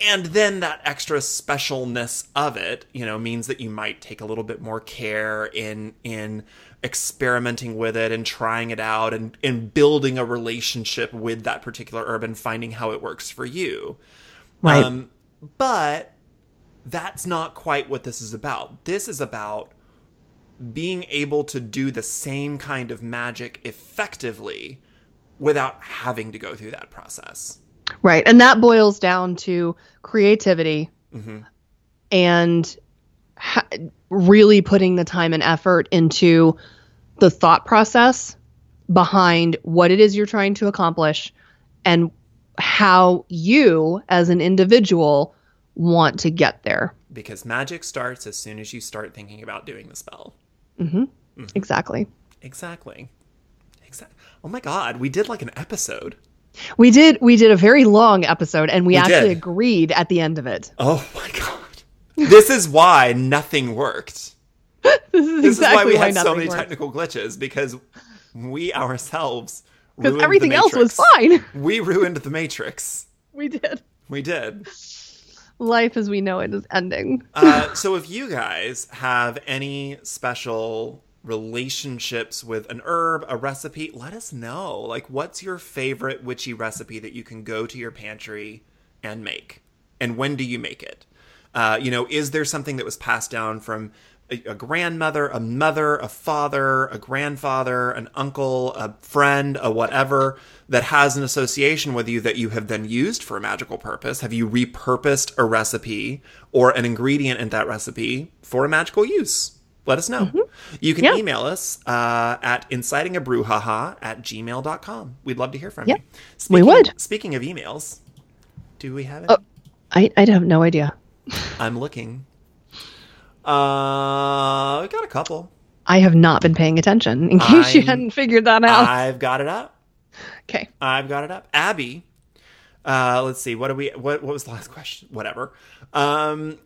Speaker 1: And then that extra specialness of it, you know, means that you might take a little bit more care in in experimenting with it and trying it out and, and building a relationship with that particular herb and finding how it works for you.
Speaker 2: Right.
Speaker 1: Um, but that's not quite what this is about. This is about being able to do the same kind of magic effectively without having to go through that process.
Speaker 2: Right. And that boils down to creativity and ha- really putting the time and effort into the thought process behind what it is you're trying to accomplish and how you as an individual want to get there.
Speaker 1: Because magic starts as soon as you start thinking about doing the spell. Mm-hmm. Mm-hmm.
Speaker 2: Exactly.
Speaker 1: Exactly. Exactly. Oh my god, we did like an episode.
Speaker 2: We did we did a very long episode and we,
Speaker 1: We
Speaker 2: actually
Speaker 1: did.
Speaker 2: agreed at the end of it.
Speaker 1: Oh my [LAUGHS] god. This is why nothing worked. [LAUGHS]
Speaker 2: This is
Speaker 1: This
Speaker 2: exactly
Speaker 1: is why we
Speaker 2: why
Speaker 1: had so many
Speaker 2: worked.
Speaker 1: technical glitches because we ourselves
Speaker 2: because
Speaker 1: ruined the
Speaker 2: everything else was fine. [LAUGHS]
Speaker 1: We ruined the Matrix.
Speaker 2: we did.
Speaker 1: We did.
Speaker 2: Life as we know it is ending.
Speaker 1: Uh, [LAUGHS] so if you guys have any special relationships with an herb, a recipe, let us know. Like, what's your favorite witchy recipe that you can go to your pantry and make? And when do you make it? Uh, you know, is there something that was passed down from a, a grandmother, a mother, a father, a grandfather, an uncle, a friend, a whatever that has an association with you that you have then used for a magical purpose? Have you repurposed a recipe or an ingredient in that recipe for a magical use? Let us know. You can
Speaker 2: Yeah.
Speaker 1: email us uh, at incitingabrouhaha at gmail.com. We'd love to hear from
Speaker 2: Yeah,
Speaker 1: you.
Speaker 2: we would.
Speaker 1: Speaking of emails, do we have it?
Speaker 2: Oh. I, I have no idea.
Speaker 1: I'm looking. Uh, we got a couple.
Speaker 2: I have not been paying attention in case you
Speaker 1: I'm-
Speaker 2: hadn't figured that out.
Speaker 1: I've got it up.
Speaker 2: okay.
Speaker 1: I've got it up. Abby. Uh, let's see. What do we? What? What was the last question? Whatever. Um,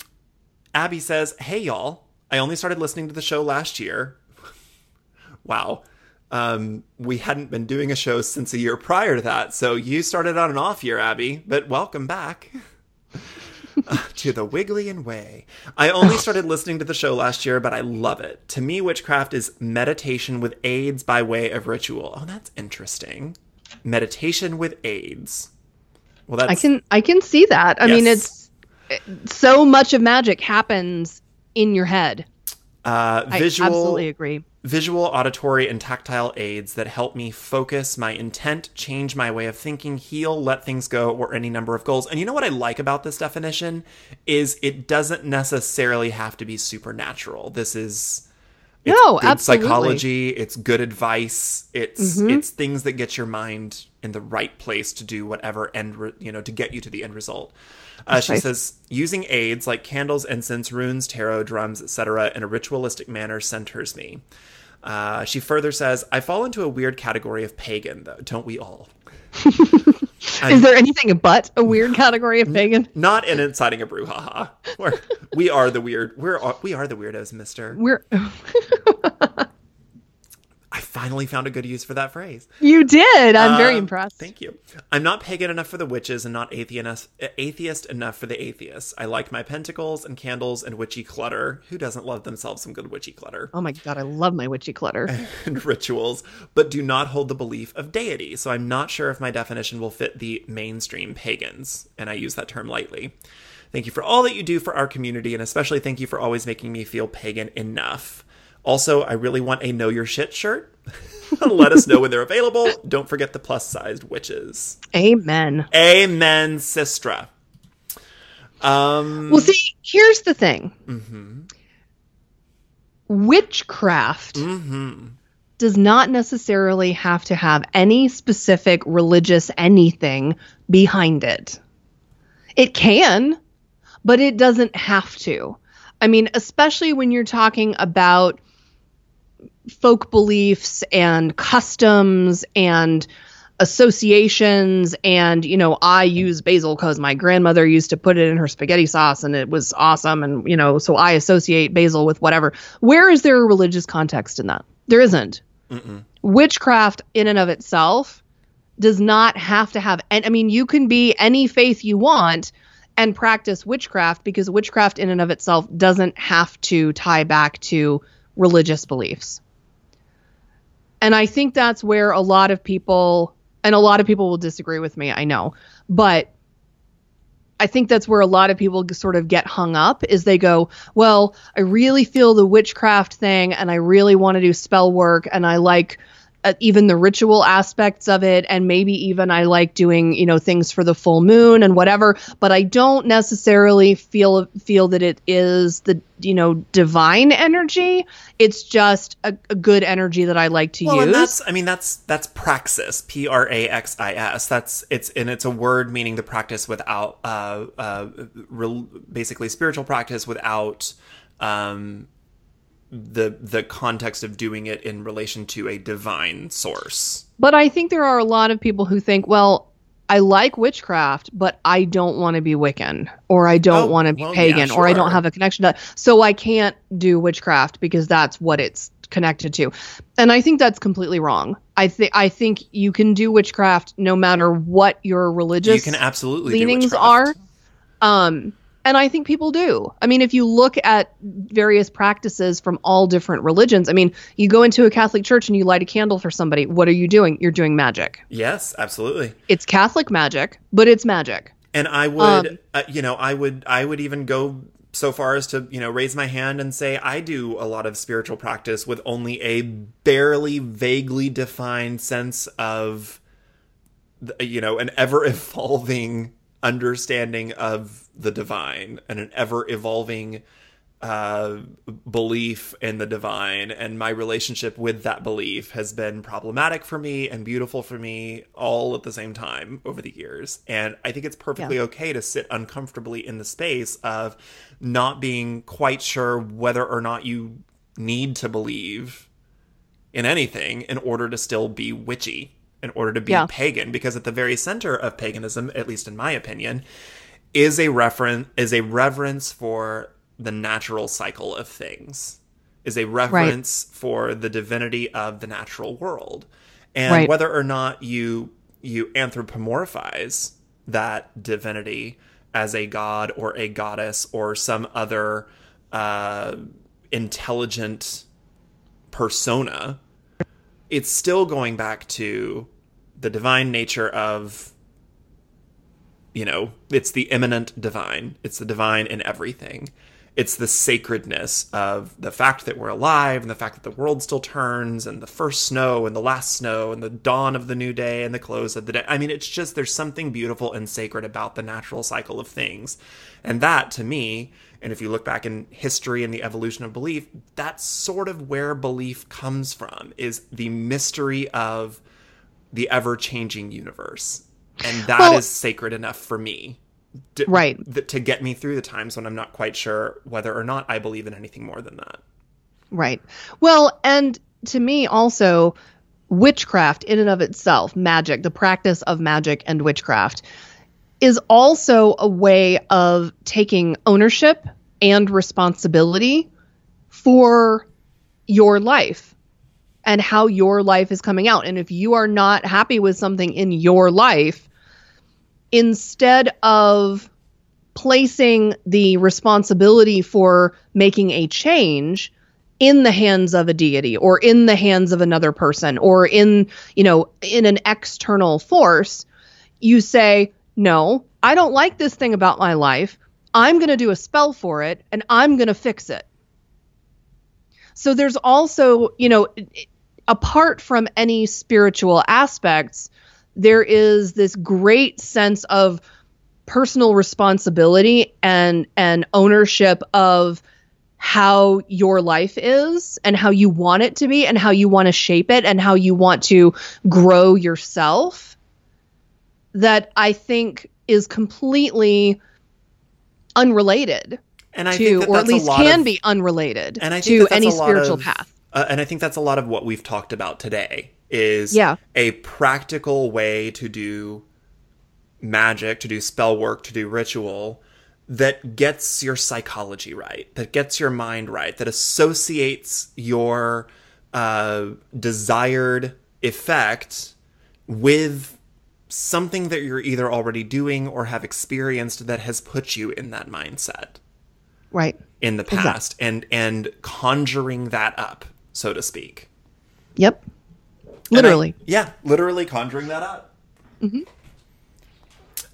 Speaker 1: Abby says, "Hey y'all, I only started listening to the show last year. [LAUGHS] wow. Um, we hadn't been doing a show since a year prior to that, so you started on an off year, Abby. But welcome back." [LAUGHS] [LAUGHS] To the Wiggly and Way. I only started listening to the show last year, but I love it. To me, witchcraft is meditation with aids by way of ritual. Oh, that's interesting. Meditation with aids. Well, that's
Speaker 2: I can I can see that. I mean
Speaker 1: Yes.
Speaker 2: it's so much of magic happens in your head.
Speaker 1: Uh, visual,
Speaker 2: I absolutely agree.
Speaker 1: Visual, auditory, and tactile aids that help me focus my intent, change my way of thinking, heal, let things go, or any number of goals. And you know what I like about this definition is it doesn't necessarily have to be supernatural. This is it's
Speaker 2: No,
Speaker 1: good
Speaker 2: absolutely.
Speaker 1: psychology. It's good advice. It's mm-hmm. it's things that get your mind in the right place to do whatever end re- you know to get you to the end result. Uh, she
Speaker 2: Nice.
Speaker 1: says using aids like candles, incense, runes, tarot, drums, etc., in a ritualistic manner centers me. Uh, she further says, "I fall into a weird category of pagan, though, don't we all?" [LAUGHS]
Speaker 2: Is there anything but a weird category of pagan?
Speaker 1: Not in inciting a brouhaha. We're, we are the weird. We're we are the weirdos, Mister.
Speaker 2: We're [LAUGHS]
Speaker 1: finally found a good use for that phrase.
Speaker 2: you did. I'm very
Speaker 1: Um,
Speaker 2: impressed.
Speaker 1: Thank you. I'm not pagan enough for the witches and not atheist, atheist enough for the atheists. I like my pentacles and candles and witchy clutter. Who doesn't love themselves some good witchy clutter?
Speaker 2: Oh my god, I love my witchy clutter. [LAUGHS]
Speaker 1: and rituals, but do not hold the belief of deity. So I'm not sure if my definition will fit the mainstream pagans, and I use that term lightly. Thank you for all that you do for our community, and especially thank you for always making me feel pagan enough. Also, I really want a Know Your Shit shirt. [LAUGHS] Let us know when they're available. Don't forget the plus sized witches.
Speaker 2: Amen.
Speaker 1: Amen, Sistra. Um,
Speaker 2: Well, see, here's the thing.
Speaker 1: Mm-hmm.
Speaker 2: Witchcraft
Speaker 1: mhm.
Speaker 2: does not necessarily have to have any specific religious anything behind it. It can, but it doesn't have to. I mean, especially when you're talking about folk beliefs and customs and associations. And you know i use basil because my grandmother used to put it in her spaghetti sauce and it was awesome. And you know so i associate basil with whatever. Where is there a religious context in that? There isn't. Witchcraft in and of itself does not have to have and i mean you can be any faith you want and practice witchcraft because witchcraft in and of itself doesn't have to tie back to religious beliefs and i think that's where a lot of people and a lot of people will disagree with me i know. But I think that's where a lot of people sort of get hung up is they go, well, I really feel the witchcraft thing and I really want to do spell work and I like uh, even the ritual aspects of it and maybe even I like doing, you know, things for the full moon and whatever, but I don't necessarily feel feel that it is the, you know, divine energy. It's just a, a good energy that I like to
Speaker 1: Well,
Speaker 2: use.
Speaker 1: and that's I mean that's that's praxis, P R A X I S. That's it's and it's a word meaning the practice without uh uh real, basically spiritual practice without um the the context of doing it in relation to a divine source.
Speaker 2: But I think there are a lot of people who think, well, I like witchcraft, but I don't want to be Wiccan, or I don't
Speaker 1: Oh,
Speaker 2: want to be
Speaker 1: well,
Speaker 2: pagan,
Speaker 1: yeah,
Speaker 2: or I don't have a connection to so I can't do witchcraft because that's what it's connected to. And I think that's completely wrong. I think I think you can do witchcraft no matter what your religious
Speaker 1: you can absolutely
Speaker 2: leanings are. Um, and I think people do. I mean, if you look at various practices from all different religions, I mean, you go into a Catholic church and you light a candle for somebody. What are you doing? You're doing magic.
Speaker 1: Yes, absolutely.
Speaker 2: It's Catholic magic, but it's magic.
Speaker 1: And I would,
Speaker 2: Um,
Speaker 1: uh, you know, I would, I would even go so far as to, you know, raise my hand and say I do a lot of spiritual practice with only a barely, vaguely defined sense of, the- you know, an ever evolving [LAUGHS] understanding of the divine and an ever evolving uh, belief in the divine and my relationship with that belief has been problematic for me and beautiful for me all at the same time over the years and i think it's perfectly
Speaker 2: Yeah.
Speaker 1: okay to sit uncomfortably in the space of not being quite sure whether or not you need to believe in anything in order to still be witchy in order to be
Speaker 2: Yeah.
Speaker 1: pagan because at the very center of paganism at least in my opinion is a reference is a reverence for the natural cycle of things is a reverence for the divinity of the natural world and
Speaker 2: Right.
Speaker 1: whether or not you you anthropomorphize that divinity as a god or a goddess or some other uh, intelligent persona it's still going back to the divine nature of you know, it's the immanent divine. It's the divine in everything. It's the sacredness of the fact that we're alive and the fact that the world still turns and the first snow and the last snow and the dawn of the new day and the close of the day. I mean, it's just there's something beautiful and sacred about the natural cycle of things. And that to me, and if you look back in history and the evolution of belief, that's sort of where belief comes from is the mystery of the ever-changing universe. And that is
Speaker 2: Well-
Speaker 1: sacred enough for me
Speaker 2: Right.
Speaker 1: th- to get me through the times when I'm not quite sure whether or not I believe in anything more than that.
Speaker 2: Right. Well, and to me also, witchcraft in and of itself, magic, the practice of magic and witchcraft, is also a way of taking ownership and responsibility for your life and how your life is coming out. And if you are not happy with something in your life, instead of placing the responsibility for making a change in the hands of a deity or in the hands of another person or in you know in an external force you say no i don't like this thing about my life i'm going to do a spell for it and i'm going to fix it so there's also you know apart from any spiritual aspects there is this great sense of personal responsibility and and ownership of how your life is and how you want it to be and how you want to shape it and how you want to grow yourself that I think is completely unrelated
Speaker 1: And I
Speaker 2: to
Speaker 1: think that
Speaker 2: or at least can
Speaker 1: of-
Speaker 2: be unrelated
Speaker 1: and I think
Speaker 2: to any spiritual
Speaker 1: of-
Speaker 2: path.
Speaker 1: Uh, and I think that's a lot of what we've talked about today is
Speaker 2: Yeah.
Speaker 1: a practical way to do magic, to do spell work, to do ritual that gets your psychology right, that gets your mind right, that associates your uh, desired effect with something that you're either already doing or have experienced that has put you in that mindset
Speaker 2: Right.
Speaker 1: in the past and and conjuring that up so to speak
Speaker 2: Yep.
Speaker 1: And I-
Speaker 2: Literally.
Speaker 1: yeah literally conjuring that up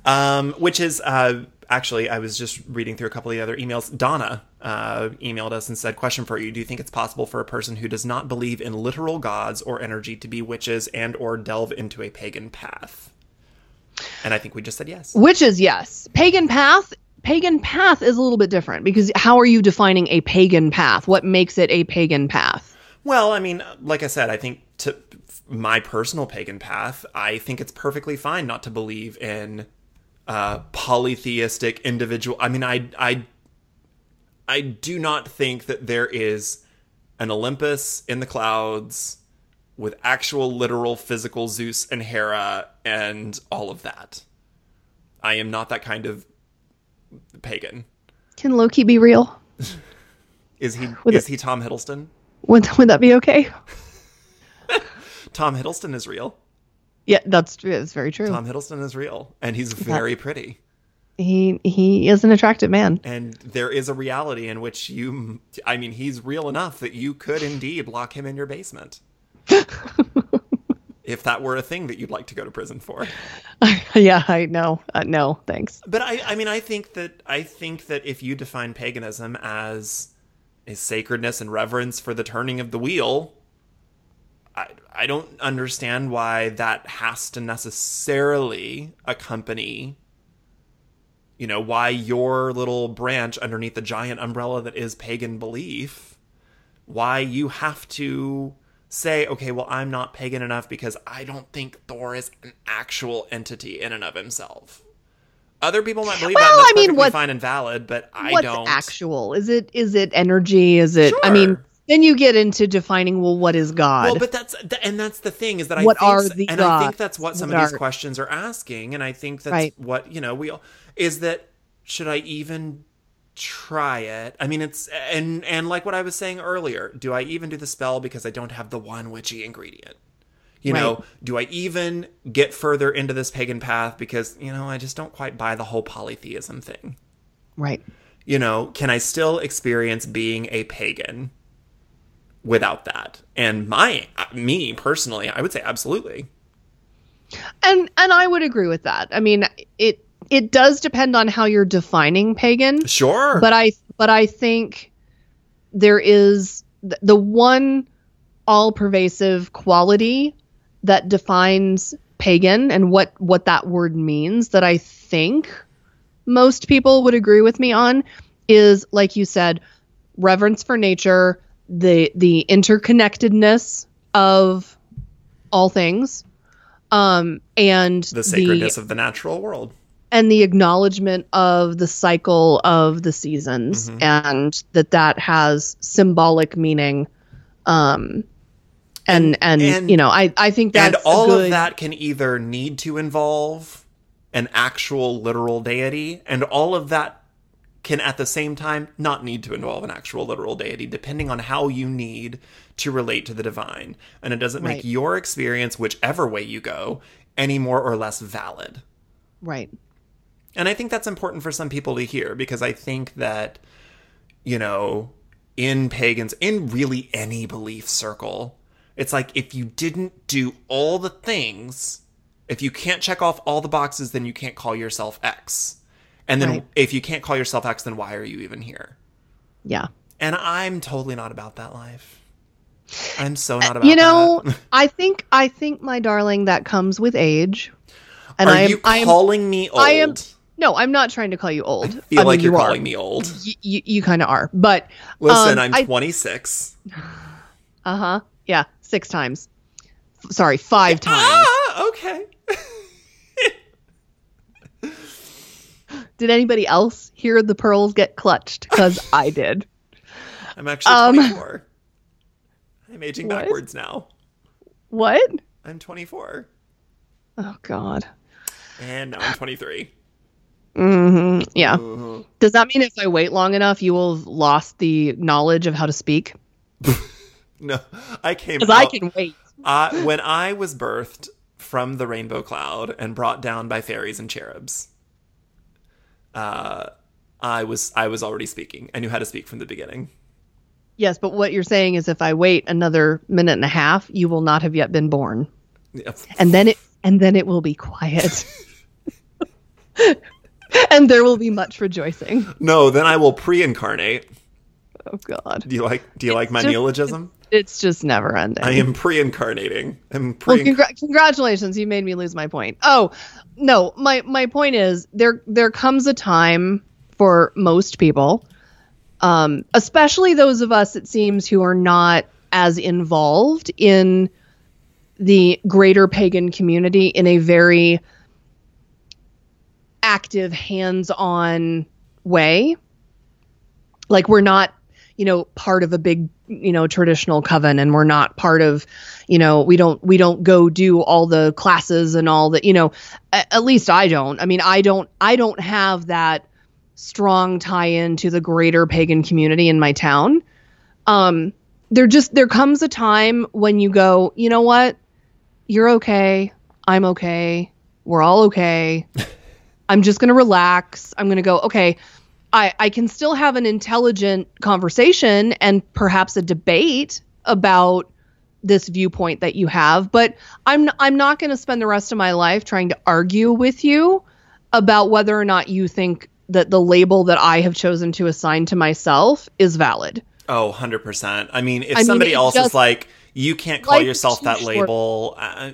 Speaker 1: um which is uh actually i was just reading through a couple of the other emails donna uh, emailed us and said question for you do you think it's possible for a person who does not believe in literal gods or energy to be witches and or delve into a pagan path and i think we just said yes
Speaker 2: Witches, yes. Pagan path. Pagan path is a little bit different because how are you defining a pagan path? What makes it a pagan path?
Speaker 1: Well, I mean, like I said, I think to my personal pagan path, I think it's perfectly fine not to believe in uh, polytheistic individual. I mean, I I I do not think that there is an Olympus in the clouds with actual literal physical Zeus and Hera and all of that. I am not that kind of pagan.
Speaker 2: Can Loki be real?
Speaker 1: Is he [LAUGHS]
Speaker 2: With
Speaker 1: is
Speaker 2: it-
Speaker 1: he Tom Hiddleston?
Speaker 2: Would would that be okay? [LAUGHS]
Speaker 1: Tom Hiddleston is real.
Speaker 2: Yeah, that's that's very true.
Speaker 1: Tom Hiddleston is real, and he's very pretty.
Speaker 2: He he is an attractive man.
Speaker 1: And there is a reality in which you, I mean, he's real enough that you could indeed lock him in your basement. [LAUGHS] if that were a thing that you'd like to go to prison for. [LAUGHS]
Speaker 2: yeah, I know. Uh, no, thanks.
Speaker 1: But I, I mean, I think that I think that if you define paganism as a sacredness and reverence for the turning of the wheel, I, I don't understand why that has to necessarily accompany, you know, why your little branch underneath the giant umbrella that is pagan belief, why you have to say, okay, well, I'm not pagan enough because I don't think Thor is an actual entity in and of himself. Other people might believe that.
Speaker 2: Well,
Speaker 1: And that's
Speaker 2: I mean,
Speaker 1: perfectly
Speaker 2: what's-
Speaker 1: fine and valid, but I
Speaker 2: What's
Speaker 1: don't.
Speaker 2: actual? Is it is it energy? Is it? I mean, then you get into defining well, what is God?
Speaker 1: Well, but that's th- and that's the thing is that I
Speaker 2: What
Speaker 1: think,
Speaker 2: are the
Speaker 1: and I think that's what some
Speaker 2: What
Speaker 1: of these
Speaker 2: are-
Speaker 1: questions are asking, and I think that's
Speaker 2: Right.
Speaker 1: what you know we all is that should I even try it? I mean, it's and and like what I was saying earlier, do I even do the spell because I don't have the one witchy ingredient? You know, do I even get further into this pagan path because you know I just don't quite buy the whole polytheism thing?
Speaker 2: right.
Speaker 1: you know, can I still experience being a pagan without that? And my uh, me personally, I would say absolutely.
Speaker 2: And and I would agree with that. I mean, it it does depend on how you're defining pagan.
Speaker 1: Sure.
Speaker 2: But I but I think there is the one all pervasive quality that defines pagan and what what that word means that I think most people would agree with me on is like you said reverence for nature the the interconnectedness of all things um and
Speaker 1: the sacredness of the natural world.
Speaker 2: and the acknowledgement of the cycle of the seasons
Speaker 1: Mhm.
Speaker 2: and that that has symbolic meaning um and and,
Speaker 1: and-
Speaker 2: you know i i think that's
Speaker 1: and all
Speaker 2: good,
Speaker 1: of that can either need to involve an actual literal deity, and all of that can at the same time not need to involve an actual literal deity, depending on how you need to relate to the divine. And it doesn't make
Speaker 2: Right.
Speaker 1: your experience, whichever way you go, any more or less valid.
Speaker 2: right
Speaker 1: And I think that's important for some people to hear because I think that, you know, in pagans, in really any belief circle, it's like if you didn't do all the things, if you can't check off all the boxes, then you can't call yourself X. And then
Speaker 2: Right.
Speaker 1: if you can't call yourself X, then why are you even here?
Speaker 2: yeah
Speaker 1: And I'm totally not about that life. I'm so not about
Speaker 2: Uh, you know [LAUGHS] i think i think my darling that comes with age and
Speaker 1: are
Speaker 2: i am
Speaker 1: you
Speaker 2: i am
Speaker 1: calling me old?
Speaker 2: I am- no i'm not trying to call you old
Speaker 1: I feel
Speaker 2: I mean,
Speaker 1: like you're
Speaker 2: you are.
Speaker 1: calling me old.
Speaker 2: Y- you, you kind of are but
Speaker 1: Listen,
Speaker 2: um,
Speaker 1: I'm
Speaker 2: I-
Speaker 1: 26. [SIGHS]
Speaker 2: uh-huh yeah six times F- sorry five times
Speaker 1: Ah, okay.
Speaker 2: Did anybody else hear the pearls get clutched? Because I did. [LAUGHS]
Speaker 1: I'm actually
Speaker 2: Um,
Speaker 1: 24. I'm aging
Speaker 2: what?
Speaker 1: backwards now.
Speaker 2: What?
Speaker 1: I'm 24.
Speaker 2: Oh God.
Speaker 1: And now I'm 23.
Speaker 2: Mm-hmm. Yeah.
Speaker 1: Mhm.
Speaker 2: Does that mean if I wait long enough, you will have lost the knowledge of how to speak? [LAUGHS] [LAUGHS]
Speaker 1: No, I came
Speaker 2: Because I can wait.
Speaker 1: I- when I was birthed from the rainbow cloud and brought down by fairies and cherubs, uh, I was I was already speaking. I knew how to speak from the beginning.
Speaker 2: Yes, but what you're saying is if I wait another minute and a half, you will not have yet been born,
Speaker 1: Yeah.
Speaker 2: and then it and then it will be quiet, [LAUGHS] and there will be much rejoicing.
Speaker 1: No, then I will pre-incarnate.
Speaker 2: Oh God,
Speaker 1: Do you like Do you like my
Speaker 2: just-
Speaker 1: neologism?
Speaker 2: It's just never ending.
Speaker 1: I am pre-incarnating. I'm
Speaker 2: Well,
Speaker 1: pre.
Speaker 2: congra- congratulations, you made me lose my point. Oh, no, my my point is there there comes a time for most people, um, especially those of us it seems who are not as involved in the greater pagan community in a very active, hands-on way. Like we're not you know part of a big you know traditional coven and we're not part of you know we don't we don't go do all the classes and all the you know at, at least i don't. I mean i don't i don't have that strong tie in to the greater pagan community in my town. Um there just there comes a time when you go you know what? You're okay. I'm okay. We're all okay. [LAUGHS] I'm just going to relax. I'm going to go okay I, I can still have an intelligent conversation and perhaps a debate about this viewpoint that you have, but I'm I'm not going to spend the rest of my life trying to argue with you about whether or not you think that the label that I have chosen to assign to myself is valid.
Speaker 1: Oh, 100%. I mean, if
Speaker 2: I
Speaker 1: somebody
Speaker 2: it
Speaker 1: else
Speaker 2: just-
Speaker 1: is like, you can't call yourself that
Speaker 2: short.
Speaker 1: label, uh,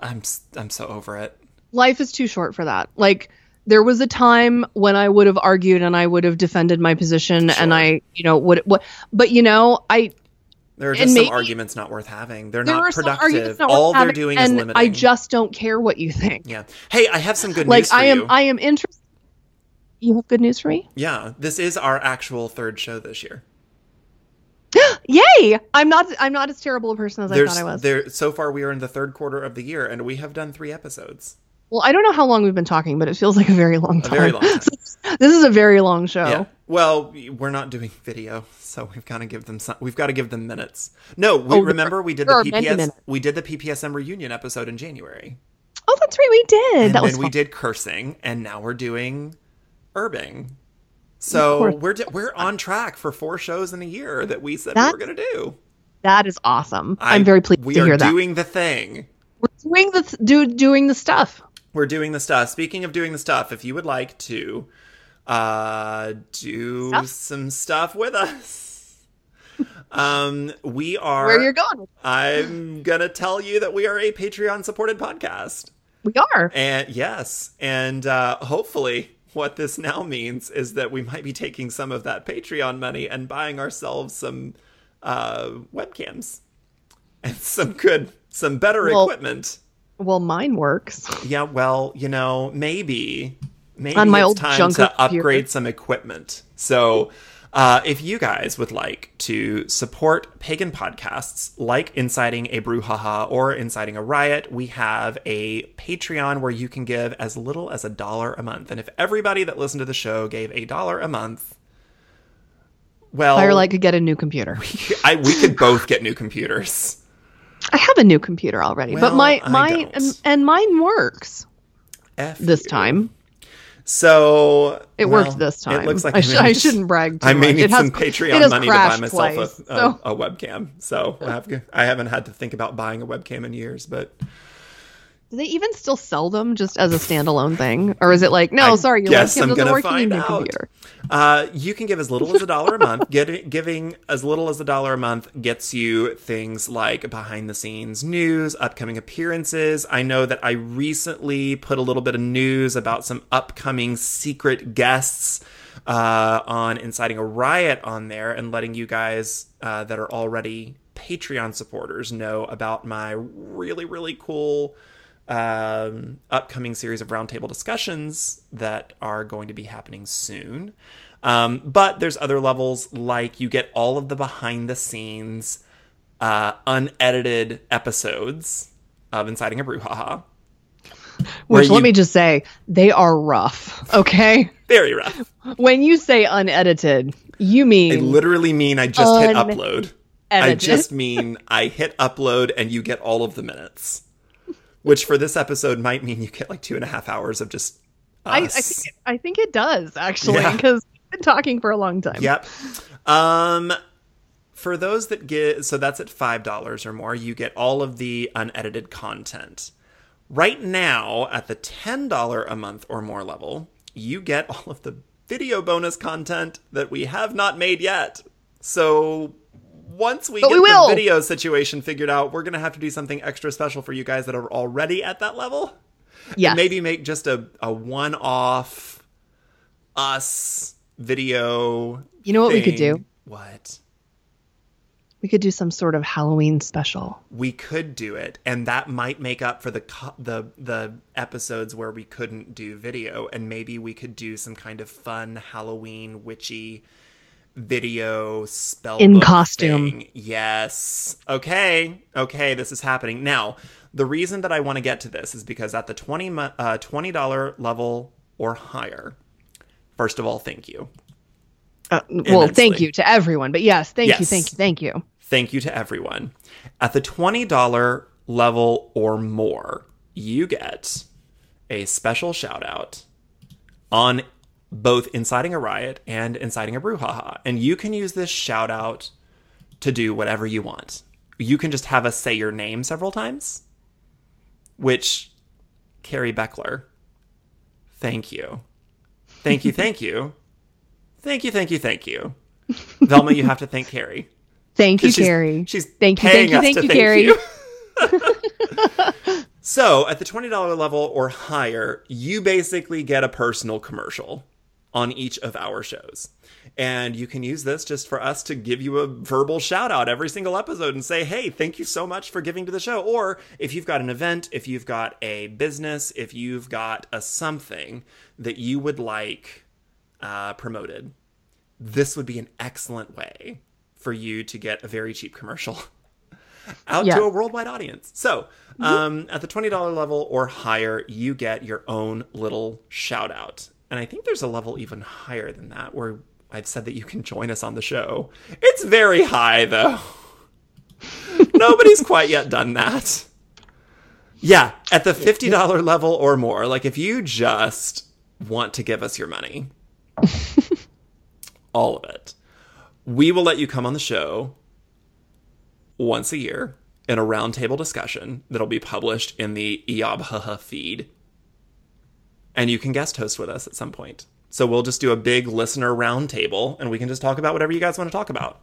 Speaker 1: I'm I'm so over it.
Speaker 2: Life is too short for that. Like there was a time when I would have argued and I would have defended my position
Speaker 1: Sure.
Speaker 2: and I, you know, would what but you know, I
Speaker 1: There are just
Speaker 2: maybe-
Speaker 1: some arguments not worth having. They're not
Speaker 2: are some arguments
Speaker 1: productive.
Speaker 2: not
Speaker 1: All they're doing is
Speaker 2: and
Speaker 1: limiting.
Speaker 2: I just don't care what you think.
Speaker 1: yeah. Hey, I have some good
Speaker 2: like
Speaker 1: news for
Speaker 2: I am
Speaker 1: you.
Speaker 2: I am interested. You have good news for me?
Speaker 1: yeah, this is our actual third show this year. [GASPS]
Speaker 2: Yay! I'm not I'm not as terrible a person as I thought I was.
Speaker 1: there so far we are in the third quarter of the year and we have done 3 episodes.
Speaker 2: Well, I don't know how long we've been talking, but it feels like a very long
Speaker 1: A
Speaker 2: time.
Speaker 1: very long time. [LAUGHS]
Speaker 2: this is a very long show.
Speaker 1: Yeah. Well, we're not doing video, so we've got to give them some. We've got to give them minutes. No, we
Speaker 2: Oh, there-
Speaker 1: remember we did the PPS. We did the PPSM reunion episode in January,
Speaker 2: Oh, that's right, we did.
Speaker 1: and
Speaker 2: that
Speaker 1: then we did cursing, and now we're doing urbing.
Speaker 2: Of
Speaker 1: So we're di- we're on track for four shows in a year that we said
Speaker 2: That-
Speaker 1: we were going to do.
Speaker 2: That is awesome.
Speaker 1: I-
Speaker 2: I'm very pleased to hear that.
Speaker 1: We are doing the thing.
Speaker 2: We're doing the th- do doing the stuff.
Speaker 1: We're doing the stuff. Speaking of doing the stuff, if you would like to uh, do
Speaker 2: Stuff?
Speaker 1: some stuff with us, [LAUGHS] um, we are.
Speaker 2: Where you're going?
Speaker 1: I'm gonna tell you that we are a Patreon supported podcast.
Speaker 2: We are.
Speaker 1: And yes, and uh, hopefully, what this now means is that we might be taking some of that Patreon money and buying ourselves some uh, webcams and some good, some better
Speaker 2: Well-
Speaker 1: equipment.
Speaker 2: Well, mine works.
Speaker 1: Yeah, well, you know, maybe, maybe
Speaker 2: On my
Speaker 1: it's
Speaker 2: old
Speaker 1: time to upgrade some equipment. So. Uh, if you guys would like to support pagan podcasts like Inciting a Brouhaha or Inciting a Riot, we have a Patreon where you can give as little as a dollar a month. And if everybody that listened to the show gave a dollar a month, well,
Speaker 2: Firelight could get a new computer. [LAUGHS]
Speaker 1: I, we could both get new computers.
Speaker 2: I have a new computer already,
Speaker 1: Well,
Speaker 2: but my my
Speaker 1: don't.
Speaker 2: Um, and, mine works
Speaker 1: F
Speaker 2: this
Speaker 1: you.
Speaker 2: time.
Speaker 1: So
Speaker 2: It
Speaker 1: well,
Speaker 2: worked this time.
Speaker 1: It looks like
Speaker 2: I, sh- I shouldn't brag too
Speaker 1: I may
Speaker 2: much.
Speaker 1: need
Speaker 2: It
Speaker 1: some
Speaker 2: it
Speaker 1: Patreon money to buy myself
Speaker 2: twice,
Speaker 1: a,
Speaker 2: so-
Speaker 1: a, a webcam. So I have I haven't had to think about buying a webcam in years, but
Speaker 2: Do they even still sell them just as a standalone thing, or is it like, no,
Speaker 1: I
Speaker 2: sorry, your
Speaker 1: guess
Speaker 2: webcam doesn't work. You need
Speaker 1: find
Speaker 2: a computer.
Speaker 1: Uh, you can give as little as a dollar a [LAUGHS] month. Get, giving as little as a dollar a month gets you things like behind the scenes news, upcoming appearances. I know that I recently put a little bit of news about some upcoming secret guests uh, on inciting a riot on there and letting you guys uh, that are already Patreon supporters know about my really, really cool um, upcoming series of roundtable discussions that are going to be happening soon. Um, but there's other levels like you get all of the behind the scenes, uh, unedited episodes of Inciting a Brouhaha.
Speaker 2: Which let me just say, they are rough. Okay,
Speaker 1: Very rough.
Speaker 2: when you say unedited, you
Speaker 1: I
Speaker 2: mean
Speaker 1: literally mean I just hit
Speaker 2: Un-
Speaker 1: upload. I just mean I hit upload and you get all of the minutes. Which for this episode might mean you get like two and a half hours of just us.
Speaker 2: I, I think it, I think it does actually
Speaker 1: Yeah.
Speaker 2: because we've been talking for a long time.
Speaker 1: Yep. Um, for those that get, so that's at $5 or more, you get all of the unedited content. Right now, at the $10 a month or more level, you get all of the video bonus content that we have not made yet. So once we
Speaker 2: But
Speaker 1: get
Speaker 2: we will.
Speaker 1: the video situation figured out, we're going to have to do something extra special for you guys that are already at that level.
Speaker 2: Yeah,
Speaker 1: Maybe make just a, a one off us video.
Speaker 2: You know what we could do?
Speaker 1: What?
Speaker 2: We could do some sort of Halloween special.
Speaker 1: We could do it, and that might make up for the co- the the episodes where we couldn't do video, and maybe we could do some kind of fun Halloween witchy video spell
Speaker 2: In costume.
Speaker 1: thing. Yes. Okay. Okay. This is happening now. The reason that I want to get to this is because at the 20 uh, $20 level or higher. First of all, thank you.
Speaker 2: Uh, well, thank you to everyone, but yes, thank you, thank you, thank you.
Speaker 1: Thank you to everyone. At the $20 level or more, you get a special shout out on both Inciting a Riot and Inciting a Brouhaha. And you can use this shout out to do whatever you want. You can just have us say your name several times, which, Carrie Beckler, thank you. Thank you, thank you. [LAUGHS] Thank you, thank you, thank you. Velma, you have to thank Carrie.
Speaker 2: Thank you,
Speaker 1: She's-
Speaker 2: Carrie.
Speaker 1: She's
Speaker 2: Thank you, thank you, thank you,
Speaker 1: thank
Speaker 2: Carrie.
Speaker 1: you. [LAUGHS] so at the twenty dollar level or higher, you basically get a personal commercial on each of our shows. And you can use this just for us to give you a verbal shout out every single episode and say, hey, thank you so much for giving to the show. Or if you've got an event, if you've got a business, if you've got a something that you would like uh, promoted, this would be an excellent way for you to get a very cheap commercial [LAUGHS] out
Speaker 2: Yeah.
Speaker 1: to a worldwide audience. So, um, at the $20 level or higher, you get your own little shout out. And I think there's a level even higher than that where I've said that you can join us on the show. It's very high, though. [LAUGHS] Nobody's quite yet done that. Yeah, at the $50 level or more, like if you just want to give us your money, [LAUGHS] all of it, we will let you come on the show once a year in a roundtable discussion that'll be published in the Haha feed and you can guest host with us at some point. So we'll just do a big listener roundtable, and we can just talk about whatever you guys want to talk about.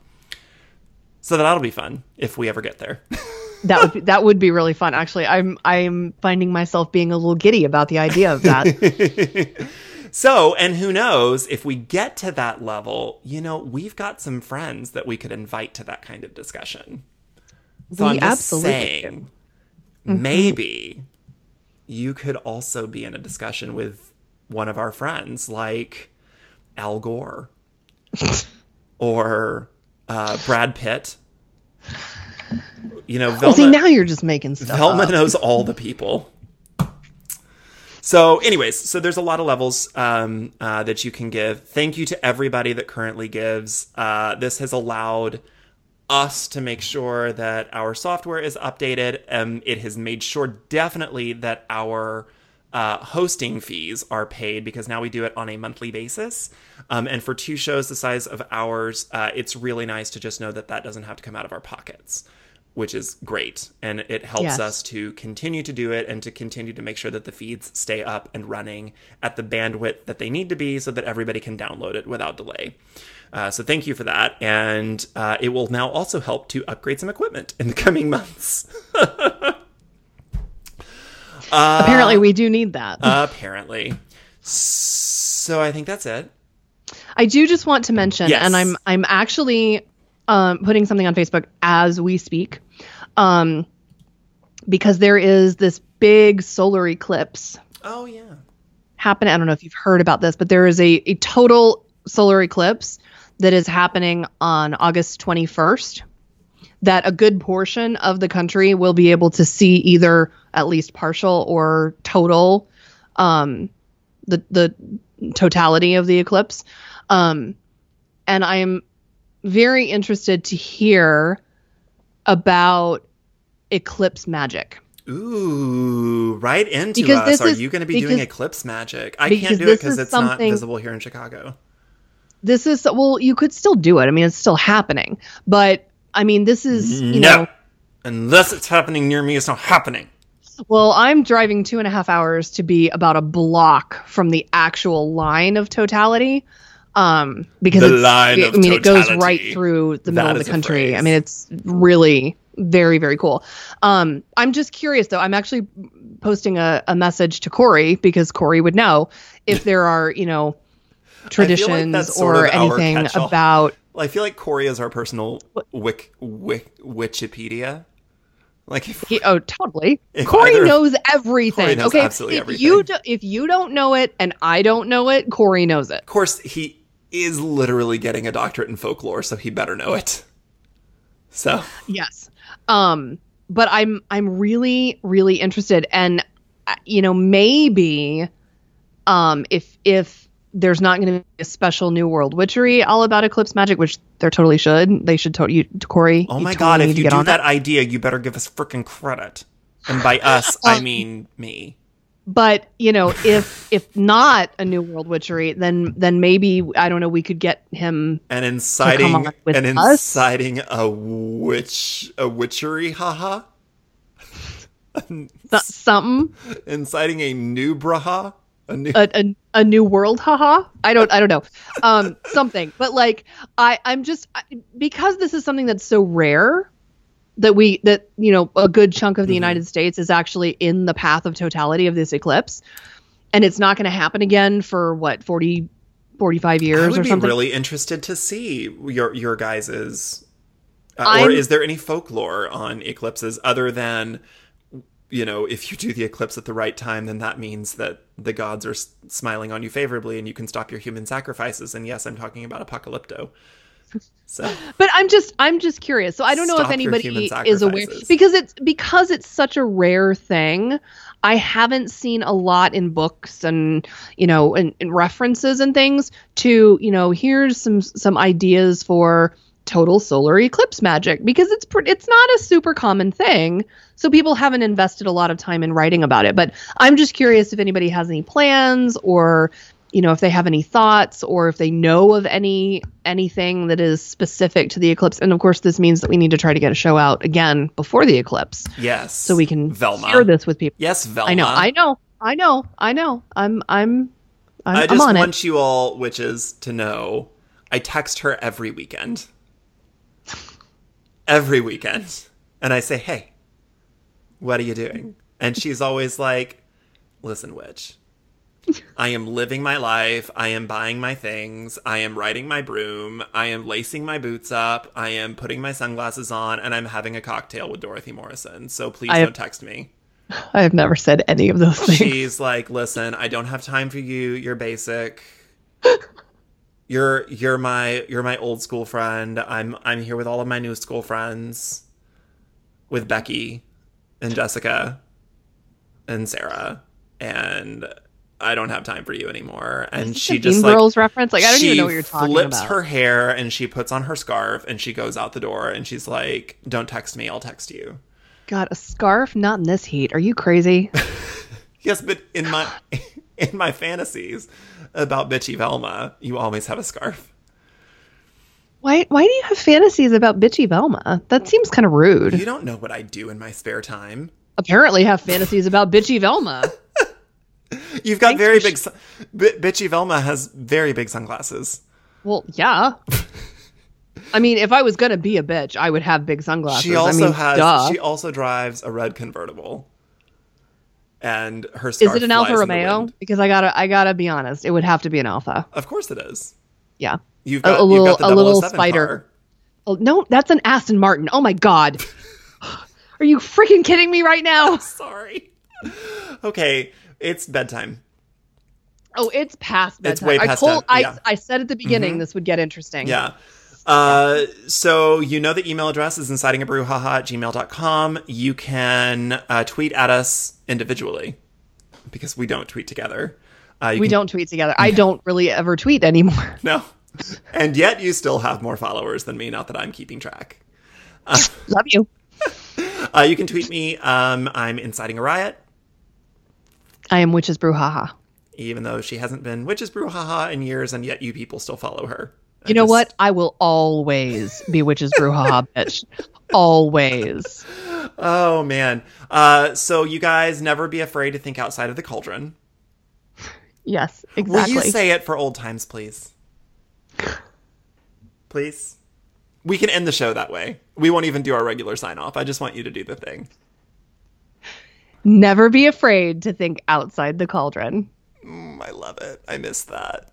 Speaker 1: So that'll be fun if we ever get there. [LAUGHS]
Speaker 2: that would be, that would be really fun. Actually, I'm I'm finding myself being a little giddy about the idea of that. [LAUGHS]
Speaker 1: so, and who knows if we get to that level, you know, we've got some friends that we could invite to that kind of discussion. So
Speaker 2: We
Speaker 1: I'm just
Speaker 2: absolutely
Speaker 1: saying, mm-hmm. maybe you could also be in a discussion with one of our friends, like Al Gore [LAUGHS] or uh, Brad Pitt. You know,
Speaker 2: well, see, now you're just making stuff.
Speaker 1: Velma
Speaker 2: up.
Speaker 1: knows all the people. So, anyways, so there's a lot of levels um, uh, that you can give. Thank you to everybody that currently gives. Uh, this has allowed us to make sure that our software is updated. Um, it has made sure definitely that our uh, hosting fees are paid because now we do it on a monthly basis. Um, and for two shows the size of ours, uh, it's really nice to just know that that doesn't have to come out of our pockets, which is great. And it helps
Speaker 2: Yes.
Speaker 1: us to continue to do it and to continue to make sure that the feeds stay up and running at the bandwidth that they need to be so that everybody can download it without delay. Uh, so thank you for that. And uh, it will now also help to upgrade some equipment in the coming months. [LAUGHS]
Speaker 2: Apparently, we do need that. [LAUGHS]
Speaker 1: apparently. So I think that's it.
Speaker 2: I do just want to mention,
Speaker 1: Yes.
Speaker 2: and I'm I'm actually um, putting something on Facebook as we speak, um, because there is this big solar eclipse
Speaker 1: Oh yeah.
Speaker 2: happen. I don't know if you've heard about this, but there is a, a total solar eclipse that is happening on August 21st. That a good portion of the country will be able to see either at least partial or total, um, the the totality of the eclipse. Um, and I am very interested to hear about eclipse magic.
Speaker 1: Ooh, right into
Speaker 2: Because
Speaker 1: us.
Speaker 2: this
Speaker 1: Are
Speaker 2: is-
Speaker 1: you going to be doing eclipse magic? I can't do it because it's not visible here in Chicago.
Speaker 2: This is well you could still do it. I mean it's still happening. But i mean this is you
Speaker 1: no.
Speaker 2: know.
Speaker 1: Unless it's happening near me, it's not happening.
Speaker 2: well i'm driving two and a half hours to be about a block from the actual line of totality um because
Speaker 1: The
Speaker 2: it's,
Speaker 1: line of
Speaker 2: i mean it goes right through the middle of the country. I mean it's really very very cool. Um i'm just curious though. I'm actually posting a, a message to cory because cory would know if [LAUGHS] there are you know traditions
Speaker 1: that's sort
Speaker 2: or
Speaker 1: of
Speaker 2: anything
Speaker 1: catch-all.
Speaker 2: about
Speaker 1: Well, I feel like Cory is our personal wick, wick, Wikipedia. Like if
Speaker 2: He, oh, totally.
Speaker 1: If
Speaker 2: Cory
Speaker 1: either-
Speaker 2: knows everything.
Speaker 1: Cory knows
Speaker 2: okay,
Speaker 1: absolutely
Speaker 2: if
Speaker 1: everything.
Speaker 2: you do, if you don't know it and I don't know it, Cory knows it.
Speaker 1: Of course, he is literally getting a doctorate in folklore, so he better know it. So,
Speaker 2: Yes. Um, but I'm I'm really really interested, and uh, you know maybe, um, if if there's not going to be a special New World Witchery all about Eclipse magic, which there totally should. They should totally. You, Cory.
Speaker 1: oh my god, if you
Speaker 2: get
Speaker 1: do
Speaker 2: on
Speaker 1: that idea, you better give us freaking credit. And by [LAUGHS] us, I
Speaker 2: Um,
Speaker 1: mean me.
Speaker 2: but you know if if not a new world witchery then then maybe i don't know we could get him
Speaker 1: And inciting
Speaker 2: with
Speaker 1: and
Speaker 2: us?
Speaker 1: inciting a witch a witchery, haha.
Speaker 2: th- [LAUGHS] something
Speaker 1: Inciting a new braha. A new
Speaker 2: a, a, a new world haha. I don't i don't know. Um something. But like i i'm just I- because this is something that's so rare that we that you know a good chunk of the united states is actually in the path of totality of this eclipse and it's not going to happen again for what 40 45
Speaker 1: I
Speaker 2: years
Speaker 1: would
Speaker 2: or
Speaker 1: be
Speaker 2: something?
Speaker 1: really interested to see your your guys's. Uh, or is there any folklore on eclipses other than, you know, if you do the eclipse at the right time, then that means that the gods are s- smiling on you favorably and you can stop your human sacrifices. And yes, I'm talking about apocalypto. [LAUGHS] So
Speaker 2: but i'm just i'm just curious so i don't know if anybody is aware because it's because it's such a rare thing i haven't seen a lot in books and you know and, and references and things to you know here's some some ideas for total solar eclipse magic because it's it's not a super common thing so people haven't invested a lot of time in writing about it but i'm just curious if anybody has any plans or you know if they have any thoughts or if they know of any anything that is specific to the eclipse and of course this means that we need to try to get a show out again before the eclipse
Speaker 1: yes,
Speaker 2: so we can
Speaker 1: Velma.
Speaker 2: share this with people
Speaker 1: Yes, Velma.
Speaker 2: i know i know I know. I know. I'm. I'm. I'm,
Speaker 1: I
Speaker 2: I'm
Speaker 1: just
Speaker 2: on
Speaker 1: want
Speaker 2: it.
Speaker 1: you all witches to know I text her every weekend. Every weekend. And I say, hey, what are you doing? And she's always like, listen, witch. I am living my life. I am buying my things. I am riding my broom. I am lacing my boots up. I am putting my sunglasses on. And I'm having a cocktail with Dorothy Morrison. So please
Speaker 2: I have-
Speaker 1: don't text me.
Speaker 2: I have never said any of those things.
Speaker 1: She's like, listen, I don't have time for you. You're basic. [LAUGHS] You're you're my you're my old school friend. I'm I'm here with all of my new school friends, with Becky, and Jessica, and Sarah, and I don't have time for you anymore. And
Speaker 2: Is
Speaker 1: she just like
Speaker 2: Girls reference. Like I don't even know what you're talking
Speaker 1: flips
Speaker 2: about.
Speaker 1: Flips her hair and she puts on her scarf and she goes out the door and she's like, "Don't text me. I'll text you."
Speaker 2: God, a scarf? Not in this heat. Are you crazy? [LAUGHS]
Speaker 1: Yes, but in my [LAUGHS] in my fantasies about bitchy Velma, you always have a scarf.
Speaker 2: why? Why do you have fantasies about bitchy Velma? That seems kind of rude.
Speaker 1: You don't know what I do in my spare time.
Speaker 2: Apparently, have fantasies about bitchy Velma. [LAUGHS]
Speaker 1: You've got
Speaker 2: Thanks
Speaker 1: very big. Sun- B- bitchy Velma has very big sunglasses.
Speaker 2: Well, yeah. I mean, if I was gonna be a bitch, I would have big sunglasses.
Speaker 1: She also
Speaker 2: I mean,
Speaker 1: has.
Speaker 2: duh.
Speaker 1: She also drives a red convertible. And her
Speaker 2: Is it an Alfa
Speaker 1: flies in the
Speaker 2: Romeo? Because I gotta, I gotta be honest, it would have to be an Alfa.
Speaker 1: Of course it is.
Speaker 2: Yeah.
Speaker 1: You've
Speaker 2: A-
Speaker 1: got,
Speaker 2: a
Speaker 1: you've
Speaker 2: little-
Speaker 1: got the
Speaker 2: a little
Speaker 1: oh
Speaker 2: spider. Oh, no, that's an Aston Martin. Oh my god. [LAUGHS] Are you freaking kidding me right now? [LAUGHS]
Speaker 1: Sorry. Okay, it's bedtime.
Speaker 2: Oh, it's past bedtime.
Speaker 1: It's way past
Speaker 2: I told, I,
Speaker 1: yeah.
Speaker 2: I said at the beginning mm-hmm. this would get interesting.
Speaker 1: Yeah. Uh, so you know the email address is incitingabrewhaha at gmail.com. You can uh, tweet at us individually because we don't tweet together. Uh,
Speaker 2: We
Speaker 1: can-
Speaker 2: don't tweet together. I don't really ever tweet anymore. [LAUGHS]
Speaker 1: No. And yet you still have more followers than me, not that I'm keeping track.
Speaker 2: Love you. [LAUGHS]
Speaker 1: Uh, you can tweet me. Um, I'm inciting a riot,
Speaker 2: I am Witches Brouhaha.
Speaker 1: even though she hasn't been Witches Brouhaha in years, and yet you people still follow her.
Speaker 2: You know
Speaker 1: just-
Speaker 2: what? I will always be Witches Brouhaha, bitch. Always.
Speaker 1: Oh, man. Uh, so you guys never be afraid to think outside of the cauldron.
Speaker 2: Yes, exactly.
Speaker 1: Will you say it for old times, please? Please? We can end the show that way. We won't even do our regular sign off. I just want you to do the thing.
Speaker 2: Never be afraid to think outside the cauldron.
Speaker 1: Mm, I love it. I miss that.